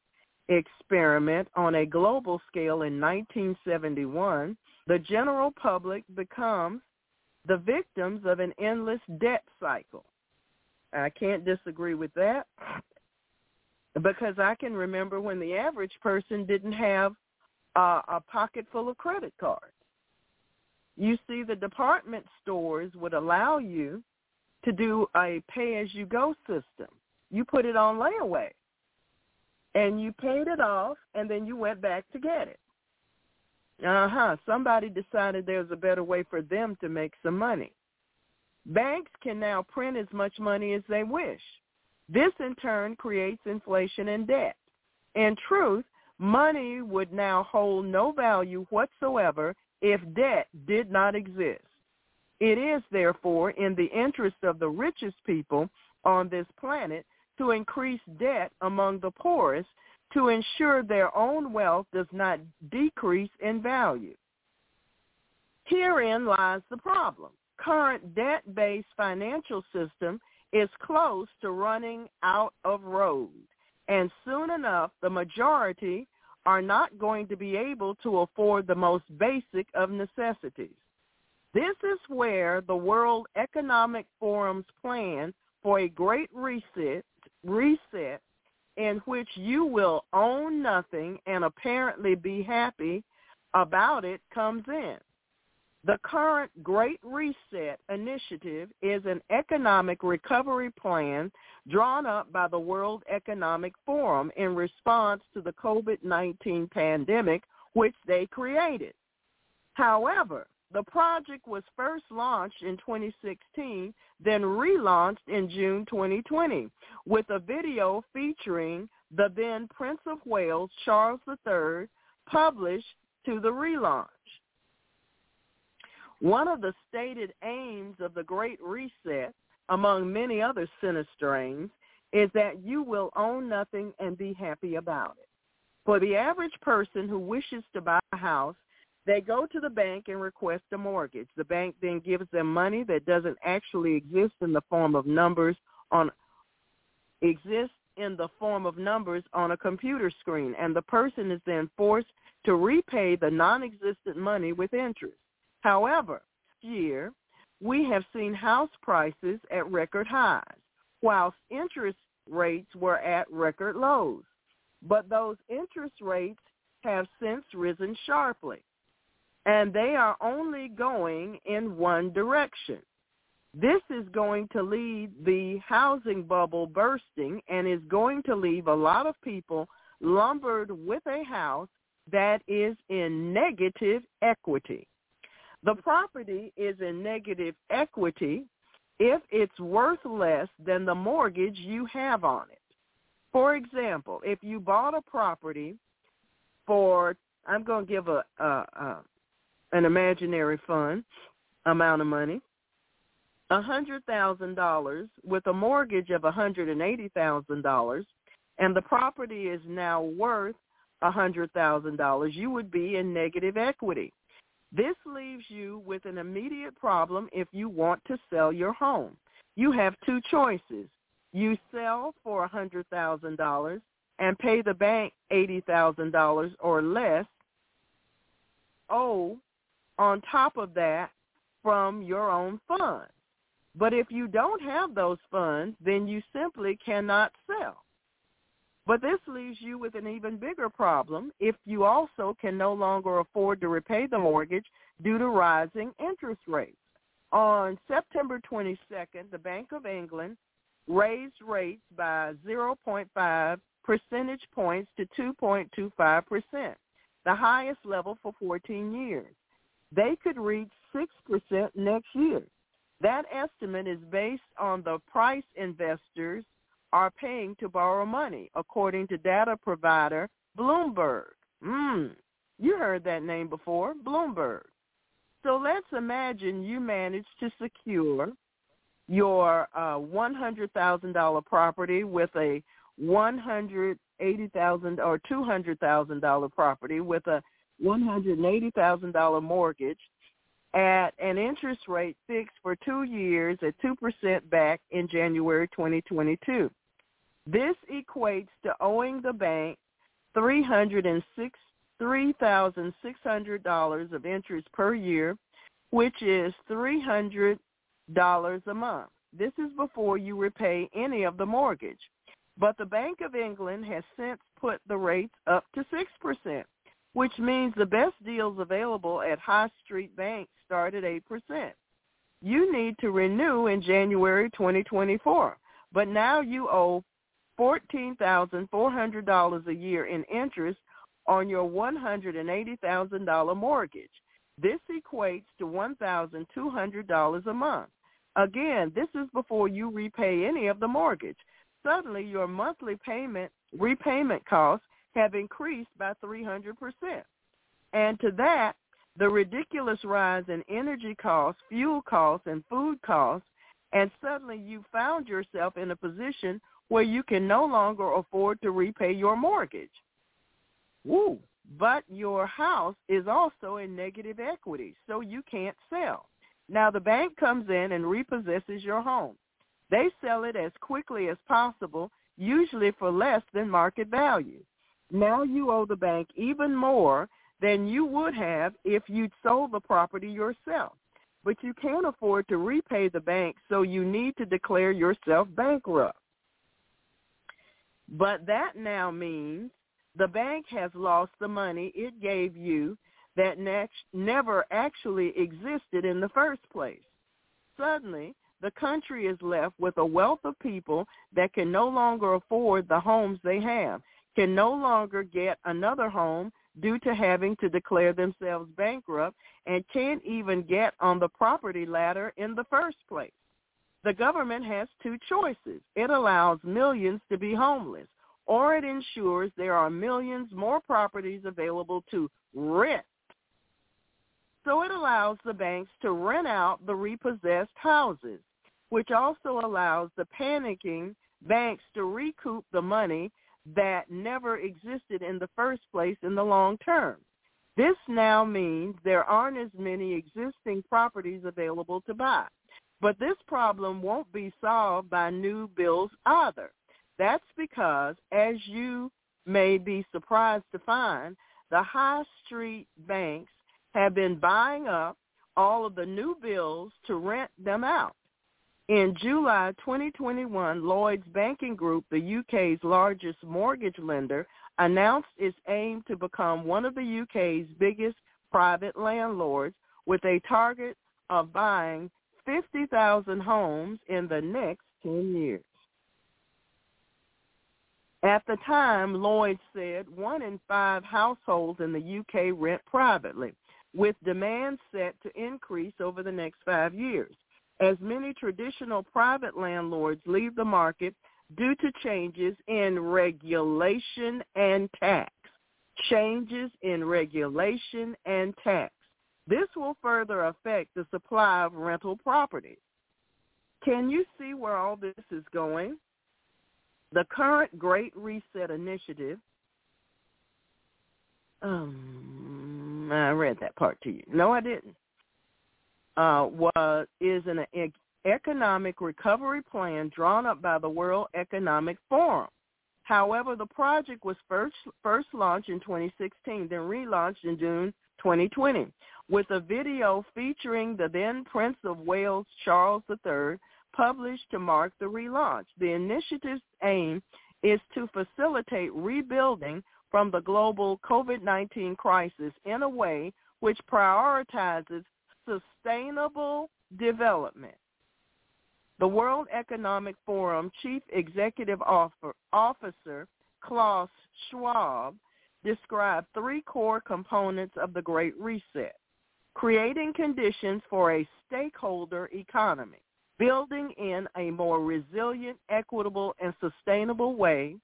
experiment on a global scale in 1971, the general public becomes the victims of an endless debt cycle. I can't disagree with that because I can remember when the average person didn't have uh, a pocket full of credit cards. You see, the department stores would allow you to do a pay-as-you-go system. You put it on layaway, and you paid it off, and then you went back to get it. Uh-huh. Somebody decided there's a better way for them to make some money. Banks can now print as much money as they wish. This in turn creates inflation and debt. In truth, money would now hold no value whatsoever if debt did not exist. It is, therefore, in the interest of the richest people on this planet to increase debt among the poorest to ensure their own wealth does not decrease in value. Herein lies the problem. Current debt-based financial system is close to running out of road, and soon enough the majority are not going to be able to afford the most basic of necessities. This is where the World Economic Forum's plan for a great reset, reset in which you will own nothing and apparently be happy about it comes in. The current Great Reset initiative is an economic recovery plan drawn up by the World Economic Forum in response to the COVID-19 pandemic, which they created. However, the project was first launched in 2016, then relaunched in June 2020 with a video featuring the then Prince of Wales, Charles III, published to the relaunch. One of the stated aims of the Great Reset, among many other sinister aims, is that you will own nothing and be happy about it. For the average person who wishes to buy a house, they go to the bank and request a mortgage. The bank then gives them money that doesn't actually exist in the form of numbers on exists in the form of numbers on a computer screen and the person is then forced to repay the non-existent money with interest. However, year we have seen house prices at record highs whilst interest rates were at record lows. But those interest rates have since risen sharply and they are only going in one direction. This is going to lead the housing bubble bursting and is going to leave a lot of people lumbered with a house that is in negative equity. The property is in negative equity if it's worth less than the mortgage you have on it. For example, if you bought a property for, I'm going to give a, a, a an imaginary fund amount of money, a hundred thousand dollars with a mortgage of a hundred and the property is now worth a hundred thousand dollars, you would be in negative equity. This leaves you with an immediate problem if you want to sell your home. You have two choices. You sell for a hundred thousand dollars and pay the bank eighty thousand dollars or less. Oh, on top of that from your own funds. But if you don't have those funds, then you simply cannot sell. But this leaves you with an even bigger problem if you also can no longer afford to repay the mortgage due to rising interest rates. On September 22nd, the Bank of England raised rates by 0.5 percentage points to 2.25 percent, the highest level for 14 years. They could reach 6% next year. That estimate is based on the price investors are paying to borrow money, according to data provider Bloomberg. Mm, you heard that name before, Bloomberg. So let's imagine you manage to secure your uh, $100,000 property with a 180,000 or $200,000 property with a $180,000 mortgage at an interest rate fixed for two years at 2% back in January 2022. This equates to owing the bank $306,600 of interest per year, which is $300 a month. This is before you repay any of the mortgage. But the Bank of England has since put the rates up to 6%, which means the best deals available at high street banks start at 8%. You need to renew in January 2024, but now you owe $14,400 a year in interest on your $180,000 mortgage. This equates to $1,200 a month. Again, this is before you repay any of the mortgage. Suddenly, your monthly payment repayment costs have increased by 300%. And to that, the ridiculous rise in energy costs, fuel costs, and food costs, and suddenly you found yourself in a position where you can no longer afford to repay your mortgage. Woo! But your house is also in negative equity, so you can't sell. Now the bank comes in and repossesses your home. They sell it as quickly as possible, usually for less than market value. Now you owe the bank even more than you would have if you'd sold the property yourself. But you can't afford to repay the bank, so you need to declare yourself bankrupt. But that now means the bank has lost the money it gave you that never actually existed in the first place. Suddenly, the country is left with a wealth of people that can no longer afford the homes they have, can no longer get another home due to having to declare themselves bankrupt, and can't even get on the property ladder in the first place. The government has two choices. It allows millions to be homeless, or it ensures there are millions more properties available to rent. So it allows the banks to rent out the repossessed houses, which also allows the panicking banks to recoup the money that never existed in the first place in the long term. This now means there aren't as many existing properties available to buy. But this problem won't be solved by new bills either. That's because, as you may be surprised to find, the high street banks have been buying up all of the new bills to rent them out. In July 2021, Lloyds Banking Group, the UK's largest mortgage lender, announced its aim to become one of the UK's biggest private landlords with a target of buying 50,000 homes in the next 10 years. At the time, Lloyd said one in five households in the UK rent privately, with demand set to increase over the next five years, as many traditional private landlords leave the market due to changes in regulation and tax. Changes in regulation and tax. This will further affect the supply of rental properties. Can you see where all this is going? The current Great Reset Initiative, um, I read that part to you. No, I didn't. Uh, was is an economic recovery plan drawn up by the World Economic Forum. However, the project was first first launched in 2016, then relaunched in June 2020, with a video featuring the then Prince of Wales Charles III published to mark the relaunch. The initiative's aim is to facilitate rebuilding from the global COVID-19 crisis in a way which prioritizes sustainable development. The World Economic Forum Chief Executive Officer Klaus Schwab described three core components of the Great Reset. Creating conditions for a stakeholder economy, building in a more resilient, equitable, and sustainable way,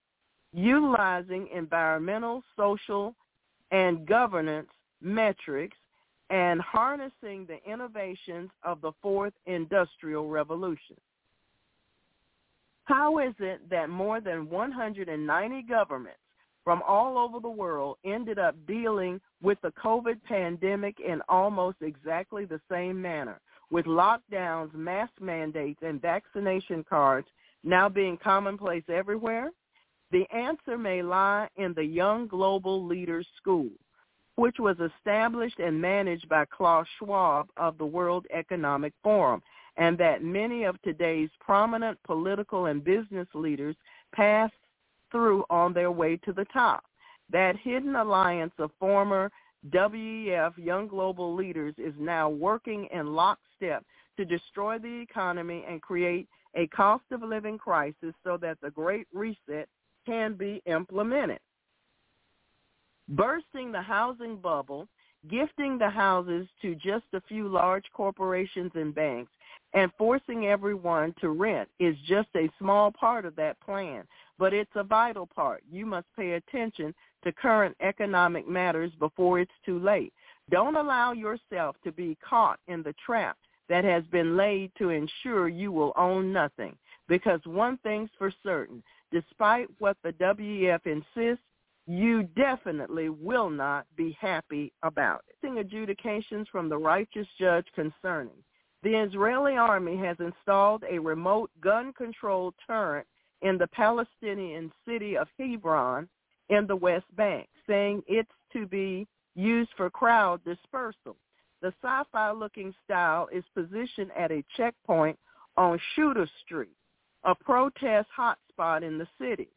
utilizing environmental, social, and governance metrics, and harnessing the innovations of the fourth industrial revolution. How is it that more than 190 governments from all over the world ended up dealing with the COVID pandemic in almost exactly the same manner, with lockdowns, mask mandates, and vaccination cards now being commonplace everywhere? The answer may lie in the Young Global Leaders School, which was established and managed by Klaus Schwab of the World Economic Forum, and that many of today's prominent political and business leaders passed through on their way to the top. That hidden alliance of former WEF Young Global Leaders is now working in lockstep to destroy the economy and create a cost of living crisis so that the Great Reset can be implemented. Bursting the housing bubble, gifting the houses to just a few large corporations and banks, and forcing everyone to rent is just a small part of that plan, but it's a vital part. You must pay attention to current economic matters before it's too late. Don't allow yourself to be caught in the trap that has been laid to ensure you will own nothing. Because one thing's for certain, despite what the WEF insists, you definitely will not be happy about it. Adjudications from the righteous judge concerning. The Israeli army has installed a remote gun control turret in the Palestinian city of Hebron in the West Bank, saying it's to be used for crowd dispersal. The sci-fi looking style is positioned at a checkpoint on Shuhada Street, a protest hotspot in the city.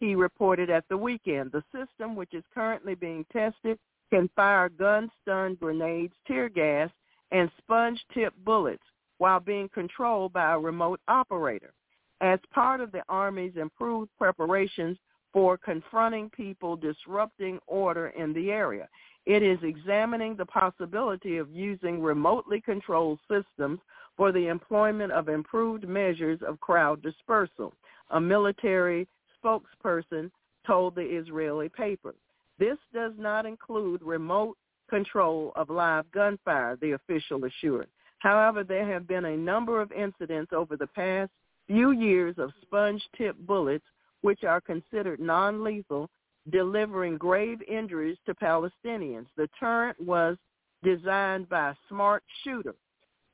He reported at the weekend the system, which is currently being tested, can fire gun-stun grenades, tear gas, and sponge-tip bullets while being controlled by a remote operator. As part of the Army's improved preparations for confronting people disrupting order in the area, it is examining the possibility of using remotely controlled systems for the employment of improved measures of crowd dispersal, a military spokesperson told the Israeli paper. This does not include remote control of live gunfire, the official assured. However, there have been a number of incidents over the past few years of sponge-tip bullets, which are considered non-lethal, delivering grave injuries to Palestinians. The turret was designed by Smart Shooter,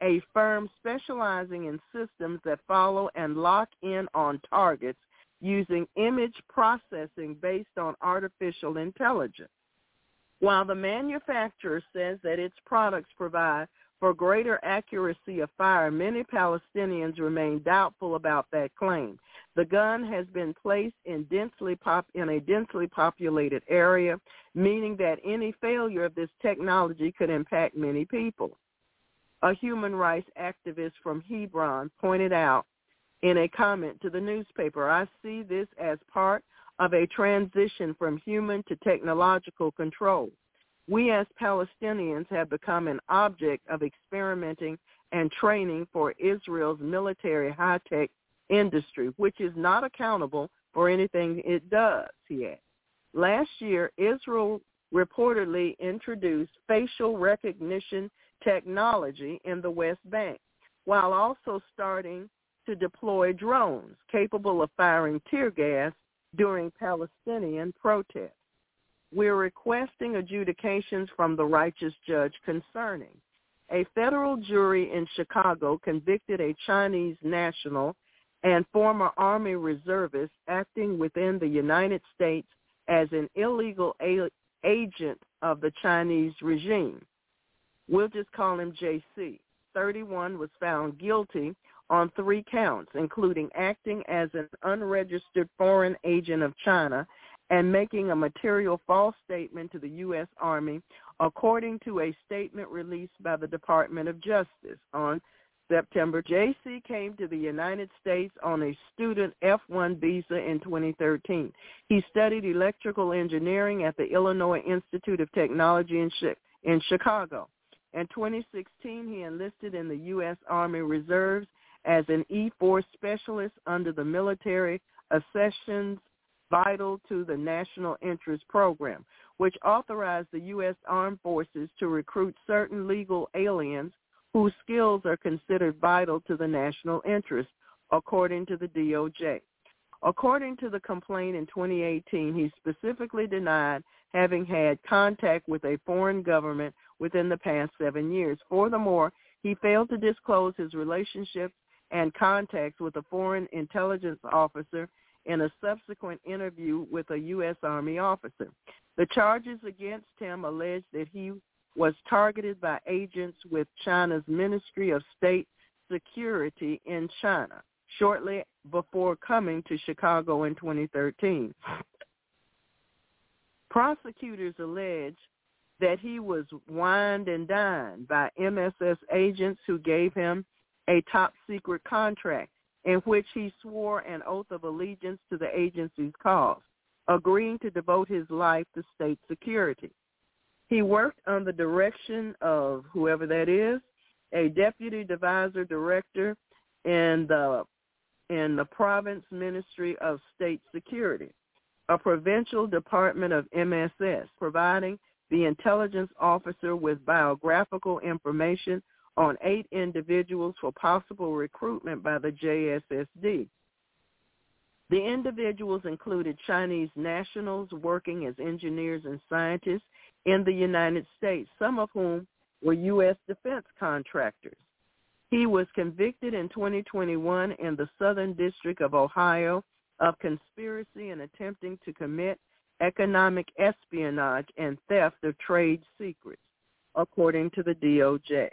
a firm specializing in systems that follow and lock in on targets using image processing based on artificial intelligence. While the manufacturer says that its products provide for greater accuracy of fire, many Palestinians remain doubtful about that claim. The gun has been placed in densely pop in a densely populated area, meaning that any failure of this technology could impact many people. A human rights activist from Hebron pointed out in a comment to the newspaper, I see this as part of a transition from human to technological control. We as Palestinians have become an object of experimenting and training for Israel's military high-tech industry, which is not accountable for anything it does, he. Last year, Israel reportedly introduced facial recognition technology in the West Bank, while also starting to deploy drones capable of firing tear gas during Palestinian protests. We're requesting adjudications from the righteous judge concerning. A federal jury in Chicago convicted a Chinese national and former Army reservist acting within the United States as an illegal a- agent of the Chinese regime. We'll just call him JC. 31 was found guilty on three counts, including acting as an unregistered foreign agent of China and making a material false statement to the U.S. Army, according to a statement released by the Department of Justice on September, JC came to the United States on a student F-1 visa in 2013. He studied electrical engineering at the Illinois Institute of Technology in, in Chicago. In 2016, he enlisted in the U.S. Army Reserves as an E-4 specialist under the Military Accessions Vital to the National Interest Program, which authorized the U.S. Armed Forces to recruit certain legal aliens whose skills are considered vital to the national interest, according to the DOJ. According to the complaint in 2018, he specifically denied having had contact with a foreign government within the past seven years. Furthermore, he failed to disclose his relationships and contacts with a foreign intelligence officer in a subsequent interview with a U.S. Army officer. The charges against him allege that he was targeted by agents with China's Ministry of State Security in China shortly before coming to Chicago in 2013. Prosecutors allege that he was wined and dined by MSS agents who gave him a top secret contract in which he swore an oath of allegiance to the agency's cause, agreeing to devote his life to state security. He worked on the direction of whoever that is, a deputy divisor director in the in the province ministry of state security, a provincial department of MSS, providing the intelligence officer with biographical information on eight individuals for possible recruitment by the JSSD. The individuals included Chinese nationals working as engineers and scientists in the United States, some of whom were U.S. defense contractors. He was convicted in 2021 in the Southern District of Ohio of conspiracy and attempting to commit economic espionage and theft of trade secrets, according to the DOJ.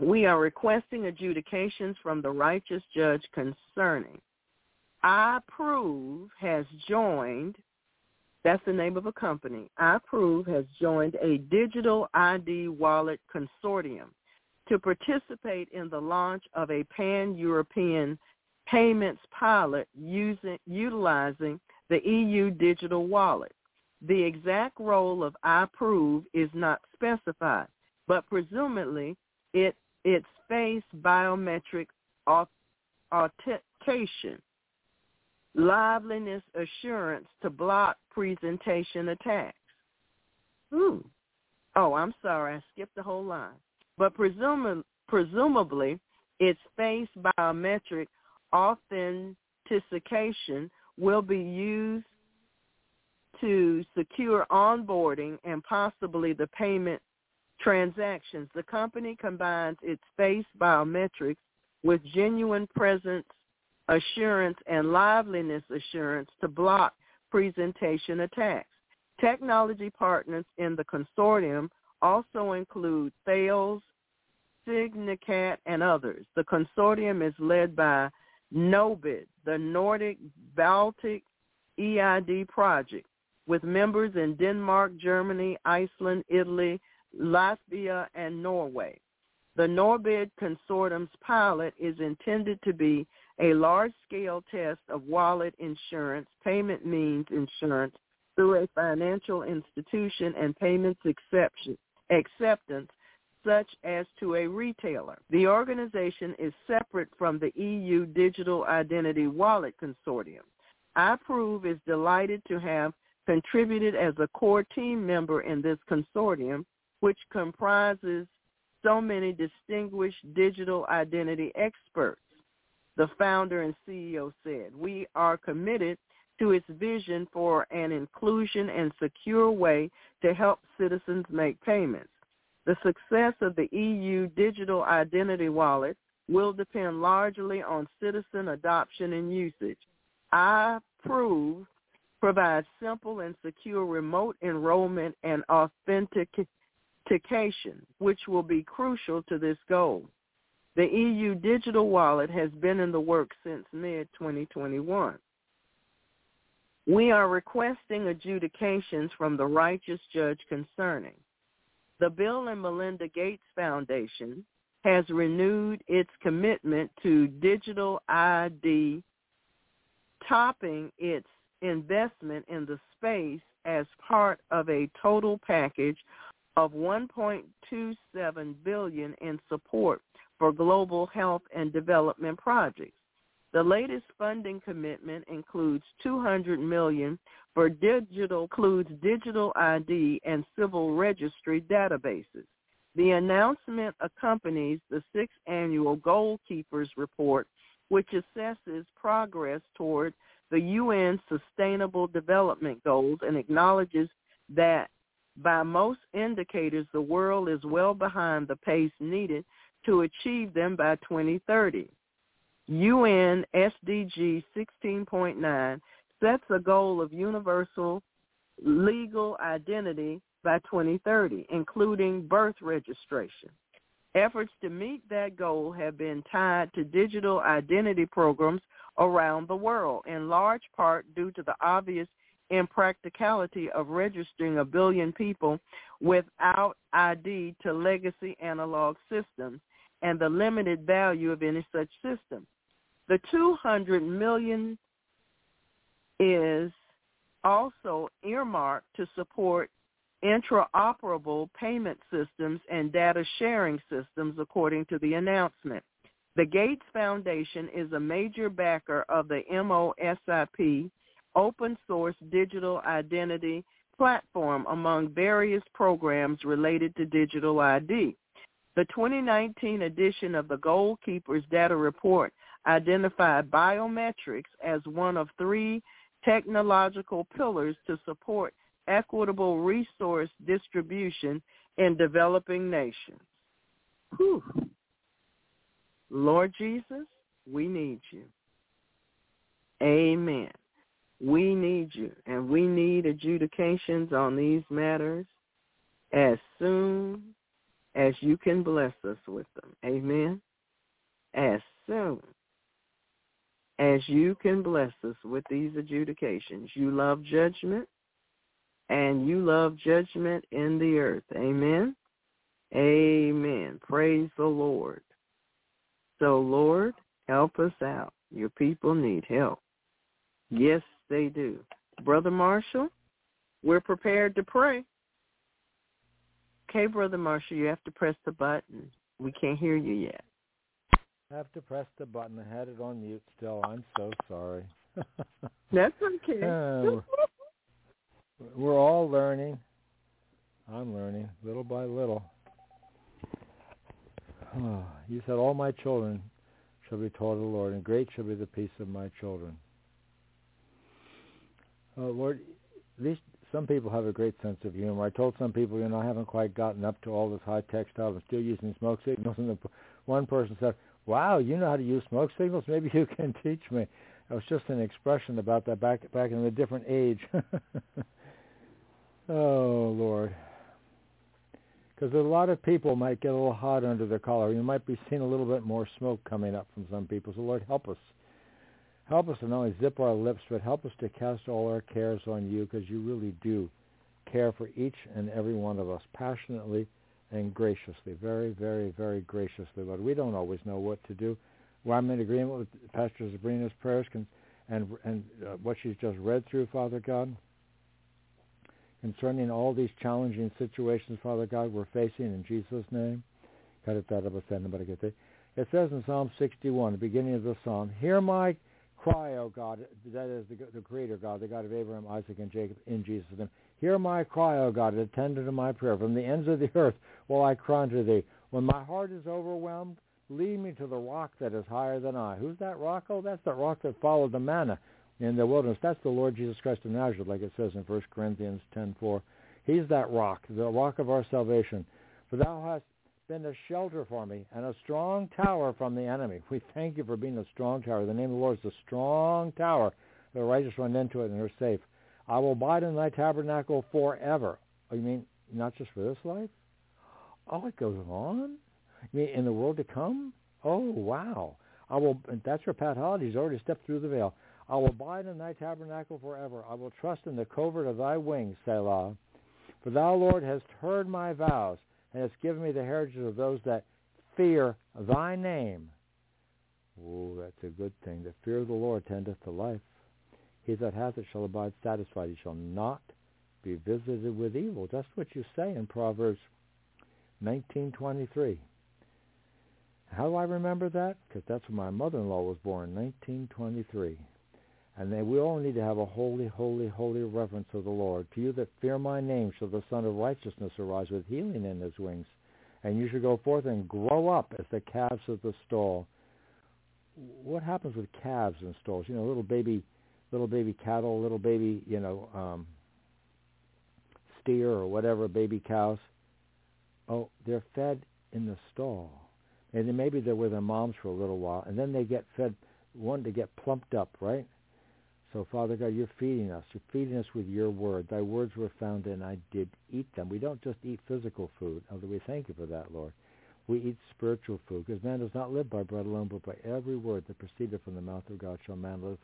We are requesting adjudications from the righteous judge concerning. iProov has joined that's the name of a company. iProov has joined a digital ID wallet consortium to participate in the launch of a pan-European payments pilot using, utilizing the EU digital wallet. The exact role of iProov is not specified, but presumably it, its face biometric authentication liveliness assurance to block presentation attacks. Ooh. Oh, I'm sorry. I skipped the whole line. But presumably, presumably its face biometric authentication will be used to secure onboarding and possibly the payment transactions. The company combines its face biometrics with genuine presence assurance and liveliness assurance to block presentation attacks. Technology partners in the consortium also include Thales, Signicat, and others. The consortium is led by NOBID, the Nordic Baltic EID project, with members in Denmark, Germany, Iceland, Italy, Latvia, and Norway. The NOBID consortium's pilot is intended to be a large-scale test of wallet insurance, payment means insurance through a financial institution and payments acceptance such as to a retailer. The organization is separate from the EU Digital Identity Wallet Consortium. iProov is delighted to have contributed as a core team member in this consortium, which comprises so many distinguished digital identity experts the founder and CEO said. We are committed to its vision for an inclusion and secure way to help citizens make payments. The success of the EU digital identity wallet will depend largely on citizen adoption and usage. I prove provides simple and secure remote enrollment and authentication, which will be crucial to this goal. The EU digital wallet has been in the works since mid-2021. We are requesting adjudications from the righteous judge concerning the Bill and Melinda Gates Foundation has renewed its commitment to digital ID, topping its investment in the space as part of a total package of 1.27 billion in support for global health and development projects. The latest funding commitment includes 200 million for digital includes digital ID and civil registry databases. The announcement accompanies the sixth annual Goalkeepers Report, which assesses progress toward the UN Sustainable Development Goals and acknowledges that by most indicators the world is well behind the pace needed to achieve them by 2030. UN SDG 16.9 sets a goal of universal legal identity by 2030, including birth registration. Efforts to meet that goal have been tied to digital identity programs around the world, in large part due to the obvious impracticality of registering a billion people without ID to legacy analog systems and the limited value of any such system. The 200 million is also earmarked to support interoperable payment systems and data sharing systems, according to the announcement. The Gates Foundation is a major backer of the MOSIP open source digital identity platform among various programs related to digital ID. The 2019 edition of the Goalkeepers Data Report identified biometrics as one of three technological pillars to support equitable resource distribution in developing nations. Whew. Lord Jesus, we need you. Amen. We need you, and we need adjudications on these matters as soon as you can bless us with them. Amen. As soon as you can bless us with these adjudications. You love judgment, and you love judgment in the earth. Amen. Amen. Praise the Lord. So, Lord, help us out. Your people need help. Yes, they do. Brother Marshall, we're prepared to pray. Okay, Brother Marshall, you have to press the button. We can't hear you yet. I have to press the button. I had it on mute still. I'm so sorry. *laughs* That's okay. Uh, we're all learning. I'm learning little by little. Oh, you said all my children shall be taught of the Lord, and great shall be the peace of my children. Oh, Lord, these some people have a great sense of humor. I told some people, you know, I haven't quite gotten up to all this high tech stuff. I'm still using smoke signals. *laughs* And the, one person said, "Wow, you know how to use smoke signals? Maybe you *laughs* can teach me." It was just an expression about that back back in a different age. *laughs* oh Lord, because a lot of people might get a little hot under their collar. You might be seeing a little bit more smoke coming up from some people. So Lord, help us. Help us to not only zip our lips, but help us to cast all our cares on you because you really do care for each and every one of us passionately and graciously, very, very, very graciously, Lord. We don't always know what to do. Well, I'm in agreement with Pastor Sabrina's prayers and and uh, what she's just read through, Father God, concerning all these challenging situations, Father God, we're facing in Jesus' name. It says in Psalm 61, the beginning of the psalm, Hear my cry, O God, that is the, the Creator God, the God of Abraham, Isaac, and Jacob, in Jesus' name. Hear my cry, O God, attend to my prayer. From the ends of the earth will I cry unto thee. When my heart is overwhelmed, lead me to the rock that is higher than I. Who's that rock? Oh, that's the rock that followed the manna in the wilderness. That's the Lord Jesus Christ of Nazareth, like it says in 1 Corinthians 10.4. He's that rock, the rock of our salvation. For thou hast been a shelter for me and a strong tower from the enemy. We thank you for being a strong tower. The name of the Lord is a strong tower. The righteous run into it and are safe. I will abide in thy tabernacle forever. Oh, you mean not just for this life? Oh, it goes on? You mean in the world to come? Oh, wow. I will. That's where Pat Holliday's already stepped through the veil. I will abide in thy tabernacle forever. I will trust in the covert of thy wings, Selah. For thou, Lord, hast heard my vows and has given me the heritage of those that fear thy name. Oh, that's a good thing. The fear of the Lord tendeth to life. He that hath it shall abide satisfied. He shall not be visited with evil. That's what you say in Proverbs 1923. How do I remember that? Because that's when my mother-in-law was born, 1923. And then we all need to have a holy, holy, holy reverence of the Lord. To you that fear my name shall the Son of Righteousness arise with healing in his wings. And you shall go forth and grow up as the calves of the stall. What happens with calves in stalls? You know, little baby, little baby cattle, little baby, you know, um, steer or whatever, baby cows. Oh, they're fed in the stall. And then maybe they're with their moms for a little while, and then they get fed, one to get plumped up, right? So, Father God, you're feeding us. You're feeding us with your word. Thy words were found, and I did eat them. We don't just eat physical food, although we thank you for that, Lord. We eat spiritual food, because man does not live by bread alone, but by every word that proceeded from the mouth of God shall man live.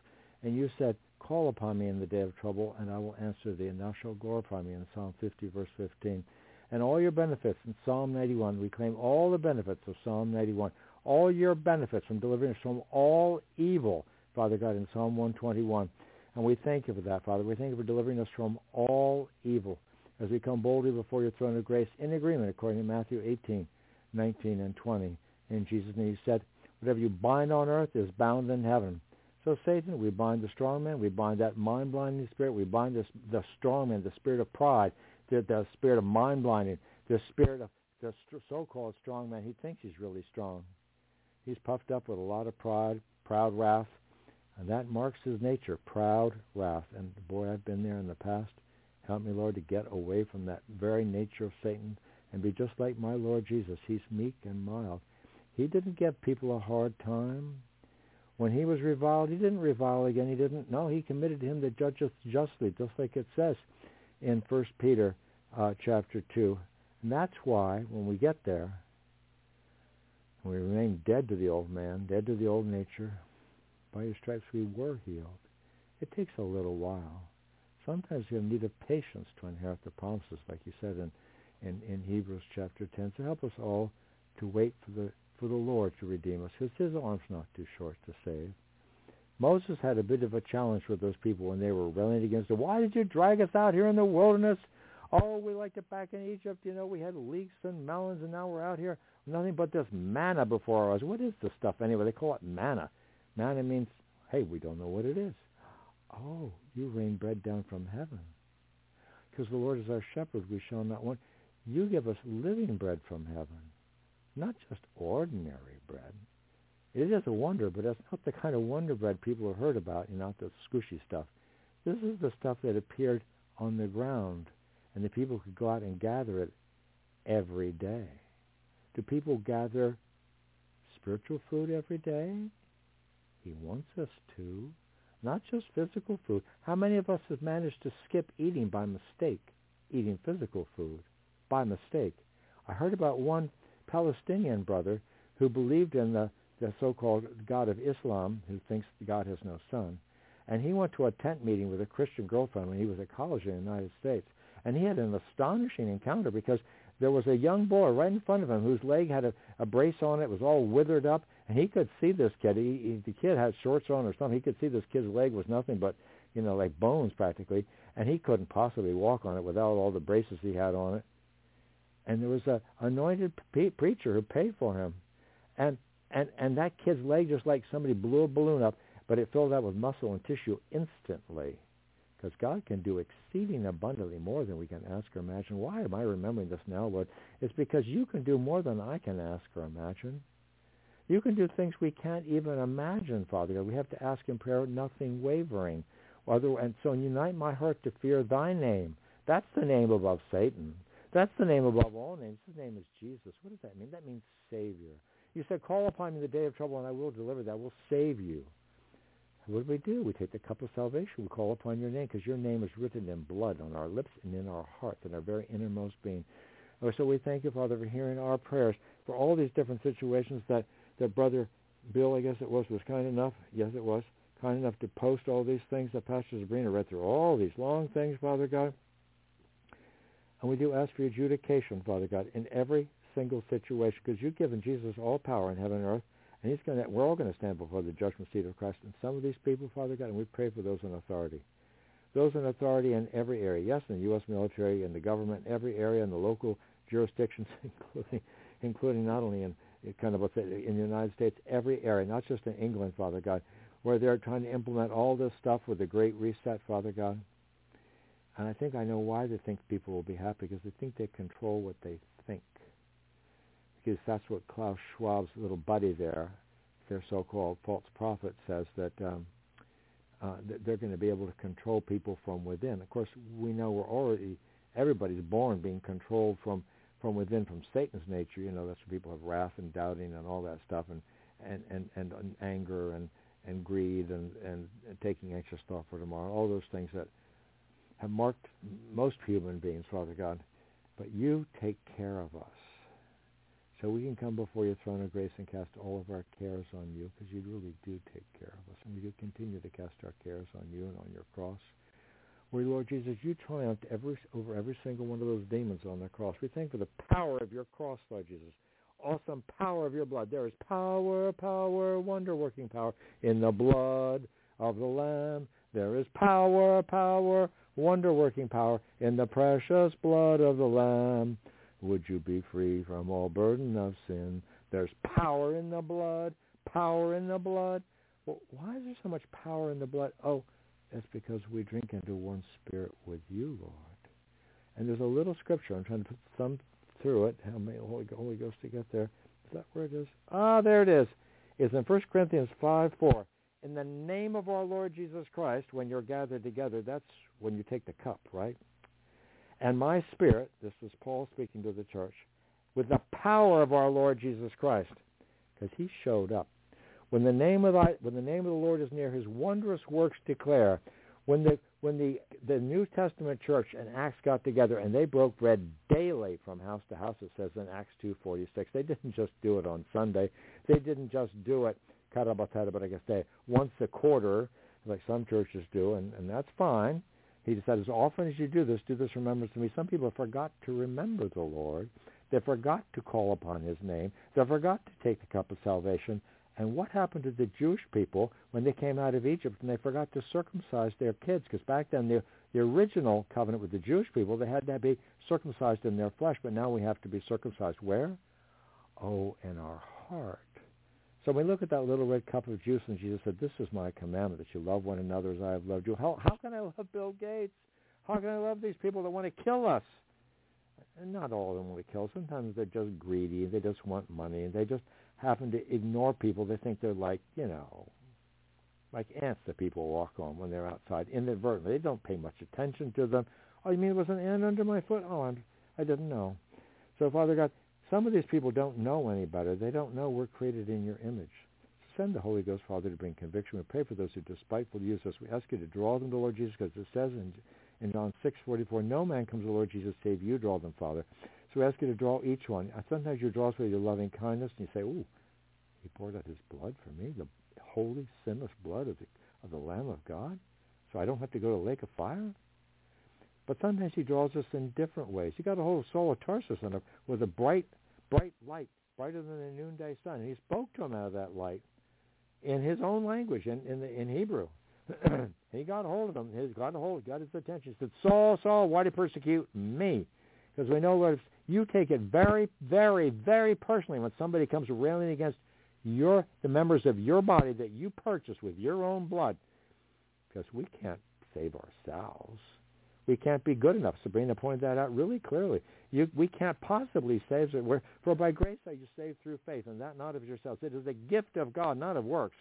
And you said, call upon me in the day of trouble, and I will answer thee, and thou shalt glorify me in Psalm 50, verse 15. And all your benefits in Psalm 91, we claim all the benefits of Psalm 91. All your benefits from delivering us from all evil Father God, in Psalm 121. And we thank you for that, Father. We thank you for delivering us from all evil as we come boldly before your throne of grace in agreement according to Matthew 18, 19, and 20. In Jesus' name he said, whatever you bind on earth is bound in heaven. So Satan, we bind the strong man. We bind that mind-blinding spirit. We bind this, the strong man, the spirit of pride, the, the spirit of mind-blinding, the spirit of the so-called strong man. He thinks he's really strong. He's puffed up with a lot of pride, proud wrath, and that marks his nature, proud wrath. And boy, I've been there in the past. Help me, Lord, to get away from that very nature of Satan and be just like my Lord Jesus. He's meek and mild. He didn't give people a hard time. When he was reviled, he didn't revile again. He didn't. No, he committed him that judgeth justly, just like it says in First Peter uh, chapter 2. And that's why when we get there, we remain dead to the old man, dead to the old nature, by your stripes we were healed. It takes a little while. Sometimes you need a patience to inherit the promises, like you said in, in, in Hebrews chapter 10. So help us all to wait for the, for the Lord to redeem us, because his arm's not too short to save. Moses had a bit of a challenge with those people when they were railing against him. Why did you drag us out here in the wilderness? Oh, we liked it back in Egypt. You know, we had leeks and melons, and now we're out here. Nothing but this manna before us. What is this stuff anyway? They call it manna. Manna means, hey, we don't know what it is. Oh, you rain bread down from heaven. Because the Lord is our shepherd, we shall not want. You give us living bread from heaven, not just ordinary bread. It is a wonder, but it's not the kind of wonder bread people have heard about, you know, not the squishy stuff. This is the stuff that appeared on the ground, and the people could go out and gather it every day. Do people gather spiritual food every day? He wants us to. Not just physical food. How many of us have managed to skip eating by mistake, eating physical food by mistake? I heard about one Palestinian brother who believed in the, the so-called God of Islam, who thinks God has no son. And he went to a tent meeting with a Christian girlfriend when he was at college in the United States. And he had an astonishing encounter because there was a young boy right in front of him whose leg had a, a brace on it, was all withered up, and he could see this kid. He, he, the kid had shorts on or something. He could see this kid's leg was nothing but, you know, like bones practically, and he couldn't possibly walk on it without all the braces he had on it. And there was a anointed pre- preacher who paid for him, and and and that kid's leg just like somebody blew a balloon up, but it filled out with muscle and tissue instantly because God can do exceeding abundantly more than we can ask or imagine. Why am I remembering this now, Lord? It's because you can do more than I can ask or imagine. You can do things we can't even imagine, Father We have to ask in prayer, nothing wavering. And so unite my heart to fear thy name. That's the name above Satan. That's the name above all names. His name is Jesus. What does that mean? That means Savior. You said, call upon me in the day of trouble, and I will deliver that. I will save you. What do we do? We take the cup of salvation. We call upon your name because your name is written in blood on our lips and in our hearts and our very innermost being. Oh, so we thank you, Father, for hearing our prayers for all these different situations that, that Brother Bill, I guess it was, was kind enough, yes it was, kind enough to post all these things that Pastor Sabrina read through, all these long things, Father God. And we do ask for adjudication, Father God, in every single situation because you've given Jesus all power in heaven and earth, and he's going to, we're all going to stand before the judgment seat of Christ. And some of these people, Father God, and we pray for those in authority. Those in authority in every area, yes, in the U.S. military, in the government, every area, in the local jurisdictions, *laughs* including including not only in kind of in the United States, every area, not just in England, Father God, where they're trying to implement all this stuff with the Great Reset, Father God. And I think I know why they think people will be happy because they think they control what they think. Because that's what Klaus Schwab's little buddy there, their so-called false prophet, says that um, uh, they're going to be able to control people from within. Of course, we know we're already everybody's born being controlled from from within, from Satan's nature. You know, that's where people have wrath and doubting and all that stuff, and and and, and, and anger and and greed and, and and taking anxious thought for tomorrow. All those things that have marked most human beings, Father God. But you take care of us. So we can come before your throne of grace and cast all of our cares on you because you really do take care of us. And we do continue to cast our cares on you and on your cross. Where, Lord Jesus, you triumphed every, over every single one of those demons on the cross. We thank you for the power of your cross, Lord Jesus. Awesome power of your blood. There is power, power, wonder-working power in the blood of the Lamb. There is power, power, wonder-working power in the precious blood of the Lamb. Would you be free from all burden of sin? There's power in the blood, power in the blood. Well, why is there so much power in the blood? Oh, that's because we drink into one spirit with you, Lord. And there's a little scripture. I'm trying to put thumb through it. How many Holy, Holy Ghost to get there? Is that where it is? Ah, there it is. It's in 1 Corinthians 5, 4. In the name of our Lord Jesus Christ, when you're gathered together, that's when you take the cup, right? And my spirit, this is Paul speaking to the church, with the power of our Lord Jesus Christ, because he showed up. When the name of the, when the name of the Lord is near, his wondrous works declare. When the when the the New Testament church and Acts got together and they broke bread daily from house to house, it says in Acts two forty six. They didn't just do it on Sunday. They didn't just do it cutabatada but I guess they once a quarter, like some churches do, and, and that's fine. He said, as often as you do this, do this remembrance to me. Some people forgot to remember the Lord. They forgot to call upon his name. They forgot to take the cup of salvation. And what happened to the Jewish people when they came out of Egypt and they forgot to circumcise their kids? Because back then the, the original covenant with the Jewish people, they had to be circumcised in their flesh, but now we have to be circumcised where? Oh, in our heart. So when we look at that little red cup of juice, and Jesus said, this is my commandment, that you love one another as I have loved you. How, how can I love Bill Gates? How can I love these people that want to kill us? And not all of them want to kill. Sometimes they're just greedy. They just want money. And they just happen to ignore people. They think they're like, you know, like ants that people walk on when they're outside inadvertently. They don't pay much attention to them. Oh, you mean it was an ant under my foot? Oh, I'm, I didn't know. So Father God, some of these people don't know any better. They don't know we're created in your image. Send the Holy Ghost, Father, to bring conviction. We pray for those who despitefully use us. We ask you to draw them to Lord Jesus because it says in, in John 6:44, no man comes to the Lord Jesus save you draw them, Father. So we ask you to draw each one. Sometimes you draw us with your loving kindness and you say, ooh, he poured out his blood for me, the holy, sinless blood of the, of the Lamb of God, so I don't have to go to the lake of fire? But sometimes he draws us in different ways. He got a hold of Saul of Tarsus and a, with a bright, bright light, brighter than the noonday sun. And he spoke to him out of that light in his own language, in in, the, in Hebrew. *clears throat* he got a hold of him. He got a hold, got his attention. He said, Saul, Saul, why do you persecute me? Because we know, Lord, you take it very, very, very personally when somebody comes railing against your the members of your body that you purchased with your own blood. Because we can't save ourselves. We can't be good enough. Sabrina pointed that out really clearly. You, we can't possibly save it. For by grace are you saved through faith, and that not of yourselves. It is a gift of God, not of works,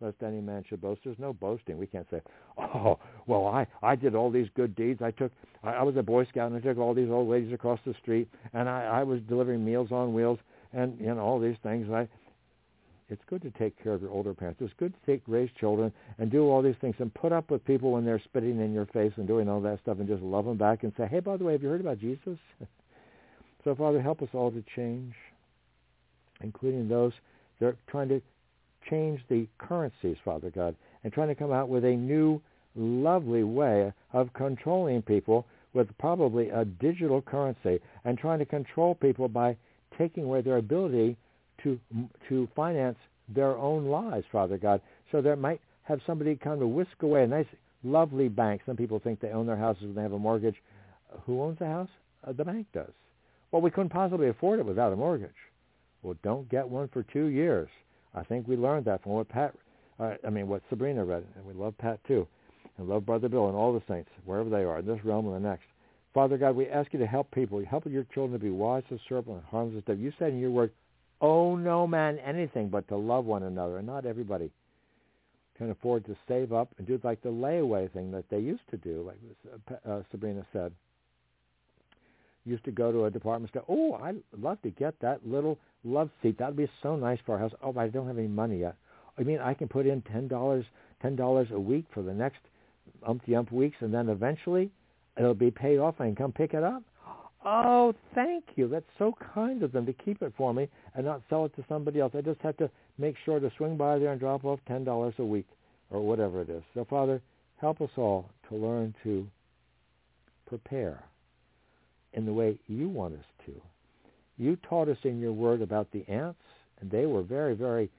lest any man should boast. There's no boasting. We can't say, oh, well, I, I did all these good deeds. I took, I, I was a Boy Scout, and I took all these old ladies across the street, and I, I was delivering meals on wheels, and you know all these things. I, it's good to take care of your older parents. It's good to take raise children and do all these things and put up with people when they're spitting in your face and doing all that stuff and just love them back and say, hey, by the way, have you heard about Jesus? *laughs* so, Father, help us all to change, including those that are trying to change the currencies, Father God, and trying to come out with a new, lovely way of controlling people with probably a digital currency and trying to control people by taking away their ability to to finance their own lives, Father God. So there might have somebody kind of whisk away a nice, lovely bank. Some people think they own their houses when they have a mortgage. Who owns the house? Uh, the bank does. Well, we couldn't possibly afford it without a mortgage. Well, don't get one for two years. I think we learned that from what Pat, uh, I mean, what Sabrina read, and we love Pat too, and love Brother Bill and all the saints, wherever they are, in this realm and the next. Father God, we ask you to help people. Help your children to be wise to serve and harmless stuff. You said in your word, owe no man anything but to love one another, and not everybody can afford to save up and do like the layaway thing that they used to do, like uh, Sabrina said. Used to go to a department store. Oh, I'd love to get that little love seat. That'd be so nice for our house. Oh, but I don't have any money yet. I mean, I can put in ten dollars, ten dollars a week for the next umpty ump weeks, and then eventually it'll be paid off. I can come pick it up. Oh, thank you. That's so kind of them to keep it for me and not sell it to somebody else. I just have to make sure to swing by there and drop off $10 a week or whatever it is. So, Father, help us all to learn to prepare in the way you want us to. You taught us in your word about the ants, and they were very, very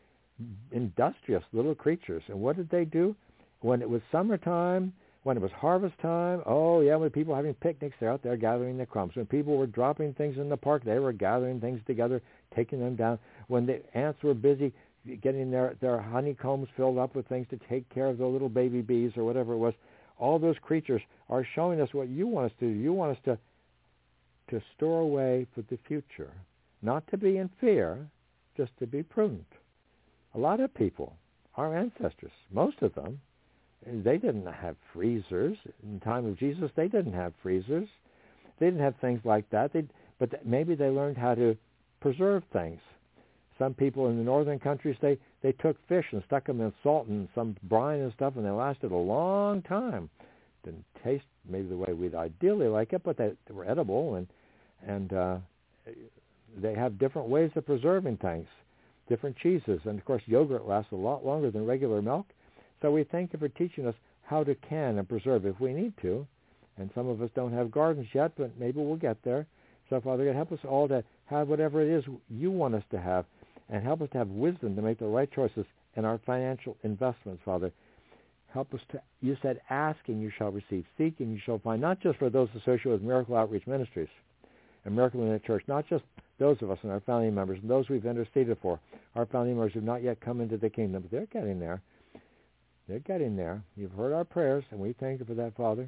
industrious little creatures. And what did they do? When it was summertime, when it was harvest time, oh yeah, when people were having picnics, they're out there gathering the crumbs. When people were dropping things in the park, they were gathering things together, taking them down. When the ants were busy getting their their honeycombs filled up with things to take care of the little baby bees or whatever it was, all those creatures are showing us what you want us to do. You want us to to store away for the future, not to be in fear, just to be prudent. A lot of people, our ancestors, most of them, they didn't have freezers. In the time of Jesus, they didn't have freezers. They didn't have things like that. They, but maybe they learned how to preserve things. Some people in the northern countries, they, they took fish and stuck them in salt and some brine and stuff, and they lasted a long time. Didn't taste maybe the way we'd ideally like it, but they, they were edible, and and uh, they have different ways of preserving things, different cheeses, and of course yogurt lasts a lot longer than regular milk so we thank you for teaching us how to can and preserve if we need to. And some of us don't have gardens yet, but maybe we'll get there. So Father God, help us all to have whatever it is you want us to have and help us to have wisdom to make the right choices in our financial investments, Father. Help us to, you said, ask and you shall receive, seek and you shall find, not just for those associated with Miracle Outreach Ministries in the Church, not just those of us and our family members and those we've interceded for, our family members have not yet come into the kingdom, but they're getting there. They're getting there. You've heard our prayers, and we thank you for that, Father.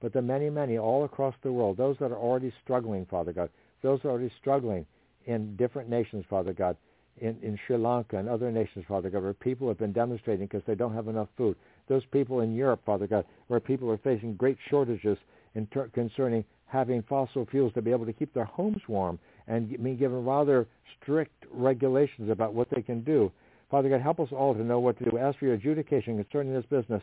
But the many, many all across the world, those that are already struggling, Father God, those that are already struggling in different nations, Father God, in, in Sri Lanka and other nations, Father God, where people have been demonstrating because they don't have enough food. Those people in Europe, Father God, where people are facing great shortages ter- concerning having fossil fuels to be able to keep their homes warm and being given rather strict regulations about what they can do. Father God, help us all to know what to do. Ask for your adjudication concerning this business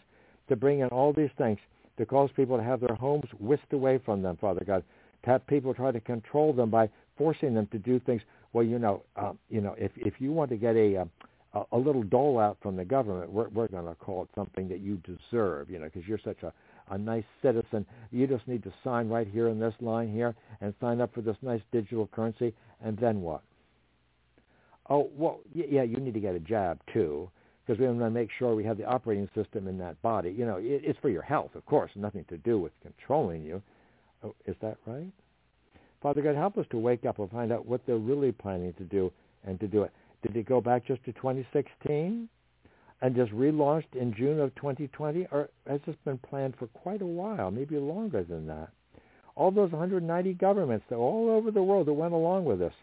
to bring in all these things to cause people to have their homes whisked away from them, Father God. To have people try to control them by forcing them to do things. Well, you know, uh, you know, if if you want to get a uh, a, a little dole out from the government, we're we're going to call it something that you deserve, you know, because you're such a a nice citizen. You just need to sign right here in this line here and sign up for this nice digital currency, and then what? Oh, well, yeah, you need to get a jab too, because we want to make sure we have the operating system in that body. You know, it, it's for your health, of course, nothing to do with controlling you. Oh, is that right? Father God, help us to wake up and find out what they're really planning to do and to do it. Did it go back just to 2016 and just relaunched in June of 2020, or has this been planned for quite a while, maybe longer than that? All those 190 governments that all over the world that went along with this,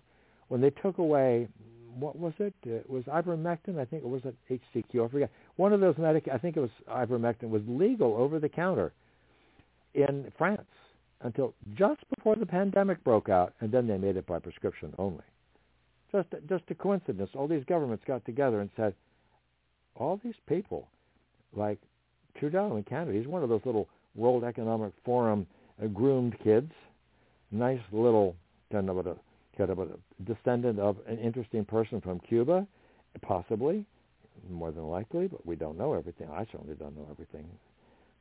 when they took away what was it? It was ivermectin. I think it was at HCQ. I forget. One of those medic. I think it was ivermectin was legal over the counter in France until just before the pandemic broke out, and then they made it by prescription only. Just just a coincidence. All these governments got together and said, all these people, like Trudeau in Canada, he's one of those little World Economic Forum uh, groomed kids, nice little, know what a kind of a descendant of an interesting person from Cuba, possibly, more than likely, but we don't know everything. I certainly don't know everything.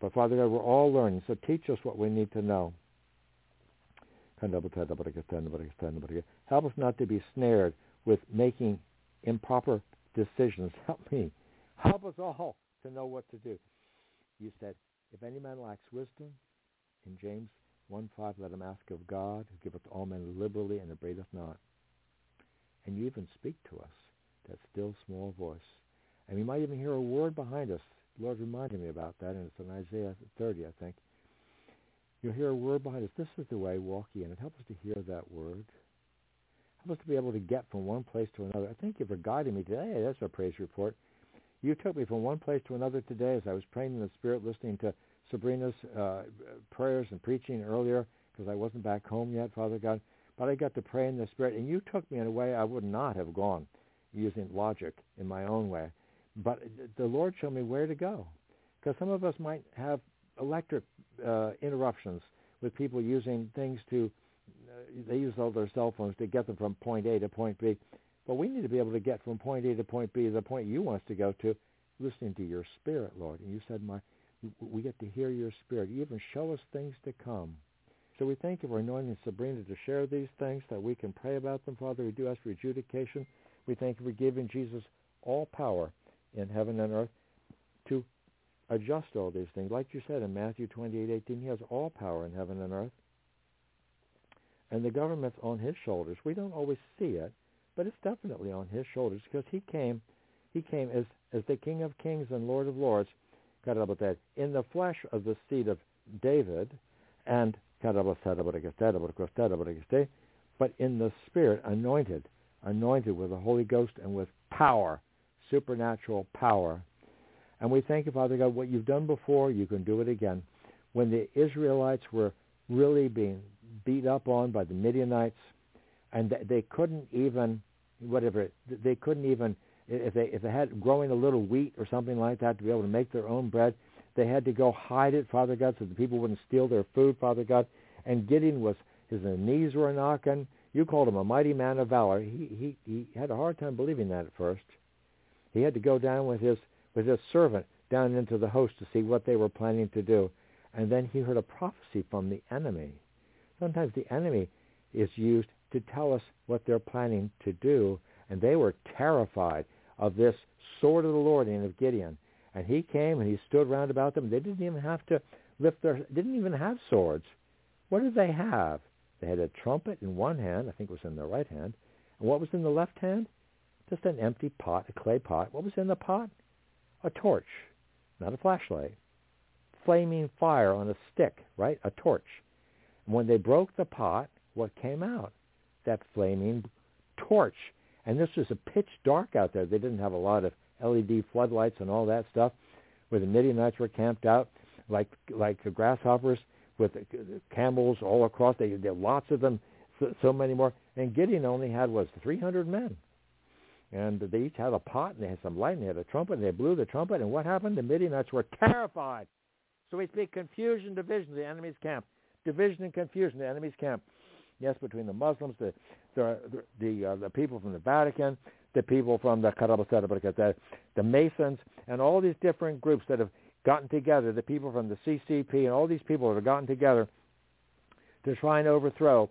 But Father God, we're all learning, so teach us what we need to know Help us not to be snared with making improper decisions. *laughs* Help me. Help us all to know what to do. You said, if any man lacks wisdom, in James 1.5, let him ask of God, who giveth all men liberally and abradeth not. And you even speak to us, that still small voice. And we might even hear a word behind us. The Lord reminded me about that, and it's in Isaiah 30, I think. You'll hear a word behind us. This is the way, walk in it. Help us to hear that word. Help us to be able to get from one place to another. I thank you for guiding me today. That's a praise report. You took me from one place to another today as I was praying in the Spirit, listening to Sabrina's uh, prayers and preaching earlier because I wasn't back home yet, Father God. But I got to pray in the Spirit, and you took me in a way I would not have gone using logic in my own way. But the Lord showed me where to go because some of us might have electric uh, interruptions with people using things to, uh, they use all their cell phones to get them from point A to point B. But we need to be able to get from point A to point B, the point you want us to go to, listening to your spirit, Lord. And you said, my, we get to hear your spirit. You even show us things to come. So we thank you for anointing Sabrina to share these things, that we can pray about them, Father. We do ask for adjudication. We thank you for giving Jesus all power in heaven and earth to adjust all these things. Like you said in Matthew 28:18, he has all power in heaven and earth. And the government's on his shoulders. We don't always see it, but it's definitely on his shoulders because he came he came as as the King of Kings and Lord of Lords that in the flesh of the seed of David and but in the spirit anointed anointed with the Holy Ghost and with power supernatural power and we thank you, Father God, what you've done before, you can do it again. When the Israelites were really being beat up on by the Midianites, and they couldn't even, whatever, they couldn't even, if they if they had growing a little wheat or something like that to be able to make their own bread, they had to go hide it, Father God, so the people wouldn't steal their food, Father God. And Gideon was, his knees were knocking. You called him a mighty man of valor. He he he had a hard time believing that at first. He had to go down with his with his servant down into the host to see what they were planning to do. And then he heard a prophecy from the enemy. Sometimes the enemy is used to tell us what they're planning to do. And they were terrified of this sword of the Lord and of Gideon. And he came and he stood round about them. They didn't even have to lift their, didn't even have swords. What did they have? They had a trumpet in one hand, I think it was in their right hand. And what was in the left hand? Just an empty pot, a clay pot. What was in the pot? a torch, not a flashlight, flaming fire on a stick, right? A torch. And when they broke the pot, what came out? That flaming torch. And this was a pitch dark out there. They didn't have a lot of LED floodlights and all that stuff, where the Midianites were camped out like like the grasshoppers with camels all across. They, there lots of them, so, so many more. And Gideon only had was 300 men. And they each had a pot, and they had some light, and they had a trumpet, and they blew the trumpet. And what happened? The Midianites were terrified. So we speak confusion, division, the enemy's camp. Division and confusion, the enemy's camp. Yes, between the Muslims, the the the, uh, the people from the Vatican, the people from the the, the Masons, and all these different groups that have gotten together, the people from the CCP, and all these people that have gotten together to try and overthrow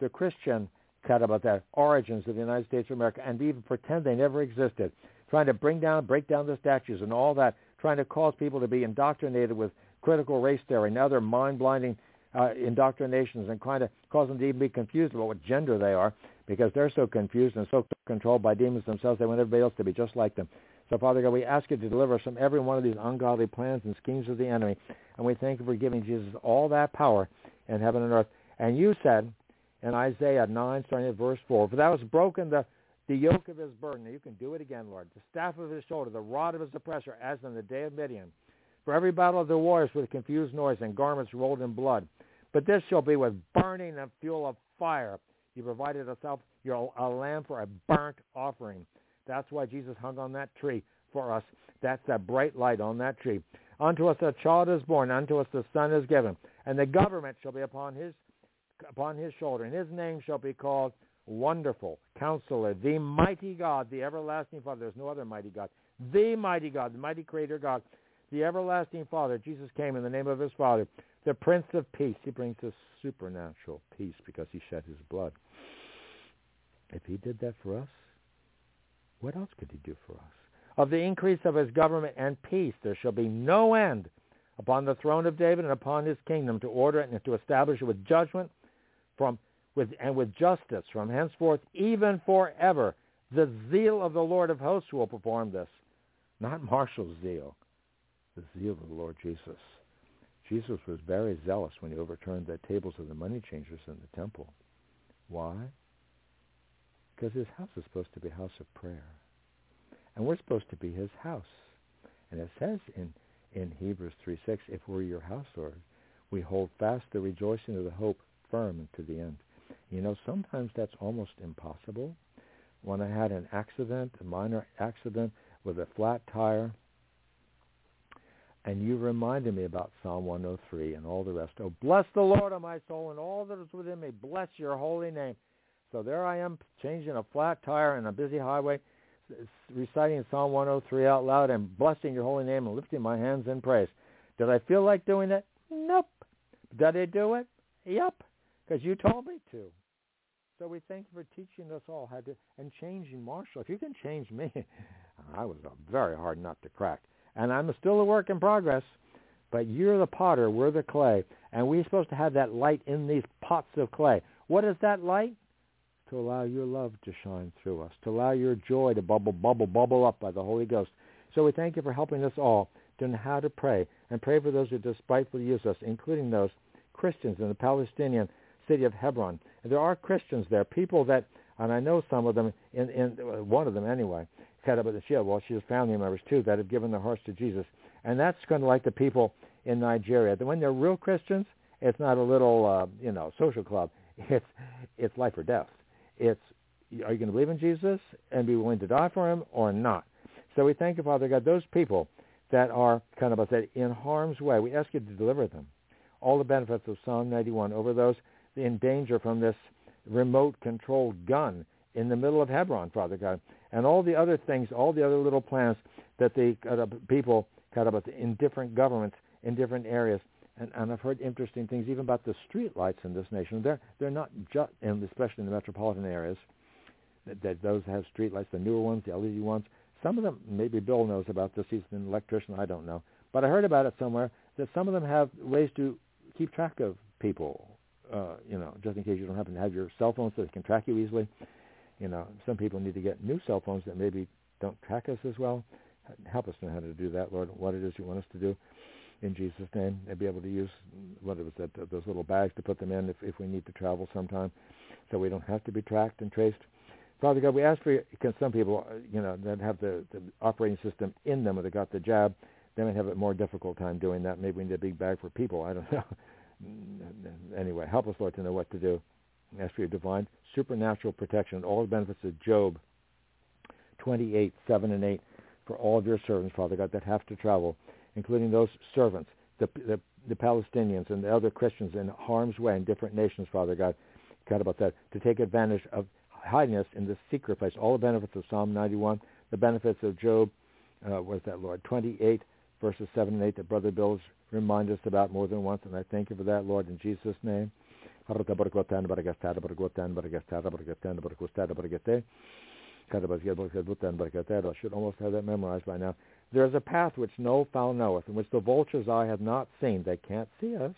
the Christian that origins of the United States of America and even pretend they never existed, trying to bring down, break down the statues and all that, trying to cause people to be indoctrinated with critical race theory. And other mind-blinding uh, indoctrinations and trying to cause them to even be confused about what gender they are because they're so confused and so controlled by demons themselves they want everybody else to be just like them. So, Father God, we ask you to deliver us from every one of these ungodly plans and schemes of the enemy. And we thank you for giving Jesus all that power in heaven and earth. And you said in Isaiah 9, starting at verse 4. For thou hast broken the, the yoke of his burden. You can do it again, Lord. The staff of his shoulder, the rod of his oppressor, as in the day of Midian. For every battle of the warriors with confused noise and garments rolled in blood. But this shall be with burning and fuel of fire. You provided yourself your, a lamb for a burnt offering. That's why Jesus hung on that tree for us. That's that bright light on that tree. Unto us a child is born, unto us the son is given, and the government shall be upon his upon his shoulder, and his name shall be called Wonderful, Counselor, the Mighty God, the Everlasting Father. There's no other mighty God. The Mighty God, the Mighty Creator God, the everlasting Father. Jesus came in the name of his Father, the Prince of Peace. He brings us supernatural peace because he shed his blood. If he did that for us, what else could he do for us? Of the increase of his government and peace there shall be no end upon the throne of David and upon his kingdom to order it and to establish it with judgment from with and with justice from henceforth even forever. The zeal of the Lord of hosts will perform this. Not Marshall's zeal, the zeal of the Lord Jesus. Jesus was very zealous when he overturned the tables of the money changers in the temple. Why? Because his house is supposed to be a house of prayer. And we're supposed to be his house. And it says in, in Hebrews 3.6, if we're your house, Lord, we hold fast the rejoicing of the hope firm to the end. You know, sometimes that's almost impossible. When I had an accident, a minor accident with a flat tire, and you reminded me about Psalm 103 and all the rest. Oh, bless the Lord, O my soul, and all that is within me. Bless your holy name. So there I am, changing a flat tire in a busy highway, reciting Psalm 103 out loud and blessing your holy name and lifting my hands in praise. Did I feel like doing it? Nope. Did I do it? Yep, because you told me to. So we thank you for teaching us all how to and changing Marshall. If you can change me, *laughs* I was a very hard nut to crack, and I'm still a work in progress. But you're the potter, we're the clay, and we're supposed to have that light in these pots of clay. What is that light? To allow your love to shine through us, to allow your joy to bubble, bubble, bubble up by the Holy Ghost. So we thank you for helping us all to know how to pray and pray for those who despitefully use us, including those Christians in the Palestinian city of Hebron. And there are Christians there, people that, and I know some of them, in, in uh, one of them anyway, shield. Well, she has family members too that have given their hearts to Jesus, and that's kind of like the people in Nigeria. When they're real Christians, it's not a little, uh, you know, social club. *laughs* It's it's life or death. It's are you going to believe in Jesus and be willing to die for him or not? So we thank you, Father God, those people that are kind of, I said, in harm's way. We ask you to deliver them. All the benefits of Psalm 91 over those in danger from this remote controlled gun in the middle of Hebron, Father God, and all the other things, all the other little plans that the uh, people cut about in different governments in different areas. And, and I've heard interesting things even about the street lights in this nation. They're they're not just, and especially in the metropolitan areas, that, that those have street lights, the newer ones, the LED ones. Some of them, maybe Bill knows about this. He's an electrician. I don't know, but I heard about it somewhere that some of them have ways to keep track of people uh, you know, just in case you don't happen to have your cell phone so they can track you easily. You know, some people need to get new cell phones that maybe don't track us as well. Help us know how to do that, Lord, what it is you want us to do in Jesus' name, and be able to use what it was that those little bags to put them in if, if we need to travel sometime, so we don't have to be tracked and traced. Father God, we ask for because some people, you know, that have the, the operating system in them or they got the jab, they might have a more difficult time doing that. Maybe we need a big bag for people. I don't *laughs* know anyway, help us, Lord, to know what to do. Ask for your divine supernatural protection, and all the benefits of Job 28, 7 and 8 for all of your servants, Father God, that have to travel, including those servants, the, the, the Palestinians and the other Christians in harm's way in different nations, Father God. God about that, to take advantage of hiding in this secret place. All the benefits of Psalm 91, the benefits of Job, uh, that, Lord, 28, verses 7 and 8 that Brother Bill's remind us about more than once, and I thank you for that, Lord, in Jesus' name. I should almost have that memorized by now. There is a path which no fowl knoweth, and which the vulture's eye hath not seen. They can't see us.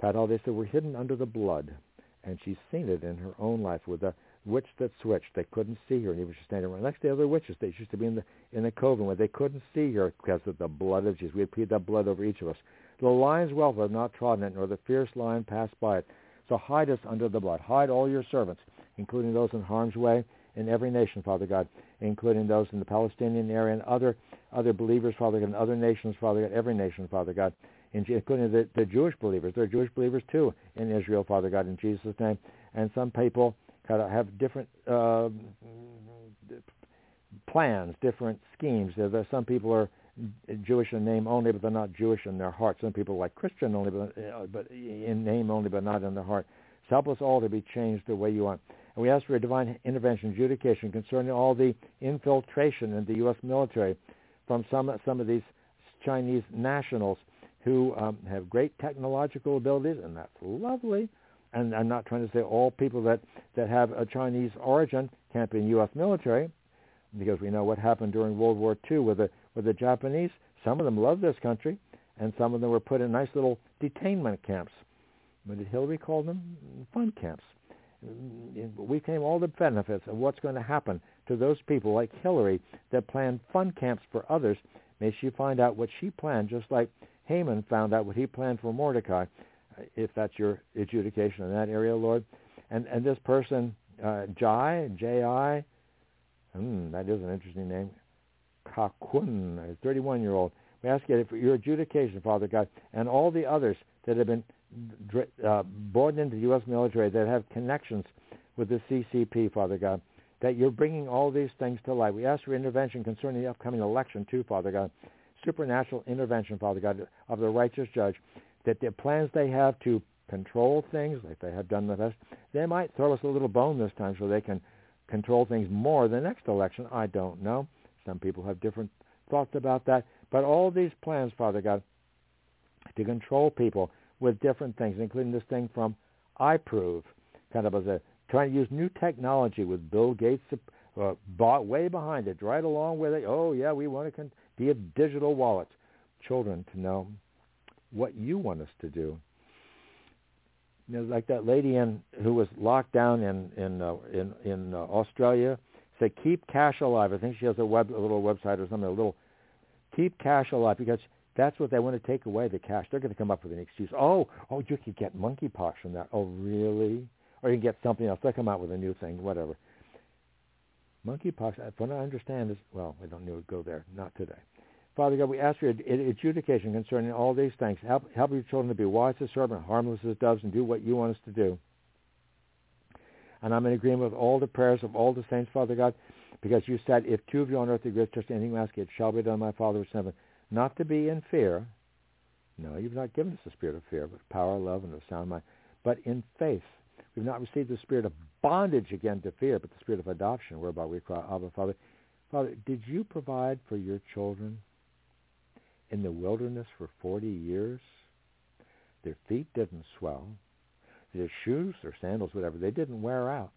Padal, they said, we're hidden under the blood. And she's seen it in her own life with the witch that switched. They couldn't see her, and even she's standing right next to the other witches. They used to be in the in the coven where they couldn't see her because of the blood of Jesus. We had pleaded that blood over each of us. The lion's whelp have not trodden it, nor the fierce lion passed by it. So hide us under the blood. Hide all your servants, including those in harm's way in every nation, Father God, including those in the Palestinian area and other other believers, Father God, and other nations, Father God, every nation, Father God, including the, the Jewish believers. There are Jewish believers too in Israel, Father God, in Jesus' name. And some people kind of have different uh, plans, different schemes. Some people are Jewish in name only, but they're not Jewish in their heart. Some people like Christian only, but, uh, but in name only, but not in their heart. So help us all to be changed the way you want. And we ask for a divine intervention, adjudication concerning all the infiltration in the U.S. military from some some of these Chinese nationals who um, have great technological abilities, and that's lovely. And I'm not trying to say all people that, that have a Chinese origin can't be in U.S. military, because we know what happened during World War II with the with the Japanese. Some of them loved this country, and some of them were put in nice little detainment camps. What did Hillary call them? Fun camps. We came all the benefits of what's going to happen to those people like Hillary that planned fun camps for others. May she find out what she planned, just like Haman found out what he planned for Mordecai, if that's your adjudication in that area, Lord. And and this person, uh, Jai, J-I, hmm, that is an interesting name, Kakun, a 31-year-old. We ask you for your adjudication, Father God, and all the others that have been uh, brought into the U.S. military that have connections with the CCP, Father God, that you're bringing all these things to light. We ask for intervention concerning the upcoming election, too, Father God, supernatural intervention, Father God, of the righteous judge, that the plans they have to control things, like they have done the past, they might throw us a little bone this time so they can control things more the next election. I don't know. Some people have different thoughts about that. But all these plans, Father God, to control people with different things, including this thing from iProov, kind of as a trying to use new technology with Bill Gates uh, bought way behind it, right along with it. Oh yeah, we want to con- be a digital wallet. Children to know what you want us to do. You know, like that lady in who was locked down in in uh, in in uh, Australia said, "Keep cash alive." I think she has a web a little website or something. A little keep cash alive because that's what they want to take away the cash. They're going to come up with an excuse. Oh, oh, you could get monkeypox from that. Oh, really? Or you can get something else. They'll come out with a new thing, whatever. Monkeypox, uh, from what I understand, is well, we don't need to go there. Not today. Father God, we ask for adjudication concerning all these things. Help, help your children to be wise as serpents, harmless as doves, and do what you want us to do. And I'm in agreement with all the prayers of all the saints, Father God, because you said, if two of you on earth agree just anything ask, it shall be done, my Father in heaven. Not to be in fear. No, you've not given us the spirit of fear, but power, love, and a sound mind. But in faith. We've not received the spirit of bondage again to fear, but the spirit of adoption, whereby we cry, Abba, Father. Father, did you provide for your children in the wilderness for 40 years. Their feet didn't swell. Their shoes or sandals, whatever, they didn't wear out.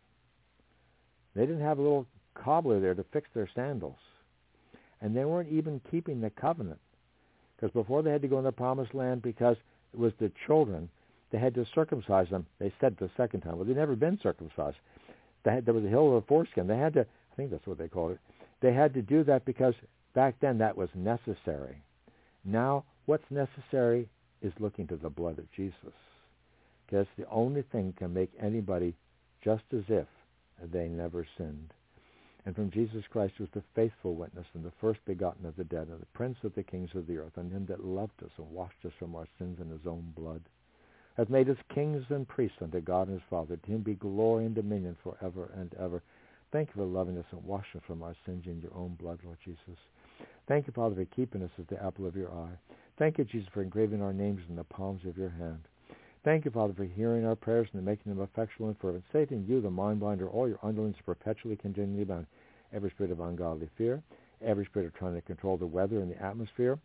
They didn't have a little cobbler there to fix their sandals. And they weren't even keeping the covenant. Because before they had to go in the promised land, because it was the children, they had to circumcise them. They said the second time. Well, they'd never been circumcised. Had, there was a hill of the foreskin. They had to, I think that's what they called it. They had to do that because back then that was necessary. Now, what's necessary is looking to the blood of Jesus. Because the only thing can make anybody just as if they never sinned. And from Jesus Christ was the faithful witness and the first begotten of the dead and the prince of the kings of the earth and him that loved us and washed us from our sins in his own blood, hath made us kings and priests unto God and his Father. To him be glory and dominion forever and ever. Thank you for loving us and washing us from our sins in your own blood, Lord Jesus. Thank you, Father, for keeping us as the apple of your eye. Thank you, Jesus, for engraving our names in the palms of your hand. Thank you, Father, for hearing our prayers and making them effectual and fervent. Satan, you, the mind binder, all your underlings perpetually continually bound. Every spirit of ungodly fear, every spirit of trying to control the weather and the atmosphere,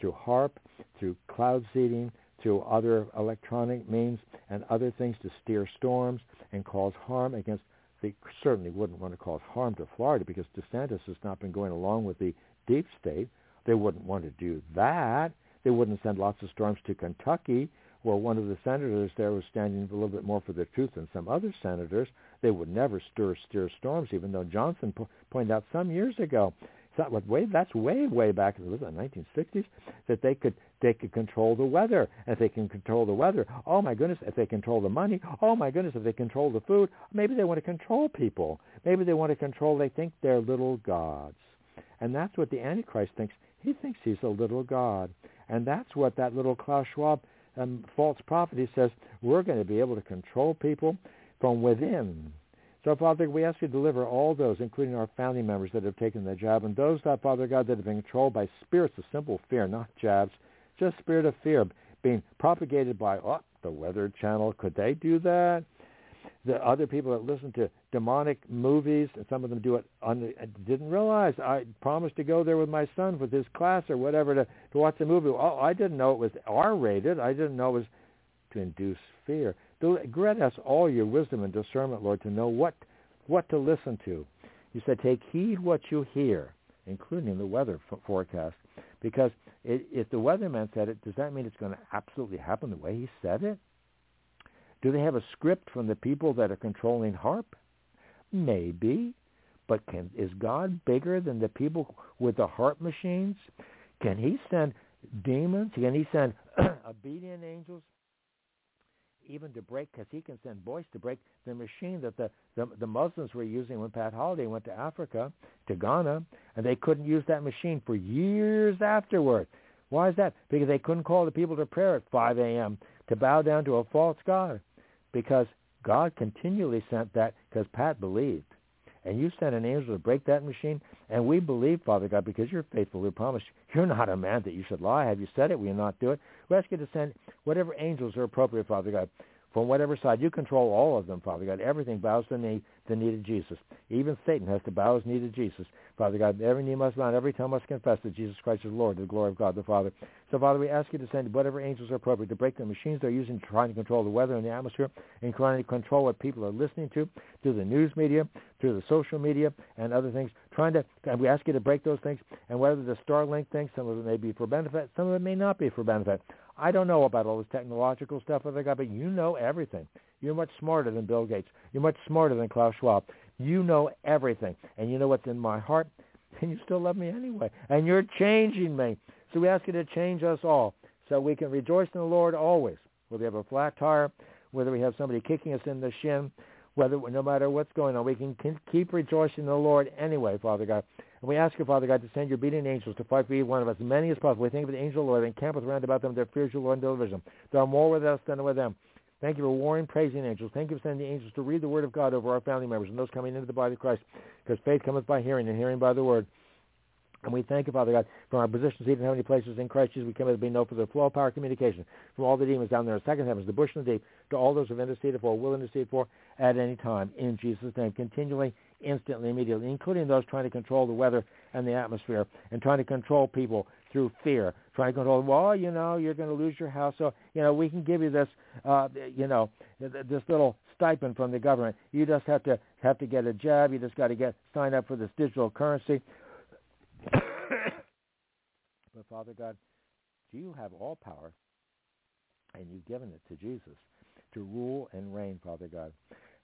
through HAARP, through cloud seeding, through other electronic means and other things to steer storms and cause harm against they certainly wouldn't want to cause harm to Florida because DeSantis has not been going along with the deep state. They wouldn't want to do that. They wouldn't send lots of storms to Kentucky, where one of the senators there was standing a little bit more for the truth than some other senators. They would never stir steer storms, even though Johnson po- pointed out some years ago. That was way that's way way back in the 1960s that they could they could control the weather. And if they can control the weather, oh my goodness! If they control the money, oh my goodness! If they control the food, maybe they want to control people. Maybe they want to control. They think they're little gods. And that's what the Antichrist thinks. He thinks he's a little God. And that's what that little Klaus Schwab um, false prophet, he says, we're going to be able to control people from within. So, Father, we ask you to deliver all those, including our family members that have taken the jab, and those, that, Father God, that have been controlled by spirits of simple fear, not jabs, just spirit of fear being propagated by, oh, the Weather Channel. Could they do that? The other people that listen to demonic movies, and some of them do it. On, I didn't realize I promised to go there with my son with his class or whatever to to watch the movie. Oh, I didn't know it was R-rated. I didn't know it was to induce fear. Grant us all your wisdom and discernment, Lord, to know what what to listen to. You said, take heed what you hear, including the weather forecast, because it, if the weatherman said it, does that mean it's going to absolutely happen the way he said it? Do they have a script from the people that are controlling HAARP? Maybe. But can, is God bigger than the people with the HAARP machines? Can he send demons? Can he send *clears throat* obedient angels? Even to break, because he can send boys to break the machine that the, the, the Muslims were using when Pat Holliday went to Africa, to Ghana, and they couldn't use that machine for years afterward. Why is that? Because they couldn't call the people to prayer at 5 a.m. to bow down to a false god because God continually sent that because Pat believed. And you sent an angel to break that machine, and we believe, Father God, because you're faithful. We promise you're not a man that you should lie. Have you said it? Will you not do it? We ask you to send whatever angels are appropriate, Father God, from whatever side. You control all of them, Father God. Everything bows the knee, the knee to Jesus. Even Satan has to bow his knee to Jesus. Father God, every knee must bow, every tongue must confess that Jesus Christ is Lord, the glory of God the Father. So, Father, we ask you to send whatever angels are appropriate to break the machines they're using to try to control the weather and the atmosphere and trying to control what people are listening to through the news media, through the social media, and other things. Trying to, and we ask you to break those things. And whether the Starlink thing, some of it may be for benefit, some of it may not be for benefit. I don't know about all this technological stuff, Father God, but you know everything. You're much smarter than Bill Gates. You're much smarter than Klaus Schwab. You know everything. And you know what's in my heart? *laughs* And you still love me anyway. And you're changing me. So we ask you to change us all so we can rejoice in the Lord always. Whether we have a flat tire, whether we have somebody kicking us in the shin, whether no matter what's going on, we can keep rejoicing in the Lord anyway, Father God. And we ask you, Father God, to send your beating angels to fight for each one of us, many as possible. We think of the angel of the Lord and camp around about them their fears you, Lord, and delivers them. There are more with us than with them. Thank you for warring, praising angels. Thank you for sending the angels to read the word of God over our family members and those coming into the body of Christ, because faith cometh by hearing, and hearing by the word. And we thank you, Father God, from our positions even heavenly places in Christ Jesus. We come to be known for the flow of power communication from all the demons down there in the second heavens, the bush and the deep, to all those who have interceded for, will intercede for at any time. In Jesus' name, continually, instantly, immediately, including those trying to control the weather and the atmosphere and trying to control people through fear, trying to control, well, you know, you're going to lose your house. So, you know, we can give you this, uh, you know, this little stipend from the government. You just have to have to get a job. You just got to get sign up for this digital currency. *coughs* but Father God, do you have all power, and you've given it to Jesus to rule and reign, Father God.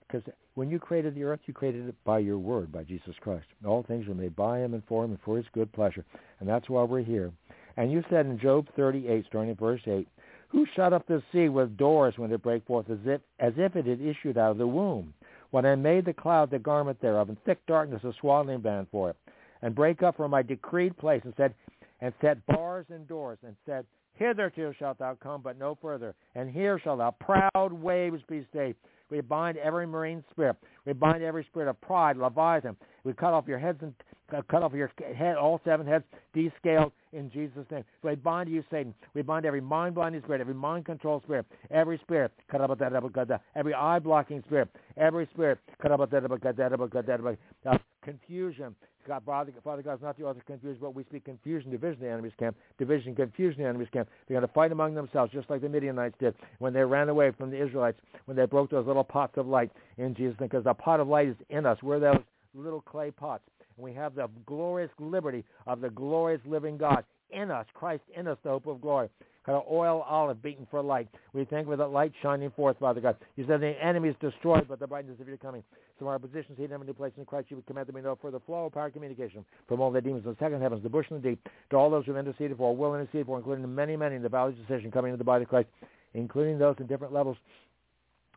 Because when you created the earth, you created it by your word, by Jesus Christ. All things were made by him and for him and for his good pleasure. And that's why we're here. And you said in Job 38, starting at verse 8, Who shut up the sea with doors when it brake forth, as if, as if it had issued out of the womb? When I made the cloud the garment thereof, and thick darkness a swaddling band for it and break up from my decreed place and said, and set bars and doors and said, Hitherto shalt thou come, but no further. And here shall thou proud waves be stayed. We bind every marine spirit. We bind every spirit of pride, Leviathan. We cut off your heads and cut off your head, all seven heads, descaled in Jesus' name. So we bind you, Satan. We bind every mind-blinding spirit, every mind-control spirit, every spirit, cut up up, every eye-blocking spirit, every spirit, uh, confusion, God, Father, Father God is not the author of confusion, but we speak confusion, division in the enemy's camp, division, confusion in the enemy's camp. They're going to fight among themselves, just like the Midianites did when they ran away from the Israelites, when they broke those little pots of light in Jesus' name, because the pot of light is in us. We're those little clay pots. And we have the glorious liberty of the glorious living God in us, Christ in us, the hope of glory kind of oil olive beaten for light. We thank for that light shining forth, Father God. You said the enemy is destroyed, but the brightness of your coming. So our positions here in new place in Christ, you would command them to know for the flow of power communication from all the demons in the second heavens, the bush and the deep, to all those who have interceded for, will intercede for, including the many, many in the valley of decision coming into the body of Christ, including those in different levels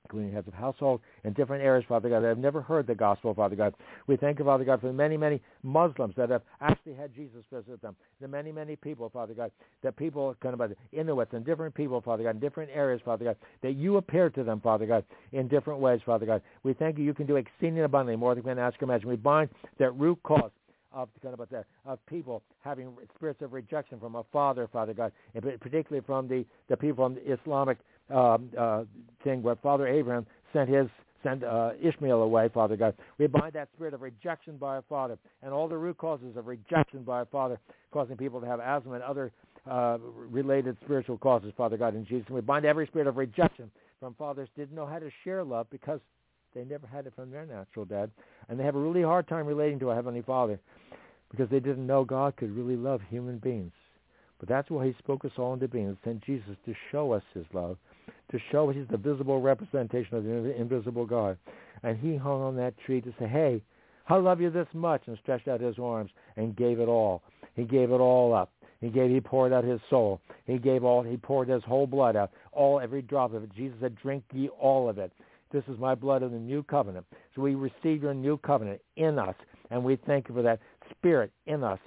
including heads of household in different areas, Father God, that have never heard the gospel, Father God. We thank you, Father God, for the many, many Muslims that have actually had Jesus visit them. The many, many people, Father God, that people kind of Inuits and different people, Father God, in different areas, Father God, that you appear to them, Father God, in different ways, Father God. We thank you. You can do exceeding abundantly more than we can ask or imagine. We bind that root cause of kind of that of people having spirits of rejection from a father, Father God, and particularly from the the people from the Islamic thing where Father Abraham sent his sent uh, Ishmael away, Father God. We bind that spirit of rejection by our Father and all the root causes of rejection by our Father, causing people to have asthma and other uh, related spiritual causes, Father God, in Jesus. And we bind every spirit of rejection from fathers didn't know how to share love because they never had it from their natural dad. And they have a really hard time relating to a Heavenly Father because they didn't know God could really love human beings. But that's why he spoke us all into being and sent Jesus to show us his love, to show he's the visible representation of the invisible God. And he hung on that tree to say, hey, I love you this much, and stretched out his arms and gave it all. He gave it all up. He gave, he poured out his soul. He gave all, he poured his whole blood out, all, every drop of it. Jesus said, drink ye all of it. This is my blood of the new covenant. So we receive your new covenant in us, and we thank you for that spirit in us.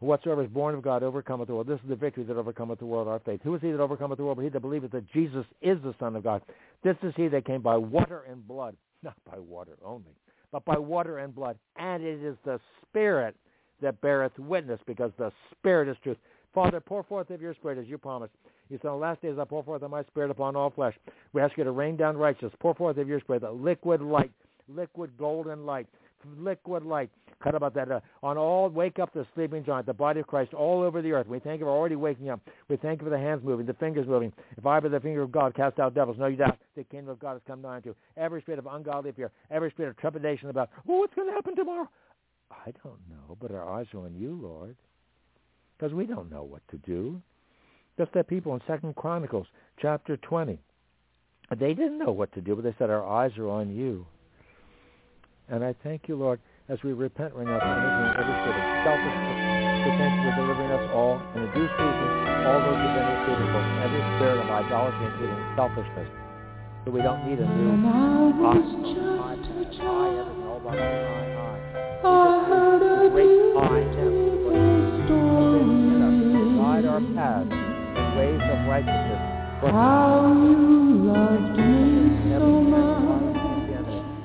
Whatsoever is born of God overcometh the world. This is the victory that overcometh the world, our faith. Who is he that overcometh the world? But he that believeth that Jesus is the Son of God. This is he that came by water and blood, *laughs* not by water only, but by water and blood. And it is the Spirit that beareth witness, because the Spirit is truth. Father, pour forth of your Spirit as you promised. You said, on the last days I pour forth of my Spirit upon all flesh. We ask you to rain down righteousness. Pour forth of your Spirit, the liquid light, liquid golden light, liquid light. Cut about that. Uh, on all, wake up the sleeping giant, the body of Christ all over the earth. We thank you for already waking up. We thank you for the hands moving, the fingers moving. If I, by the finger of God, cast out devils, No, you doubt the kingdom of God has come nigh unto you. Every spirit of ungodly fear, every spirit of trepidation about, oh, what's going to happen tomorrow? I don't know, but our eyes are on you, Lord, because we don't know what to do. Just that people in Second Chronicles chapter 20, they didn't know what to do, but they said, our eyes are on you. And I thank you, Lord, as we repent right now for anything, every spirit of selfishness. We thank you for delivering us all in the due season, all those who've been receiving from every spirit of idolatry, including selfishness. So we don't need a new eye, eye, everything, all about eye, eye, eye. We just need a great eye, Him. Guide our paths in ways of righteousness. How you loved me so much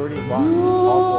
dirty, rotten, awful,